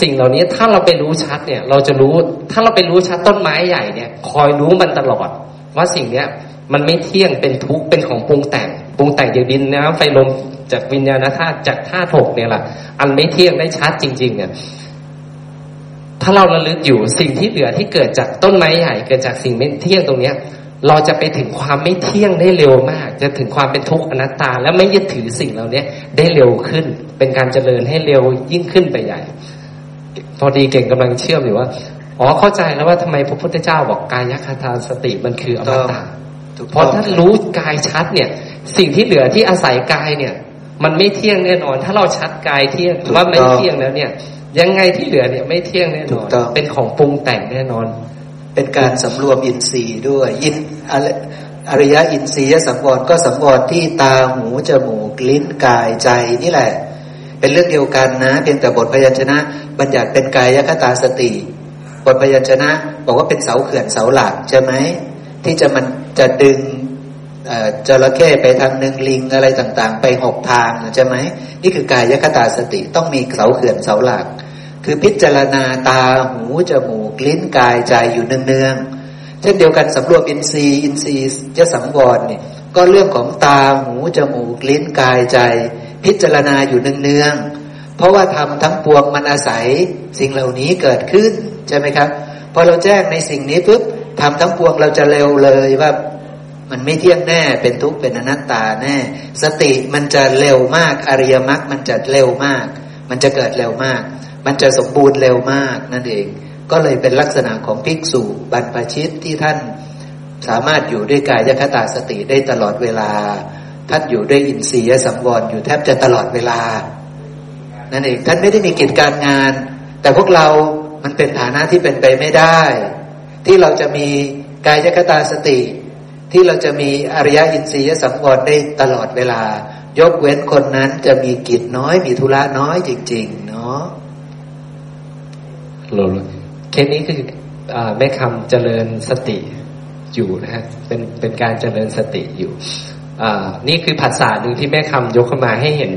สิ่งเหล่านี้ถ้าเราไปรู้ชัดเนี่ย เราจะรู้ถ้าเราไปรู้ชัดต้นไม้ใหญ่เนี่ย คอยรู้มันตลอด ว่าสิ่งเนี้ยมันไม่เที่ยงเป็นทุกข์เป็นของปรุงแต่งปรุงแต่งจากดินน้ำไฟลมจากวิญญาณธาตุจากธาตุหกเนี่ยแหละอันไม่เที่ยงได้ชัดจริง ๆ เนี่ย ถ้าเราระลึกอยู่สิ่งที่เหลือที่เกิดจากต้นไม้ใหญ่เกิดจากสิ่งไม่เที่ยงตรงเนี้ย เราจะไปถึงความไม่เที่ยงได้เร็วมาก จะถึงความเป็นทุกข์อนัตตา และไม่ยึดถือสิ่งเหล่านี้ได้เร็วขึ้น เป็นการเจริญให้เร็วยิ่งขึ้นไปใหญ่ พอดีเก่งกำลังเชื่อมอยู่ว่า อ๋อเข้าใจแล้วว่าทำไมพระพุทธเจ้าบอกกายคตาสติมันคืออมตะเพราะถ้ารู้กายชัดเนี่ย สิ่งที่เหลือที่อาศัยกายเนี่ย มันไม่เที่ยงแน่นอน ถ้าเราชัดกายเที่ยงว่าไม่เที่ยงแล้วเนี่ย ยังไงที่เหลือเนี่ยไม่เที่ยงแน่นอนเป็นของปรุงแต่งแน่นอน เป็นการสำรวมอินทรีย์ด้วยอินอริยะอินทรีย์สังวรก็สังวรที่ตาหูจมูกลิ้นกายใจนี่แหละ เป็นเรื่องเดียวกันนะเพียงแต่บทพยัญชนะ บัญญัติเป็นกายคตาสติ บทพยัญชนะ บอกว่าเป็นเสาเขื่อนเสาหลักใช่ไหมที่จะมันจะดึงจระเข้ไปทางหนึ่งลิงอะไรต่างๆ ไปหกทางใช่ไหมนี่คือกายคตาสติต้องมีเสาเขื่อนเสาหลัก คือพิจารณาตาหูจมูกลิ้นกายใจอยู่เนืองๆเช่นเดียวกันสำรวมอินทรีย์อินทรีย์จะสังวรเนี่ยก็เรื่องของตาหูจมูกลิ้นกายใจ พิจารณาอยู่เนืองๆ เพราะว่าทำทั้งปวงมันอาศัยสิ่งเหล่านี้เกิดขึ้นใช่ไหมครับพอเราแจ้งในสิ่งนี้ปุ๊บทำทั้งปวงเราจะเร็วเลยว่ามันไม่เที่ยงแน่เป็นทุกข์เป็นอนัตตาแน่ สติมันจะเร็วมากอริยมรรคมันจะเร็วมาก มันจะเกิดเร็วมาก มันจะสมบูรณ์เร็วมากนั่นเอง ก็เลยเป็นลักษณะของภิกษุบรรพชิตที่ท่านสามารถอยู่ด้วยกายคตาสติได้ตลอดเวลาท่านอยู่ด้วยอินทรีย์สังวรอยู่แทบจะตลอดเวลา นั่นเองท่านไม่ได้มีกิจการงาน แต่พวกเรา มันเป็นฐานะที่เป็นไปไม่ได้ ที่เราจะมีกายคตาสติ ที่เราจะมีอริยอินทรียสังวรได้ตลอดเวลา ยกเว้นคนนั้นจะมีกิจน้อย มีธุระน้อยจริง ๆ เนาะหลเคสนี้คืออแม่คำเจริญสติอยู่นะฮะเป็นเป็นการเจริญสติอยู่นี่คือภาษาหนึ่งที่แม่คำยกเข้ามาให้เห็น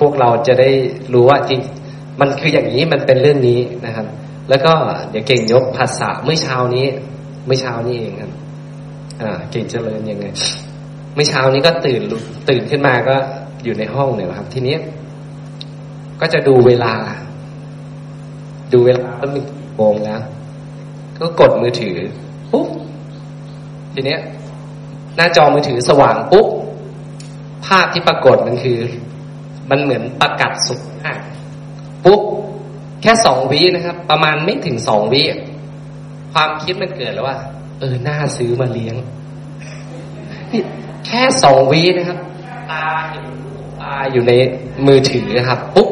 พวกเราจะได้รู้ว่าจริงมันคืออย่างนี้มันเป็นเรื่องนี้นะครับ แล้วก็เดี๋ยวเก่งยกภาษาเมื่อเช้านี้ เมื่อเช้านี้เองครับ อ่า เก่งเจริญยังไงเมื่อเช้านี้ก็ตื่นตื่นขึ้นมาก็อยู่ในห้องเนี่ยครับ ทีนี้ก็จะดูเวลา ดูเวลาก็มีโมงแล้ว ก็กดมือถือปุ๊บทีเนี้ย หน้าจอมือถือสว่างปุ๊บภาพที่ปรากฏมันคือ มันเหมือนประกัศสุดปุ๊บแค่สองวินะครับ ประมาณไม่ถึงสองวิความคิดมันเกิดแล้วว่า เออน่าซื้อมาเลี้ยงแค่สองวินะครับตาเห็นตาอยู่ในมือถือครับ ปุ๊บ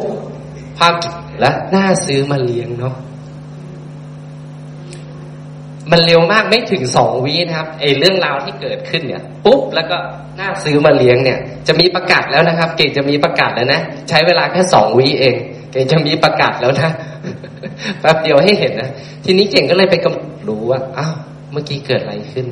ความคิดแล้วน่าซื้อมาเลี้ยงเนาะ มันเร็วมากไม่ถึงสองวีนะครับไอเรื่องราวที่เกิดขึ้นเนี่ย ปุ๊บแล้วก็น่าซื้อมาเลี้ยงเนี่ย จะมีประกาศแล้วนะครับ เก่งจะมีประกาศแล้วนะใช้เวลาแค่สองวิเอง เก่งจะมีประกาศแล้วนะแป๊บเดียวให้เห็นนะทีนี้เก่งก็เลยไปกำรู้ว่าอ้าวเมื่อกี้เกิดอะไรขึ้น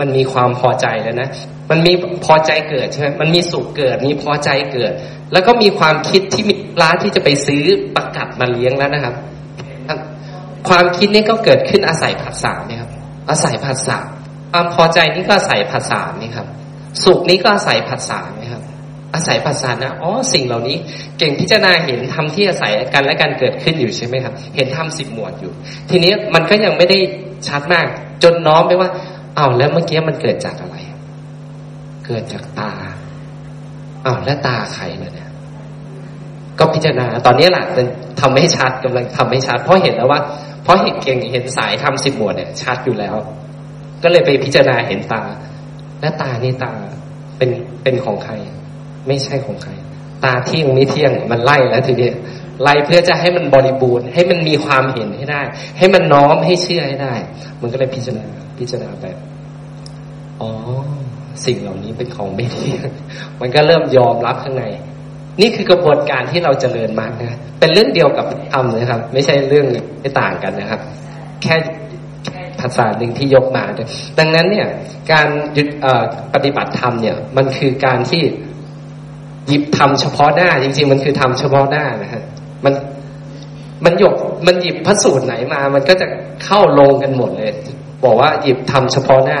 มันมีความพอใจแล้วนะมันมีพอใจเกิดใช่ไหมมันมีสุขเกิด มีพอใจเกิด แล้วก็มีความคิดที่มีร้านที่จะไปซื้อประกาศมาเลี้ยงแล้วนะครับ ความคิดนี้ก็เกิดขึ้นอาศัยภาษาเนี่ครับ อาศัยภาษาความพอใจนี่ก็อาศัยภาษานี่ครับ สุขนี้ก็อาศัยภาษานี่ครับ อาศัยภาษานะอ๋อสิ่งเหล่านี้ เก่งพิจารณาเห็นทำที่อาศัยกันและกันเกิดขึ้นอยู่ใช่ไหมครับ เห็นทำสิบหมวดอยู่ ทีนี้มันก็ยังไม่ได้ชัดมาก จนน้อมไปว่าอ้าวแล้วเมื่อกี้มันเกิดจากอะไร เกิดจากตาอ้าวแล้วตาใครล่ะเนี่ย ก็พิจารณา ตอนนี้แหละทำให้ชัดกำลังทำให้ชัด เพราะเห็นแล้วว่า เพราะเห็นเก่งเห็นสายทำสิบหมวดเนี่ยชัดอยู่แล้ว ก็เลยไปพิจารณาเห็นตา และตานี่ตาเป็นเป็นของใคร ไม่ใช่ของใคร ตาเที่ยงไม่เที่ยงมันไล่แล้วทีนี้ไล่เพื่อจะให้มันบริบูรณ์ ให้มันมีความเห็นให้ได้ ให้มันน้อมให้เชื่อให้ได้ มันก็เลยพิจารณาพิจารณาแบบอ๋อสิ่งเหล่านี้เป็นของไม่เที่ยง มันก็เริ่มยอมรับข้างใน นี่คือกระบวนการที่เราจเจริญมากนะเป็นเรื่องเดียวกับธรรมนะครับ ไม่ใช่เรื่องไม่ต่างกันนะครับ แค่ภาษาหนึ่งที่ยกมาดังนั้นเนี่ย การยึดปฏิบัติธรรมเนี่ย มันคือการที่หยิบทำเฉพาะหน้า จริง ๆ มันคือทำเฉพาะหน้านะฮะมันมันหยกมันหยิบพระสูตรไหนมา มันก็จะเข้าลงกันหมดเลย บอกว่าหยิบทำเฉพาะหน้า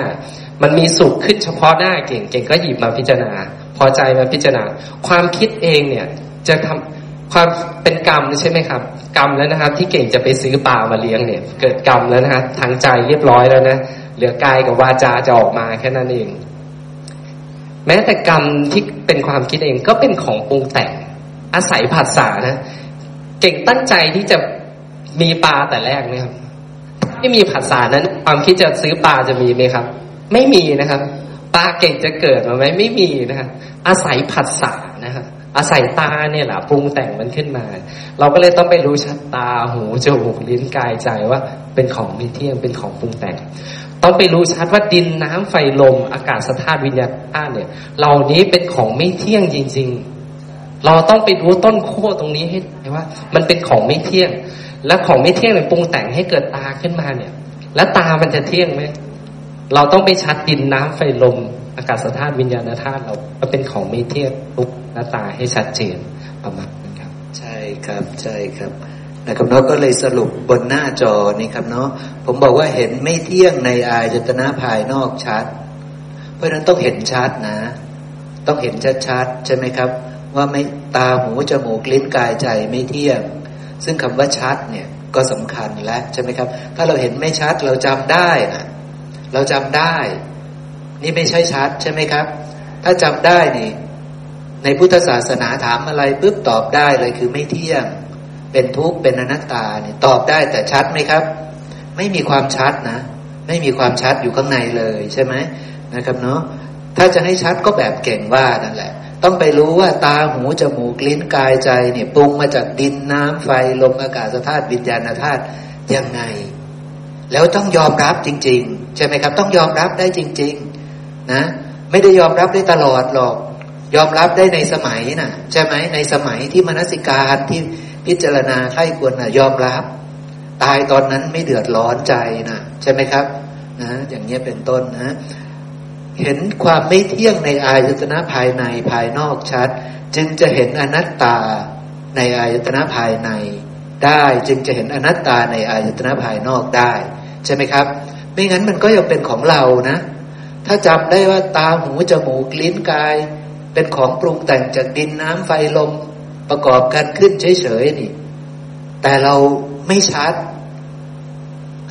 มันมีสุขขึ้นเฉพาะหน้าเก่งเก่งก็หยิบมาพิจารณา พอใจมาพิจารณา ความคิดเองเนี่ยจะทำความเป็นกรรมใช่ไหมครับ กรรมแล้วนะครับ ที่เก่งจะไปซื้อปลามาเลี้ยงเนี่ย เกิดกรรมแล้วนะฮะทางใจเรียบร้อยแล้วนะเหลือกายกับวาจาจะออกมาแค่นั้นเอง แม้แต่กรรมที่เป็นความคิดเองก็เป็นของปรุงแต่งอาศัยผัสสะนะ เก่งตั้งใจที่จะมีปลาแต่แรกไหมครับไม่มีผัสสะนั้น ความคิดจะซื้อปลาจะมีไหมครับ ไม่มีนะครับปลาเก่งจะเกิดมาไหมไม่มีนะครับอาศัยผัสสะนะครับอาศัยตาเนี่ยแหละปรุงแต่งมันขึ้นมา เราก็เลยต้องไปรู้ชัดตาหูจมูกลิ้นกายใจว่าเป็นของมีเที่ยงเป็นของปรุงแต่ง ต้องไปรู้ชัดว่าดินน้ำไฟลมอากาศสธาตุวิญญาณธาตุเนี่ย เหล่านี้เป็นของไม่เที่ยงจริง ๆ เราต้องไปดูต้นโค้วตรงนี้ให้ได้ว่า มันเป็นของไม่เที่ยง และของไม่เที่ยงเนี่ยปรุงแต่งให้เกิดตาขึ้นมาเนี่ย แล้วตามันจะเที่ยงไหม เราต้องไปชัดดินน้ำไฟลม อากาศธาตุวิญญาณธาตุเรามันเป็นของไม่เที่ยงลุกหน้าตาให้ชัดเจนประมาณนั้นครับ ใช่ครับใช่ครับนะครับเนาะก็เลยสรุปบนหน้าจอนี่ครับเนาะผมบอกว่าเห็นไม่เที่ยงในอายตนะภายนอกชัด เพราะฉะนั้นต้องเห็นชัดนะ ต้องเห็นชัดๆใช่ไหมครับ ว่าไม่ตาหูจมูกลิ้นกายใจไม่เที่ยง ซึ่งคำว่าชัดเนี่ยก็สำคัญแล้วใช่ไหมครับ ถ้าเราเห็นไม่ชัดเราจำได้นะ เราจำได้ นี่ไม่ใช่ชัดใช่ไหมครับ ถ้าจำได้นี่ ในพุทธศาสนาถามอะไรปุ๊บตอบได้เลยคือไม่เที่ยง เป็นทุกข์เป็นอนัตตาเนี่ยตอบได้แต่ชัดไหมครับ ไม่มีความชัดนะ ไม่มีความชัดอยู่ข้างในเลยใช่ไหมนะครับเนาะถ้าจะให้ชัดก็แบบเก่งว่านั่นแหละ ต้องไปรู้ว่าตาหูจมูกลิ้นกายใจเนี่ยปรุงมาจากดินน้ำไฟลมอากาศธาตุวิญญาณธาตุยังไง แล้วต้องยอมรับจริง ๆ ใช่ไหมครับ ต้องยอมรับได้จริง ๆ นะ ไม่ได้ยอมรับได้ตลอดหรอก ยอมรับได้ในสมัยนะ่ะ ใช่ไหมในสมัยที่มนสิการที่พิจารณาใครควรนะยอมรับ ตายตอนนั้นไม่เดือดร้อนใจนะใช่ไหมครับนะอย่างนี้ยเป็นต้นนะ เห็นความไม่เที่ยงในอายตนะภายในภายนอกชัด จึงจะเห็นอนัตตาในอายตนะภายในได้ จึงจะเห็นอนัตตาในอายตนะภายนอกได้ ใช่ไหมครับ ไม่งั้นมันก็ยังเป็นของเรานะ ถ้าจำได้ว่าตาหูจมูกลิ้นกาย เป็นของปรุงแต่งจากดินน้ำไฟลมประกอบกันขึ้นเฉยๆนี่ แต่เราไม่ชัด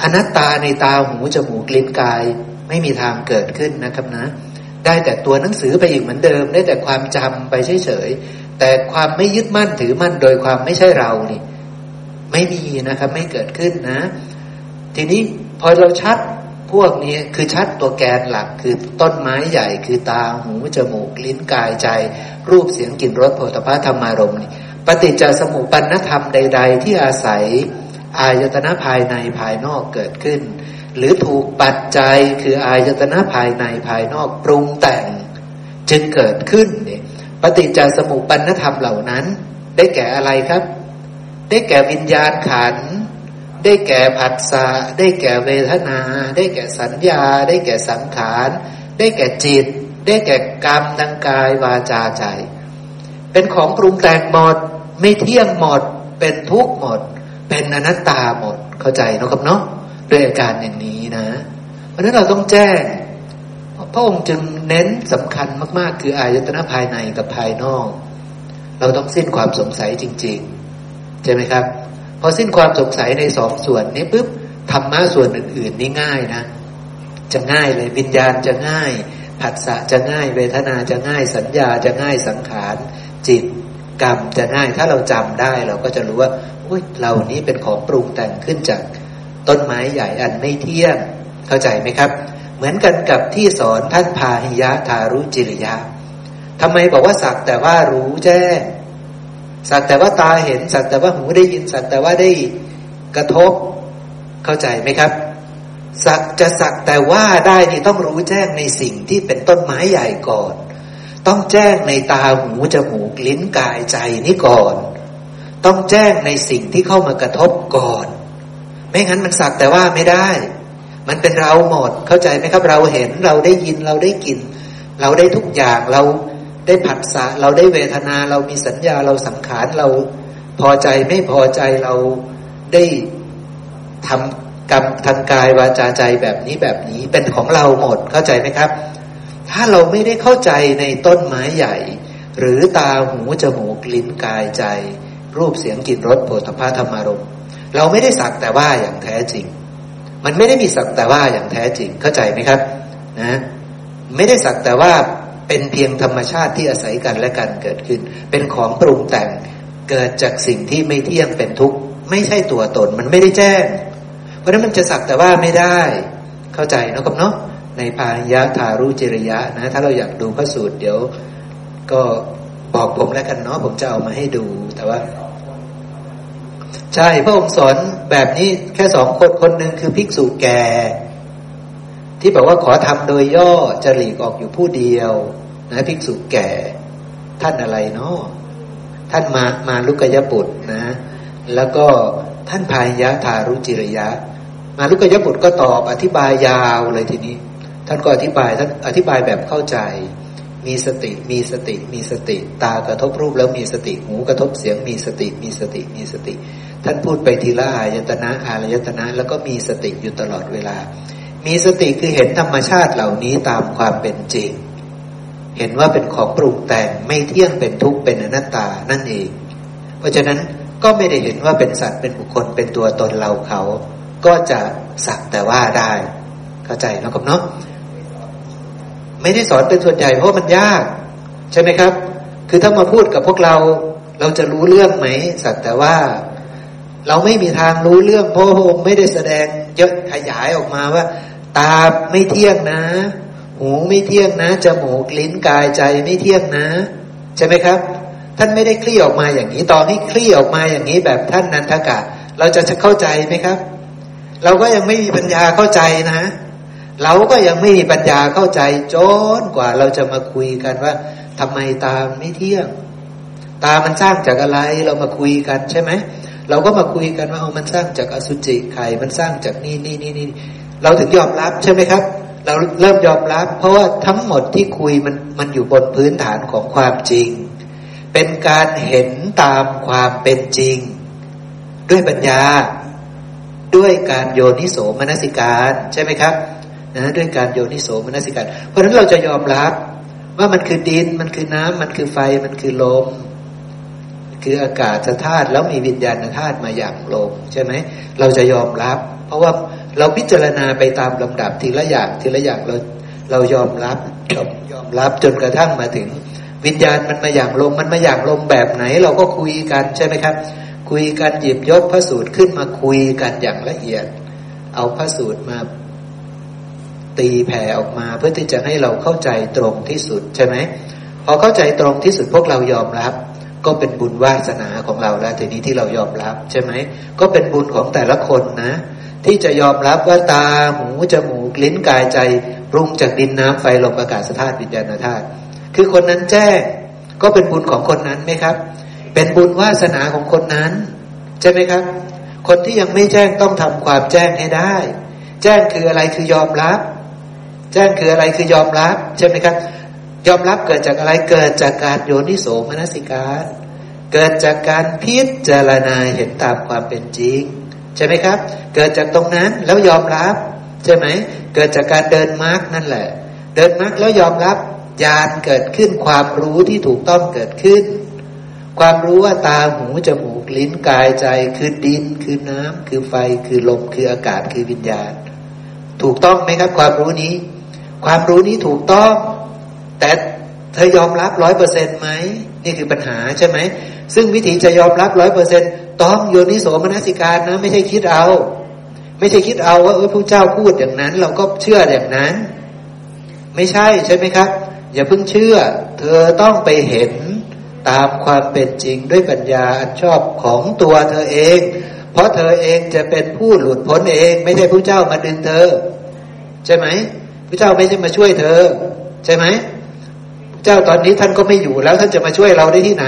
อนัตตาในตาหูจมูกลิ้นกาย ไม่มีทางเกิดขึ้นนะครับนะ ได้แต่ตัวหนังสือไปอีกเหมือนเดิม ได้แต่ความจำไปเฉยๆแต่ความไม่ยึดมั่นถือมั่นโดยความไม่ใช่เรานี่ ไม่มีนะครับ ไม่เกิดขึ้นนะ ทีนี้พอเราชัดพวกนี้คือชัดตัวแกนหลักคือต้นไม้ใหญ่คือตาหูจมูก ลิ้นกายใจ รูปเสียงกลิ่นรสโผฏฐัพธรรมารมณ์ปฏิจจสมุปปนธรรมใด ๆ ที่อาศัยอายตนะภายในภายนอกเกิดขึ้น หรือถูกปัจจัยคืออายตนะภายในภายนอกปรุงแต่งจจึงเกิดขึ้นเนี่ยปฏิจจสมุปปนธรรมเหล่านั้น ได้แก่อะไรครับ ได้แก่วิญญาณขันธ์ ได้แก่ผัสสะได้แก่เวทนา ได้แก่สัญญา ได้แก่สังขาร ได้แก่จิต ได้แก่กรรมทางกายวาจาใจ เป็นของปรุงแต่งหมด ไม่เที่ยงหมด เป็นทุกข์หมด เป็นอนัตตาหมดเข้าใจนะครับเนาะด้วยอาการอย่างนี้นะ เพราะนั้นเราต้องแจ้งพระองค์จึงเน้นสำคัญมาก ๆ คืออายตนะภายในกับภายนอก เราต้องสิ้นความสงสัยจริง ๆ ใช่ไหมครับ พอสิ้นความสงสัยในสองส่วนนี้ปุ๊บธรรมะส่วนอื่น ๆ นี่ง่ายนะ จะง่ายเลยวิญญาณจะง่ายผัสสะจะง่าย เวทนาจะง่าย สัญญาจะง่ายสังขาร จิตกรรมจะง่าย ถ้าเราจำได้เราก็จะรู้ว่าอุ้ยเรานี้เป็นของปรุงแต่งขึ้นจากต้นไม้ใหญ่อันไม่เที่ยงเข้าใจไหมครับ เหมือนกันกับที่สอนท่านพาหิยะทารุจิริยะทำไมบอกว่าสักแต่ว่ารู้แจ้ง สักแต่ว่าตาเห็นสักแต่ว่าหูได้ยินสักแต่ว่าได้กระทบเข้าใจไหมครับ สักจะสักแต่ว่าได้นี่ต้องรู้แจ้งในสิ่งที่เป็นต้นไม้ใหญ่ก่อน ต้องแจ้งในตาหูจมูกลิ้นกายใจนี่ก่อน ต้องแจ้งในสิ่งที่เข้ามากระทบก่อน ไม่งั้นมันสักแต่ว่าไม่ได้ มันเป็นเราหมดเข้าใจไหมครับ เราเห็นเราได้ยินเราได้กินเราได้ทุกอย่างเรา ได้ผัสสะเราได้เวทนาเรามีสัญญาเราสังขารเราพอใจไม่พอใจเราได้ทำกรรมทางกายวาจาใจแบบนี้แบบนี้เป็นของเราหมดเข้าใจไหมครับ ถ้าเราไม่ได้เข้าใจในต้นไม้ใหญ่ หรือตาหูจมูกลิ้นกายใจ รูปเสียงกลิ่นรสโผฏฐัพพะธรรมารมเราไม่ได้สักแต่ว่าอย่างแท้จริง มันไม่ได้มีสักแต่ว่าอย่างแท้จริงเข้าใจไหมครับ นะ ไม่ได้สักแต่ว่า เป็นเพียงธรรมชาติที่อาศัยกันและกันเกิดขึ้น เป็นของปรุงแต่งเกิดจากสิ่งที่ไม่เที่ยงเป็นทุกข์ไม่ใช่ตัวตนมันไม่ได้แจ้ง เพราะนั้นมันจะสักแต่ว่าไม่ได้ เข้าใจนะครับเนาะในพายะทารุจิริยะนะ ถ้าเราอยากดูพระสูตรเดี๋ยว ก็บอกผมแล้วกันเนาะผมจะเอามาให้ดูแต่ว่า ใช่พระองค์สอนแบบนี้แค่สองคนคนหนึ่งคือภิกษุแก่ที่บอกว่าขอทำโดยย่อจะหลีกออกอยู่ผู้เดียว นะภิกษุแก่ท่านอะไรเนาะท่านมามาลุกยบุตรนะ แล้วก็ท่านพายะทารุจิรยะ มาลุกยบุตรก็ตอบอธิบายยาวเลยทีนี้ ท่านก็อธิบายท่านอธิบายแบบเข้าใจ มีสติมีสติมีสติ ตากระทบรูปแล้วมีสติหูกระทบเสียงมีสติมีสติมีสติ ท่านพูดไปทีละอายตนะอารยตนะแล้วก็มีสติอยู่ตลอดเวลา มีสติคือเห็นธรรมชาติเหล่านี้ตามความเป็นจริง เห็นว่าเป็นของปรุงแต่งไม่เที่ยงเป็นทุกข์เป็นอนัตตานั่นเอง เพราะฉะนั้นก็ไม่ได้เห็นว่าเป็นสัตว์เป็นบุคคลเป็นตัวตนเราเขา ก็จะสักแต่ว่าได้ เข้าใจนะครับเนาะไม่ได้สอนเป็นส่วนใหญ่เพราะมันยาก ใช่ไหมครับ คือถ้ามาพูดกับพวกเราเราจะรู้เรื่องไหม สักแต่ว่า เราไม่มีทางรู้เรื่องเพราะพระองค์ไม่ได้แสดงเยอะขยายออกมาว่า ตาไม่เที่ยงนะ หูไม่เที่ยงนะจมูกลิ้นกายใจไม่เที่ยงนะ ใช่ไหมครับ ท่านไม่ได้คลี่ออกมาอย่างนี้ ตอนที่คลี่ออกมาอย่างนี้แบบท่านนันทกะ เราจะเข้าใจไหมครับ เราก็ยังไม่มีปัญญาเข้าใจนะ เราก็ยังไม่มีปัญญาเข้าใจจนกว่าเราจะมาคุยกันว่าทำไมตาไม่เที่ยง ตามันสร้างจากอะไรเรามาคุยกันใช่ไหมเราก็มาคุยกันว่าเอามันสร้างจากอสุจิไข่มันสร้างจากนี่นี่นี่นี่เราถึงยอมรับใช่ไหมครับ เราเริ่มยอมรับ เพราะว่าทั้งหมดที่คุยมันมันอยู่บนพื้นฐานของความจริง เป็นการเห็นตามความเป็นจริง ด้วยปัญญา ด้วยการโยนิโสมนสิการใช่ไหมครับนะด้วยการโยนิโสมนสิการ เพราะฉะนั้นเราจะยอมรับว่ามันคือดินมันคือน้ำมันคือไฟมันคือลมคืออากาศธาตุแล้วมีวิญญาณธาตุมาอย่างลมใช่ไหมเราจะยอมรับ เพราะว่า เราพิจารณาไปตามลำดับทีละอย่างทีละอย่างเราเรายอมรับเรายอมรับจนกระทั่งมาถึง วิญญาณมันมาอย่างลมมันมาอย่างลมแบบไหน เราก็คุยกันใช่ไหมครับ คุยกันหยิบยกพระสูตรขึ้นมาคุยกันอย่างละเอียด เอาพระสูตรมาตีแผ่ออกมาเพื่อที่จะให้เราเข้าใจตรงที่สุดใช่ไหมพอเข้าใจตรงที่สุดพวกเรายอมรับ ก็เป็นบุญวาสนาของเราแล้วทีนี้ที่เรายอมรับใช่ไหมก็เป็นบุญของแต่ละคนนะ ที่จะยอมรับว่าตาหูจมูกลิ้นกายใจปรุงจากดินน้ำไฟลมอากาศธาตุวิญญาณธาตุคือคนนั้นแจ้งก็เป็นบุญของคนนั้นไหมครับ เป็นบุญวาสนาของคนนั้นใช่ไหมครับ คนที่ยังไม่แจ้งต้องทำความแจ้งให้ได้ แจ้งคืออะไรคือยอมรับ แจ้งคืออะไรคือยอมรับใช่ไหมครับ ยอมรับเกิดจากอะไรเกิดจากการโยนิโสมนสิการ เกิดจากการพิจารณาเห็นตามความเป็นจริง ใช่ไหมครับ เกิดจากตรงนั้นแล้วยอมรับ ใช่ไหม เกิดจากการเดินมาร์กนั่นแหละ เดินมาร์กแล้วยอมรับญาณเกิดขึ้นความรู้ที่ถูกต้องเกิดขึ้น ความรู้ว่าตาหูจมูกลิ้นกายใจคือดิน คือน้ำคือไฟ คือลมคืออากาศคือวิญญาณ ถูกต้องไหมครับ ความรู้นี้ ความรู้นี้ถูกต้อง แต่เธอยอมรับร้อยเปอร์เซ็นต์ไหมนี่คือปัญหาใช่ไหม ซึ่งวิธีจะยอมรับร้อยเปอร์เซ็นต้องโยนิโสมนสิการนะ ไม่ใช่คิดเอา ไม่ใช่คิดเอาว่าเออพระเจ้าพูดอย่างนั้น เราก็เชื่ออย่างนั้น ไม่ใช่ใช่ไหมครับ อย่าเพิ่งเชื่อ เธอต้องไปเห็นตามความเป็นจริงด้วยปัญญาอันชอบของตัวเธอเอง เพราะเธอเองจะเป็นผู้หลุดพ้นเอง ไม่ใช่พระเจ้ามาดึงเธอ ใช่ไหมพระเจ้าไม่ใช่มาช่วยเธอ ใช่ไหมเจ้าตอนนี้ท่านก็ไม่อยู่แล้วท่านจะมาช่วยเราได้ที่ไหน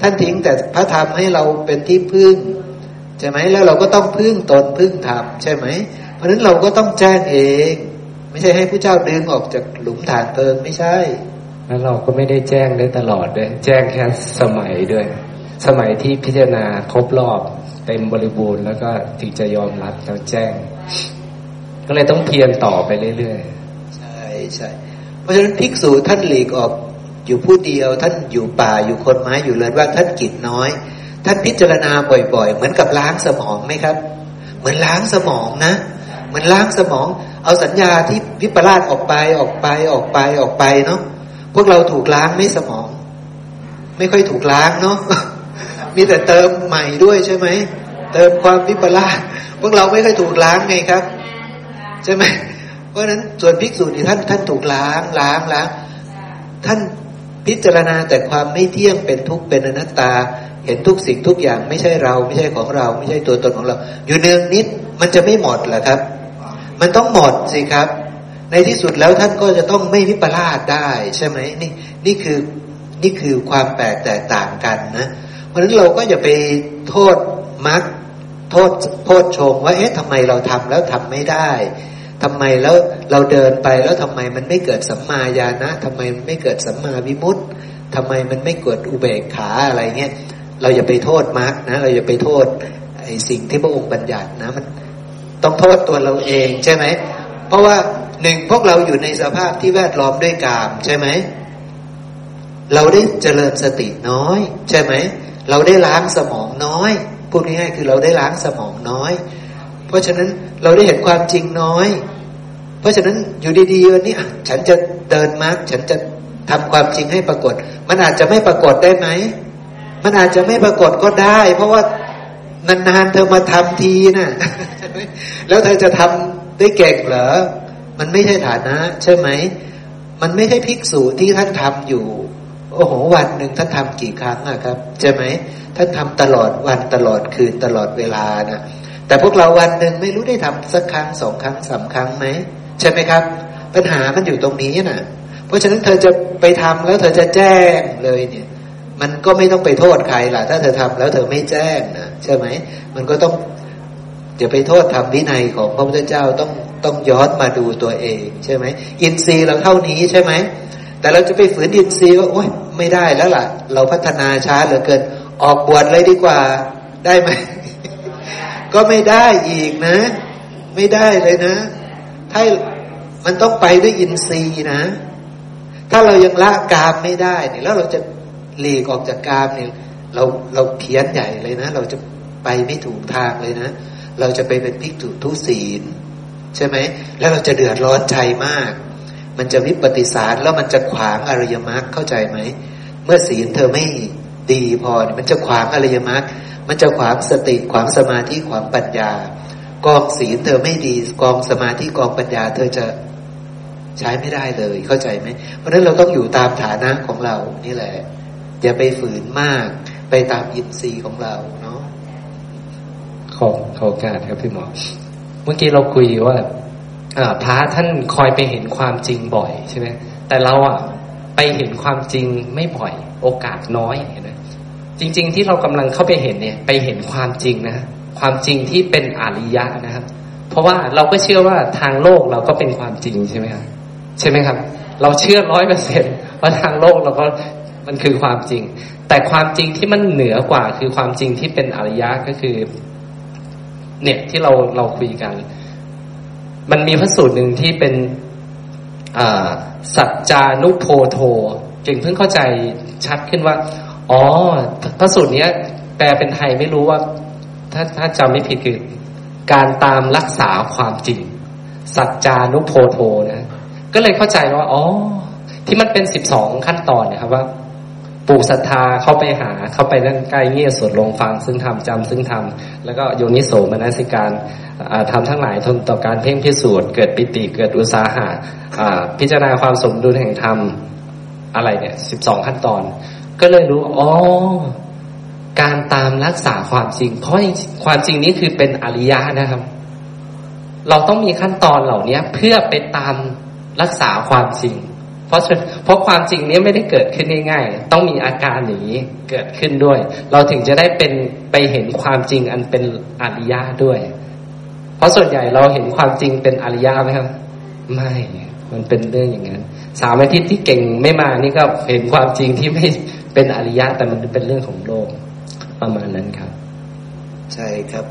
ท่านทิ้งแต่พระธรรมให้เราเป็นที่พึ่งใช่ไหมแล้วเราก็ต้องพึ่งตนพึ่งธรรมใช่ไหม เพราะฉะนั้นเราก็ต้องแจ้งเอง ไม่ใช่ให้ผู้เจ้าดึงออกจากหลุมฐานเพลิงไม่ใช่ แล้วเราก็ไม่ได้แจ้งได้ตลอดด้วย แจ้งแค่สมัยด้วย สมัยที่พิจารณาครบรอบเต็มบริบูรณ์แล้วก็ถึงจะยอมรับแล้วแจ้ง ก็เลยต้องเพียรต่อไปเรื่อยๆใช่ใช่เพราะฉะนั้นภิกษุท่านหลีกออก อยู่ผู้เดียว ท่านอยู่ป่าอยู่คนไม้อยู่เลยว่าท่านกิจน้อย ท่านพิจารณาบ่อย ๆ เหมือนกับล้างสมองไหมครับ เหมือนล้างสมองนะเหมือนล้างสมอง เอาสัญญาที่วิปลาสออกไปออกไปออกไปออกไปเนาะพวกเราถูกล้างไม่สมอง ไม่ค่อยถูกล้างเนาะมีแต่เติมใหม่ด้วยใช่ไหมเติมความวิปลาสพวกเราไม่ค่อยถูกล้างไงครับ ใช่ไหมเพราะฉะนั้นส่วนภิกษุนี่ท่านท่านถูกล้างล้างล้างท่าน พิจารณาแต่ความไม่เที่ยงเป็นทุกข์เป็นอนัตตา เห็นทุกสิ่งทุกอย่างไม่ใช่เราไม่ใช่ของเรา ไม่ใช่ตัวตนของเรา อยู่เนืองนิดมันจะไม่หมดเหรอครับ มันต้องหมดสิครับ ในที่สุดแล้วท่านก็จะต้องไม่วิปลาสได้ใช่ไหมนี่นี่คือนี่คือความแปลกแตกต่างกันนะเพราะฉะนั้นเราก็อย่าไปโทษมักโทษโทษชงว่าเอ๊ะทำไมเราทำแล้วทำไม่ได้ ทำไมแล้วเราเดินไปแล้วทำไมมันไม่เกิดสัมมาญาณะทำไมมันไม่เกิดสัมมาวิมุตติทำไมมันไม่เกิดอุเบกขาอะไรเงี้ยเราอย่าไปโทษมาร์กนะ เราอย่าไปโทษไอ้สิ่งที่พระองค์บัญญัตินะมันต้องโทษตัวเราเองใช่ไหมเพราะว่าหนึ่งพวกเราอยู่ในสภาพที่แวดล้อมด้วยกามใช่ไหมเราได้เจริญสติน้อย ใช่ไหม เราได้ล้างสมองน้อยพูดง่ายๆคือเราได้ล้างสมองน้อย เพราะฉะนั้นเราได้เห็นความจริงน้อย เพราะฉะนั้นอยู่ดีๆวันนี้ฉันจะเดินมาร์กฉันจะทำความจริงให้ปรากฏ มันอาจจะไม่ปรากฏได้ไหม มันอาจจะไม่ปรากฏก็ได้ เพราะว่านานๆเธอมาทำทีนะ่ะ แล้วเธอจะทำได้เก่งเหรอ มันไม่ใช่ฐานะ ใช่ไหม มันไม่ใช่ภิกษุที่ท่านทำอยู่ โอ้โหวันหนึ่งท่านทำกี่ครั้งอะครับ ใช่ไหม ท่านทำตลอดวันตลอดคืนตลอดเวลาน่ะ แต่พวกเราวันหนึ่งไม่รู้ได้ทำสักครั้งสองครั้งสามครั้งไหมใช่ไหมครับ ปัญหามันอยู่ตรงนี้นะ่ะ เพราะฉะนั้นเธอจะไปทำแล้วเธอจะแจ้งเลยเนี่ย มันก็ไม่ต้องไปโทษใครล่ะ ถ้าเธอทำแล้วเธอไม่แจ้งนะใช่ไหมมันก็ต้องอย่าไปโทษทำวินัยของพระพุทธเจ้าต้องต้องย้อนมาดูตัวเอง ใช่ไหมอินทรีย์เราเท่านี้ใช่ไหมแต่เราจะไปฝืนอินทรีย์ว่าโอ๊ยไม่ได้แล้วล่ะ เราพัฒนาช้าเหลือเกินออกบวชเลยดีกว่าได้ไหม ก็ไม่ได้อีกนะ ไม่ได้เลยนะ ถ้ามันต้องไปด้วยอินทรีย์นะ ถ้าเรายังละกามไม่ได้เนี่ยแล้วเราจะหลีกออกจากกามเนี่ยเราเราเขียนใหญ่เลยนะ เราจะไปไม่ถูกทางเลยนะ เราจะไปเป็นพิกถุทุศีล ใช่ไหม แล้วเราจะเดือดร้อนใจมาก มันจะวิปฏิสารแล้วมันจะขวางอริยมรรคเข้าใจไหม เมื่อศีลเธอไม่ดีพอ มันจะขวางอริยมรรค มันจะขวางสติขวางสมาธิขวางปัญญา กองศีลเธอไม่ดี กองสมาธิกองปัญญา เธอจะใช้ไม่ได้เลยเข้าใจไหม เพราะนั้นเราต้องอยู่ตามฐานะของเรานี่แหละ อย่าไปฝืนมากไปตามอินทรีย์ของเราเนาะขอขอการครับพี่หมอ เมื่อกี้เราคุยว่าพระท่านคอยไปเห็นความจริงบ่อยใช่ไหมแต่เราอะไปไปเห็นความจริงไม่บ่อย โอกาสน้อยเห็นไหม จริง ๆ ที่เรากำลังเข้าไปเห็นเนี่ย ไปเห็นความจริงนะความจริงที่เป็นอริยะนะครับ เพราะว่าเราก็เชื่อว่าทางโลกเราก็เป็นความจริงใช่ไหมครับใช่ไหมครับ เราเชื่อร้อยเปอร์เซ็นว่าทางโลกเราก็มันคือความจริง แต่ความจริงที่มันเหนือกว่าคือความจริงที่เป็นอริยะก็คือ เนี่ยที่เราเราคุยกัน มันมีพระสูตรหนึ่งที่เป็นสัจจานุโพโท จึงเพิ่งเข้าใจชัดขึ้นว่า อ๋อพระสูตรนี้แปลเป็นไทยไม่รู้ว่า ถ้าถ้าจำไม่ผิดคือการตามรักษาความจริง สัจจานุโพโทนะ ก็เลยเข้าใจว่า อ๋อ ที่มันเป็นสิบสองขั้นตอนนะครับว่าปลูกศรัทธาเข้าไปหาเข้าไปนั่งใกล้เงี่ยสวดลงฟัง ซึ่งทำจำซึ่งทำแล้วก็โยนิโสมนสิการทำทั้งหลายทนต่อการเพ่งพิสูจน์เกิดปิติเกิดอุตสาหะพิจารณาความสมดุลแห่งธรรมอะไรเนี่ยสิบสองขั้นตอน ก็เลยรู้อ๋อการตามรักษาความจริง เพราะความจริงนี้คือเป็นอริยะนะครับ เราต้องมีขั้นตอนเหล่านี้เพื่อไปตามรักษาความจริง เพราะเพราะความจริงนี้ไม่ได้เกิดขึ้นง่ายๆ ต้องมีอาการหนีเกิดขึ้นด้วย เราถึงจะได้เป็นไปเห็นความจริงอันเป็นอริยะด้วย เพราะส่วนใหญ่เราเห็นความจริงเป็นอริยะไหมครับ ไม่ มันเป็นเรื่องอย่างนั้น สามอาทิตย์ที่เก่งไม่มานี่ก็เห็นความจริงที่ไม่ เป็นอริยะแต่มันเป็นเรื่องของโลกประมาณนั้นครับ ใช่ครับ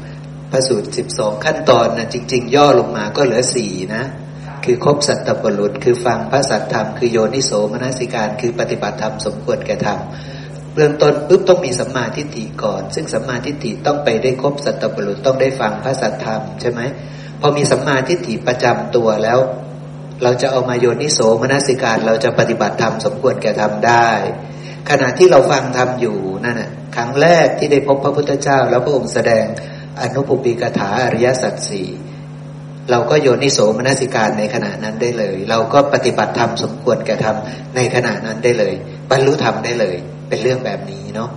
พระสูตรสิบสองขั้นตอนนะจริง ๆ ย่อลงมาก็เหลือสี่นะ คือครบสัตตบรุษคือฟังพระสัตธรรมคือโยนิโสมนสิการ คือปฏิบัติธรรมสมควรแก่ธรรมเบื้องต้นปุ๊บต้องมีสัมมาทิฏฐิก่อน ซึ่งสัมมาทิฏฐิต้องไปได้ครบสัตตบรุษต้องได้ฟังพระสัตธรรมใช่ไหมพอมีสัมมาทิฏฐิประจำตัวแล้ว เราจะเอามาโยนิโสมนสิการ เราจะปฏิบัติธรรมสมควรแก่ธรรมได้ ขณะที่เราฟังธรรมอยู่นั่นน่ะครั้งแรกที่ได้พบพระพุทธเจ้า แล้วพระองค์แสดงอนุปปิกถาอริยสัจสี่เราก็โยนิโสมนสิการในขณะนั้นได้เลย เราก็ปฏิบัติธรรมสมควรแก่ธรรมในขณะนั้นได้เลย บรรลุธรรมได้เลย เป็นเรื่องแบบนี้เนาะ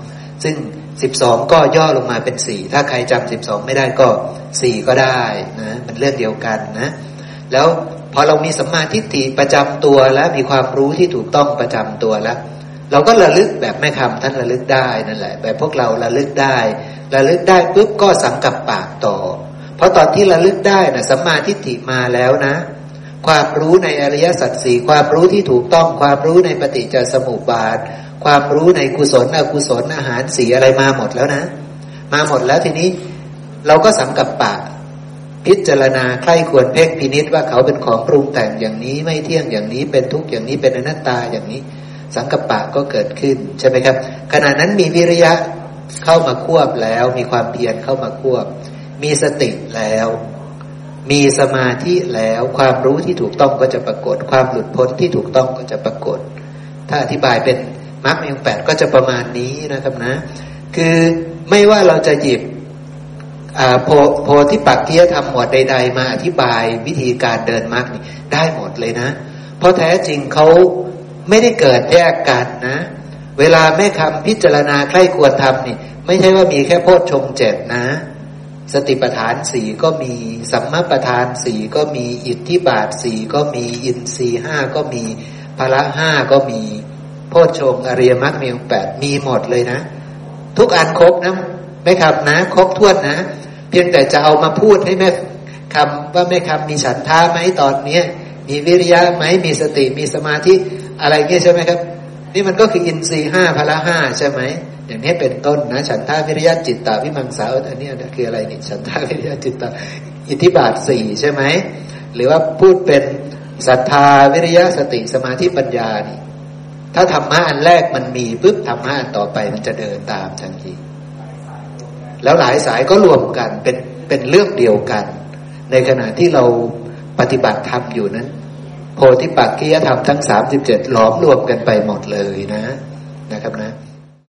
ซึ่งสิบสองก็ย่อลงมาเป็นสี่ถ้าใครจำสิบสองไม่ได้ก็สี่ก็ได้นะมันเรื่องเดียวกันนะ แล้วพอเรามีสัมมาทิฏฐิประจำตัวแล้วมีความรู้ที่ถูกต้องประจำตัวแล้ว เราก็ระลึกแบบแม่คำท่านระลึกได้นั่นแหละ แบบพวกเราระลึกได้ ระลึกได้ปุ๊บก็สังกับปากต่อ เพราะตอนที่ระลึกได้นะสัมมาทิฏฐิมาแล้วนะ ความรู้ในอริยสัจสี่ความรู้ที่ถูกต้องความรู้ในปฏิจจสมุปบาท ความรู้ในกุศลอกุศลอาหารสีอะไรมาหมดแล้วนะ มาหมดแล้วทีนี้ เราก็สังกับปากพิจารณาใคร่ควรเพ่งพินิษว่าเขาเป็นของปรุงแต่งอย่างนี้ไม่เที่ยงอย่างนี้เป็นทุกข์อย่างนี้เป็นอนัตตาอย่างนี้ สังกัปปะก็เกิดขึ้นใช่ไหมครับ ขณะนั้นมีวิริยะเข้ามาควบแล้ว มีความเพียรเข้ามาควบ มีสติแล้ว มีสมาธิแล้ว ความรู้ที่ถูกต้องก็จะปรากฏ ความหลุดพ้นที่ถูกต้องก็จะปรากฏ ถ้าอธิบายเป็นมรรคมีองแปดก็จะประมาณนี้นะครับนะ คือไม่ว่าเราจะหยิบโพโพธิปักเกียธรรมหมวดใด ๆ มาอธิบายวิธีการเดินมรรคได้หมดเลยนะ เพราะแท้จริงเขา ไม่ได้เกิดแยกกันนะ เวลาแม่คำพิจารณาใคร่ควรทำนี่ ไม่ใช่ว่ามีแค่โพชฌงเจ็ดนะ สติปัฏฐานสี่ก็มีสัมมาปัฏฐานสี่ก็มีอิทธิบาทสี่ก็มีอินทรีห้าก็มีพละห้าก็มี โพชฌงอริยมรรคมีองแปดมีหมดเลยนะ ทุกอันครบนะไม่ครับนะ ครบถ้วนนะ เพียงแต่จะเอามาพูดให้แม่คำว่าแม่คำมีฉันท่าไหมตอนเนี้ยมีวิริยะไหมมีสติมีสมาธิ อะไรเงี้ยใช่ไหมครับ นี่มันก็คืออินทรีห้าพละห้าใช่ไหมอย่างนี้เป็นต้นนะฉันทาวิริยะจิตตาวิมังสาอันนี้คืออะไรนี่ฉันทาวิริยะจิตตาอิทธิบาทสี่ใช่ไหมหรือว่าพูดเป็นศรัทธาวิริยะสติสมาธิปัญญานี่ ถ้าธรรมะอันแรกมันมีปุ๊บธรรมะอันต่อไปมันจะเดินตามทันทีแล้วหลายสายก็รวมกันเป็นเป็นเรื่องเดียวกัน ในขณะที่เราปฏิบัติธรรมอยู่นั้น โพธิปักกียธรรมทั้งสามสิบเจ็ดหลอมรวมกันไปหมดเลยนะนะครับนะ